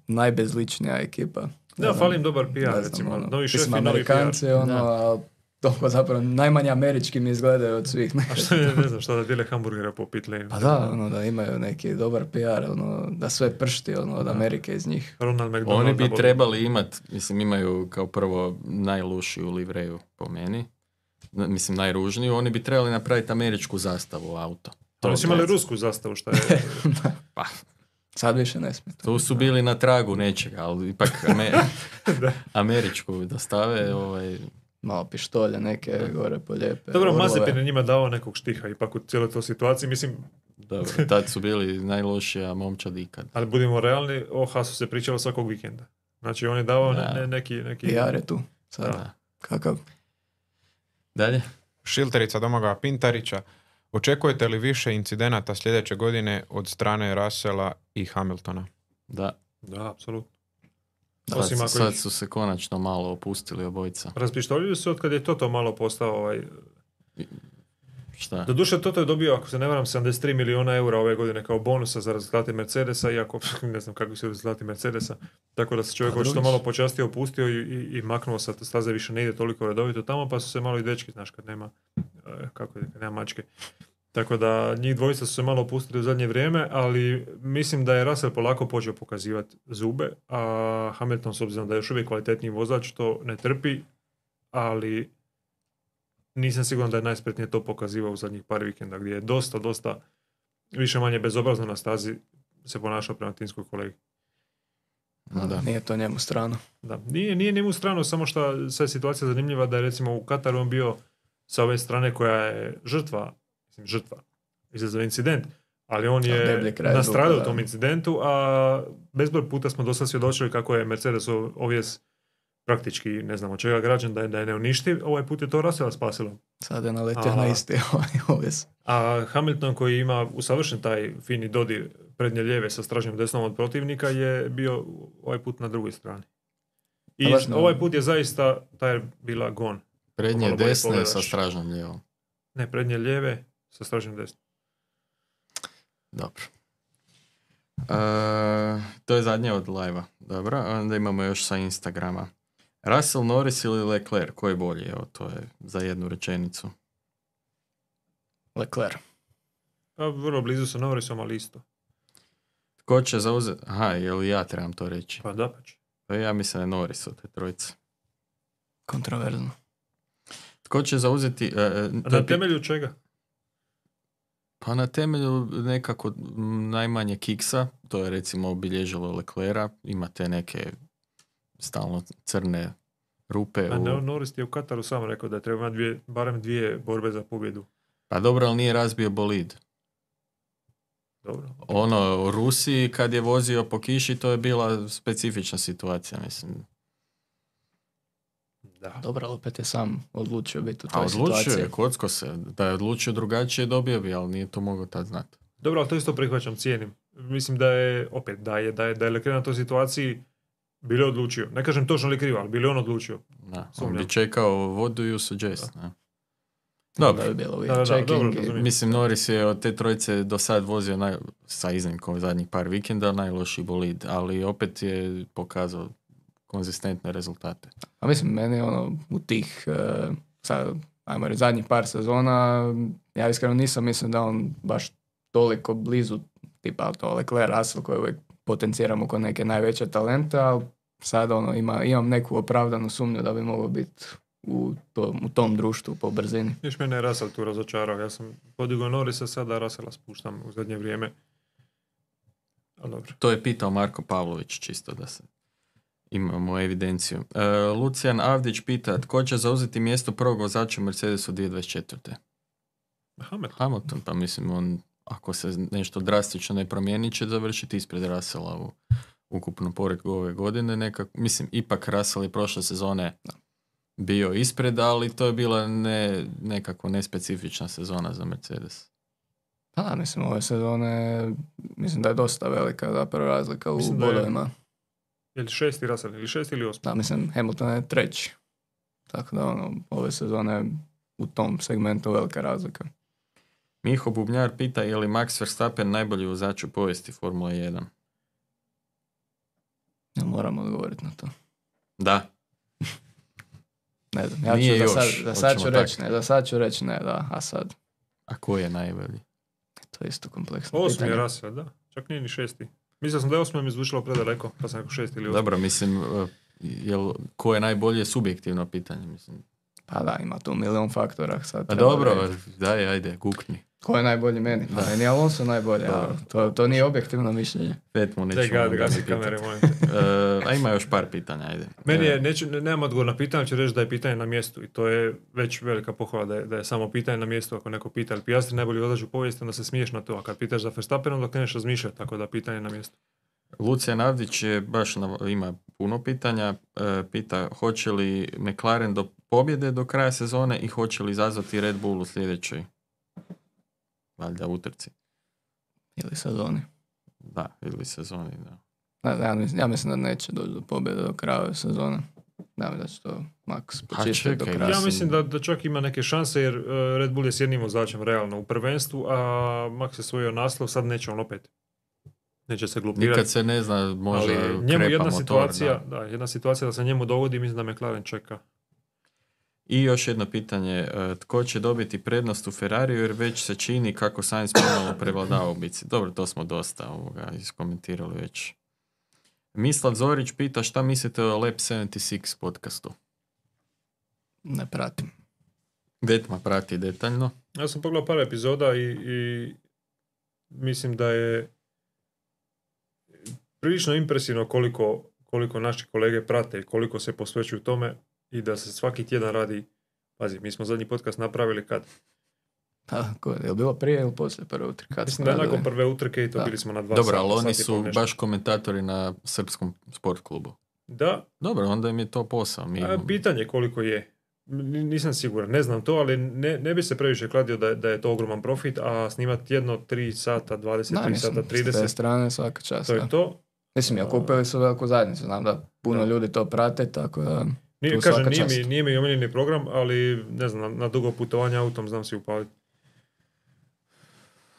najbezličnija ekipa. Da, Ne znam, fali im dobar PR, znam, recimo. ono, novi šef mislim, i novi PR. Amerikanci, ono, Da. toliko zapravo najmanje američki mi izgledaju od svih. A što je, ne znam, šta da dijele hamburgera po pit lane. Pa da, ono, da imaju neki dobar PR, ono, da sve pršti ono, od Amerike iz njih. Ronald McDonald. Oni bi trebali imat, mislim imaju kao prvo najlušiju livreju po meni, mislim najružniju, oni bi trebali napraviti američku zastavu auto. To Oni su imali rusku zastavu, šta je... [laughs] Pa, Sad više ne smije. to. tu su bili na tragu nečega, ali ipak ame- [laughs] Da. američku da stave, ovaj, Malo pištolje neke gore polijepe. Dobro. Mazepin je njima dao nekog štiha ipak u cijeloj toj situaciji. Mislim, dobro, tad su bili najlošija momčad ikad. ali budimo realni, o Hasu se pričalo svakog vikenda. Znači, on je dao ne, Da. ne- neki... neki PR je tu. Sad, Da. kakav? Dalje? Šilterica Domaga Pintarića. Očekujete li više incidenata sljedeće godine od strane Russella i Hamiltona? Da. Da, apsolutno. Sad, Osim ako sad ih- su se konačno malo opustili obojica. Raspištoljuju se od kad je Toto malo postao ovaj... Šta? Doduše, Toto je dobio, ako se ne varam, 73 milijuna eura ove godine kao bonusa za rezultate Mercedesa, iako [laughs] ne znam kakvi su rezultati Mercedesa. Tako da se čovjek očito malo počastio, opustio i, i, i maknuo sa staze, više ne ide toliko redovito tamo, pa su se malo i dečki, znaš, kad nema, eh, kako je, kad nema mačke. Tako da njih dvojica su se malo opustili u zadnje vrijeme, ali mislim da je Russell polako počeo pokazivati zube, a Hamilton s obzirom da je još uvijek kvalitetniji vozač to ne trpi, ali nisam siguran da je najspretnije to pokazivao u zadnjih par vikenda gdje je dosta, dosta više manje bezobrazno na stazi se ponašao prema timskoj kolegi. No da. Nije to njemu strano. Da. Nije, nije njemu strano, samo što sad je situacija zanimljiva da je recimo u Kataru on bio sa ove strane koja je žrtva, mislim žrtva, izazove incident, ali on je nastradao u tom incidentu, a bezbroj puta smo do sad svjedočili kako je Mercedes ovjes praktički, ne znam od čega građan, da je, da je ne uništi, ovaj put je to Russella spasilo. Sad je naletio na isti [laughs] ovaj ovis. A Hamilton koji ima usavršen taj fini dodir prednje lijeve sa stražnjom desnom od protivnika je bio ovaj put na drugoj strani. I ovaj put je zaista, ta je bila gon. Prednje Malo desne sa stražnom lijevom. Ne, prednje lijeve sa stražnjom desnom. Dobro. E, to je zadnje od live Dobro, onda imamo još sa Instagrama. Russell Norris ili Leclerc, koji je bolji? Evo, to je za jednu rečenicu. Leclerc. Pa vrlo blizu sa Norrisom, ali isto. Tko će zauzeti... Aha, je li ja trebam to reći? Pa da pač. Pa ja mislim da je Norris od te trojice. Kontroverzno. Tko će zauzeti... je na pi- temelju čega? Pa na temelju nekako najmanje kiksa, to je recimo obilježilo Leclera, imate neke stalno crne rupe. A u- ne, Norris je u Kataru sam rekao da treba imati dvije, barem dvije borbe za pobjedu. Pa dobro, ali nije razbio bolid. Dobro. Ono, u Rusiji kad je vozio po kiši, to je bila specifična situacija, mislim. Da. Dobro, ali opet je sam odlučio biti u A toj odlučio situaciji. je, kocko se. Da je odlučio drugačije, dobio bi, ali nije to mogao tad znati. Dobro, ali to isto prihvaćam, cijenim. Mislim da je, opet, da je, da je, da je na toj situaciji Bili odlučio. Ne kažem točno li krivo, ali bili on odlučio. Da, on Sumnjam. bi čekao what do you suggest. ne? Da Dobro, bi bilo Da, da, dobro, i- mislim Norris je od te trojice do sad vozio naj, sa iznimkom zadnjih par vikenda najlošiji bolid, ali opet je pokazao konzistentne rezultate. A mislim, meni ono, u tih, e, sad, ajmo reći, zadnjih par sezona, ja iskreno nisam mislim da on baš toliko blizu, tipa to Leclerc, Russell, koje uvijek potenciramo kao neke najveće talente, ali sad ono, ima, imam neku opravdanu sumnju da bi mogao biti u, tom- u tom društvu po brzini. Još mene je Russell tu razočarao. Ja sam podigao Norisa, sada Russella spuštam u zadnje vrijeme. Ali dobro. To je pitao Marko Pavlović čisto da se imamo evidenciju. E, Lucijan Avdić pita tko će zauzeti mjesto prvog vozača u Mercedesu 2024. Hamilton. Hamilton, pa mislim on ako se nešto drastično ne promijeni će završiti ispred Russella u ukupnom poredku ove godine. Nekak, mislim, ipak Russell je prošle sezone bio ispred, ali to je bila ne, nekako nespecifična sezona za Mercedes. Pa da, mislim, ove sezone, mislim da je dosta velika zapravo razlika u Mislim da je- bodovima. Je li šesti Russell? Ili šesti ili osmi? Da, mislim, Hamilton je treći. Tako da, ono, ove sezone u tom segmentu velika razlika. Miho Bubnjar pita je li Max Verstappen najbolji vozač u povijesti Formule 1? Ja moram odgovoriti na to. Da, [laughs] Ne znam, ja Nije ću za sad, još, za sad ću reći ne, za sad ću reći ne, da, a sad, a ko je najbolji? to je isto kompleksno Osmi pitanje. je Russell, da. Čak nije ni šesti. Mislio sam da je osmi mi zvučalo predaleko, pa sam rekao šesti ili osmi. Dobro, mislim, e, jel, ko je najbolji je subjektivno pitanje, mislim. Pa da, ima tu milion faktora. Sad A treba dobro, vidjeti. daj, ajde, gukni. Ko je najbolji meni? Pa meni je Alonso najbolji, a Dobro. to, to nije objektivno mišljenje. Pet mu gad, onda gasi kamere, molim. E, a ima još par pitanja, ajde. Meni E, je, neću, ne- nemam odgovor na pitanje, ću reći da je pitanje na mjestu i to je već velika pohvala da je, da je samo pitanje na mjestu ako neko pita, ali Piastri najbolji vozač u povijesti, onda se smiješ na to, a kad pitaš za Verstappen, onda kreneš razmišljati, tako da pitanje na mjestu. Lucijan Avdić je baš na- ima puno pitanja. E, pita hoće li McLaren do pobjede do kraja sezone i hoće li izazvati Red Bull u sljedećoj valjda utrci. Ili sezoni. Da, ili sezoni, da. Ne znam, ja, mislim, ja mislim da neće doći do pobjede do kraja sezone. Znam da će to Max Pa počistiti do kraja. Ja mislim da, da čak ima neke šanse jer uh, Red Bull je s jednim vozačem realno u prvenstvu, a Max je svojio naslov, sad neće on opet. Neće se glupirati. Nikad se ne zna, možda ali njemu jedna motor, situacija, da. da. jedna situacija da se njemu dogodi, mislim da McLaren čeka. I još jedno pitanje, e, tko će dobiti prednost u Ferrariju jer već se čini kako Sainz ponovno prevladava u bici. Dobro, to smo dosta ovoga iskomentirali već. Mislav Zorić pita šta mislite o Lab 76 podcastu. Ne pratim. Detma prati detaljno. Ja sam pogledao par epizoda i, i mislim da je prilično impresivno koliko, koliko naši kolege prate i koliko se posvećuju tome i da se svaki tjedan radi Pazi, mi smo zadnji podcast napravili kad? Pa, ko, je li bilo prije ili poslije prve utrke? Mislim da je nakon prve utrke i to Da. bili smo na dva Dobro, sata, ali oni su nešto. baš komentatori na srpskom sport klubu. Da, Dobro, onda im je to posao. Mi, a, pitanje koliko je. N- Nisam siguran, ne znam to, ali ne, ne bi se previše kladio da, da je to ogroman profit, a snimati jedno 3 sata, 20, Da, 3 mislim, sata, s te 30, strane svaka čast. to je to. Mislim, ja kupili su veliku zajednicu, znam da puno Da. ljudi to prate, tako da... Nije, kažem, nije mi, nije mi omiljeni program, ali ne znam, na, na dugo putovanje autom znam si upaliti.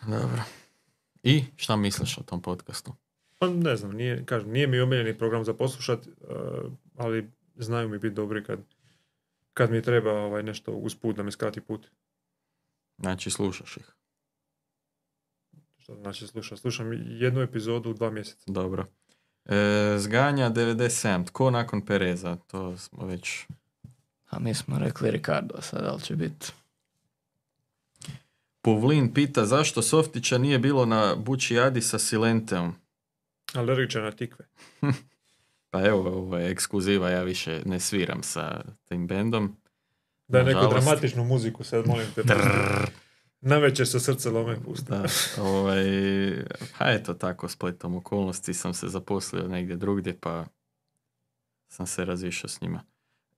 Dobro. I šta misliš o tom podcastu? Pa ne znam, nije, kažem, nije mi omiljeni program za poslušat, uh, ali znaju mi biti dobri kad, kad mi treba ovaj, nešto usput da mi skrati put. Znači, slušaš ih. Što znači slušam? Slušam jednu epizodu u dva mjeseca. Dobro. E, zganja 97. Tko nakon Pereza? To smo već... A mi smo rekli Ricardo sad, da li će biti... Puvlin pita zašto Softića nije bilo na Bući Adi sa Silenteom. Alergičan na tikve. [laughs] Pa evo, ovo je ekskluziva, ja više ne sviram sa tim bendom. Da je neku dramatičnu muziku sad, molim te. Na večer se srce lome pusti. Da, ovaj, pa eto tako, spletom okolnosti sam se zaposlio negdje drugdje, pa sam se razišao s njima.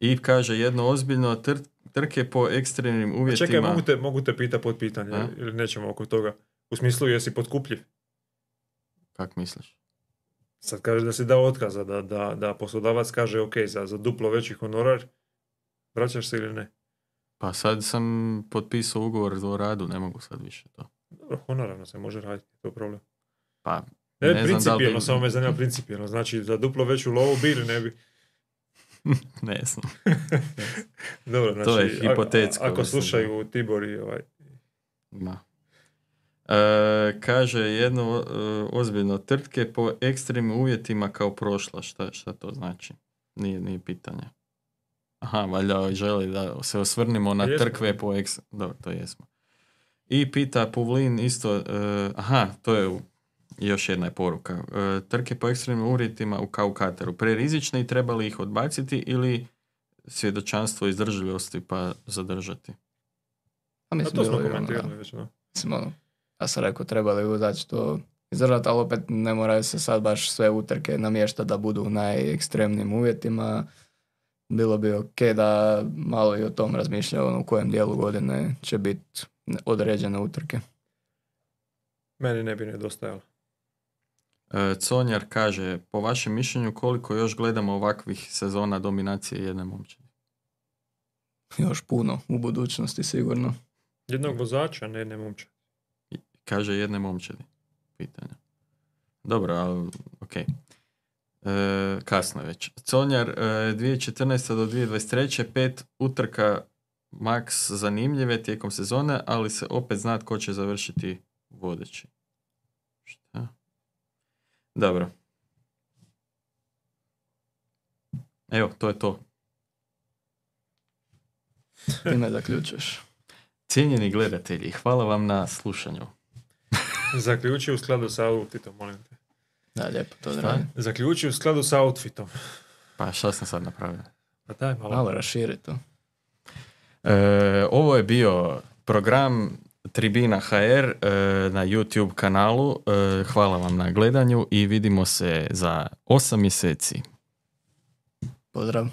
I kaže jedno ozbiljno, tr- trke po ekstremnim uvjetima. Čekaj, mogu te, mogu te pita pod pitanje, A? ili nećemo oko toga. U smislu, jesi potkupljiv? Kak misliš? Sad kaže da si dao otkaza, da, da, da poslodavac kaže ok, za, za duplo veći honorar, vraćaš se ili ne? Pa sad sam potpisao ugovor o radu, ne mogu sad više to. Dobro, honorarno se može raditi, to je problem. Pa, Ne, Ne znam da li principijelno, bi- samo me zanima principijelno. Znači, za duplo veću lovu bi ili ne bi? [laughs] ne znam. [laughs] Dobro, znači, To je a- hipotetsko, Ako mislim. slušaju Tibor i ovaj, Ma. E, kaže jedno e, ozbiljno tvrtke po ekstremnim uvjetima kao prošla. Šta, šta to znači? Nije, nije pitanje. Aha, valjda želi da se osvrnimo na Jesmo. trkve po eks... Dobro, to jesmo. I pita Puvlin isto, e, aha, to je u- još jedna je poruka. E, trke po ekstremnim uvjetima u kao kateru. Prerizične i treba li ih odbaciti ili svjedočanstvo izdržljivosti pa zadržati? A a mislim, to smo ono, komentirali da. već, no. Mislim, ono, ja sam rekao, trebali uzaći to izdržati, ali opet ne moraju se sad baš sve utrke namještati da budu u najekstremnijim uvjetima. Bilo bi ok da malo i o tom razmišljaju ono, u kojem dijelu godine će biti određene utrke. Meni ne bi nedostajalo. E, Conjar kaže, po vašem mišljenju koliko još gledamo ovakvih sezona dominacije jedne momčadi? Još puno u budućnosti sigurno. Jednog vozača, ne jedne momča. Kaže jedne momčadi. Pitanje. Dobro, ali ok. E, kasno je već. Conjar, e, 2014. do 2023. pet utrka max zanimljive tijekom sezone, ali se opet zna tko će završiti vodeći. Šta? Dobro. Evo, to je to. [laughs] Time zaključuješ. Cijenjeni gledatelji, hvala vam na slušanju. Zaključi u skladu sa outfitom, molim te. Da, lijepo to odradi. Zaključi u skladu sa outfitom. Pa šta sam sad napravio? Pa daj malo. Malo raširi to. E, ovo je bio program Tribina HR e, na YouTube kanalu. E, hvala vam na gledanju i vidimo se za 8 mjeseci. Pozdrav.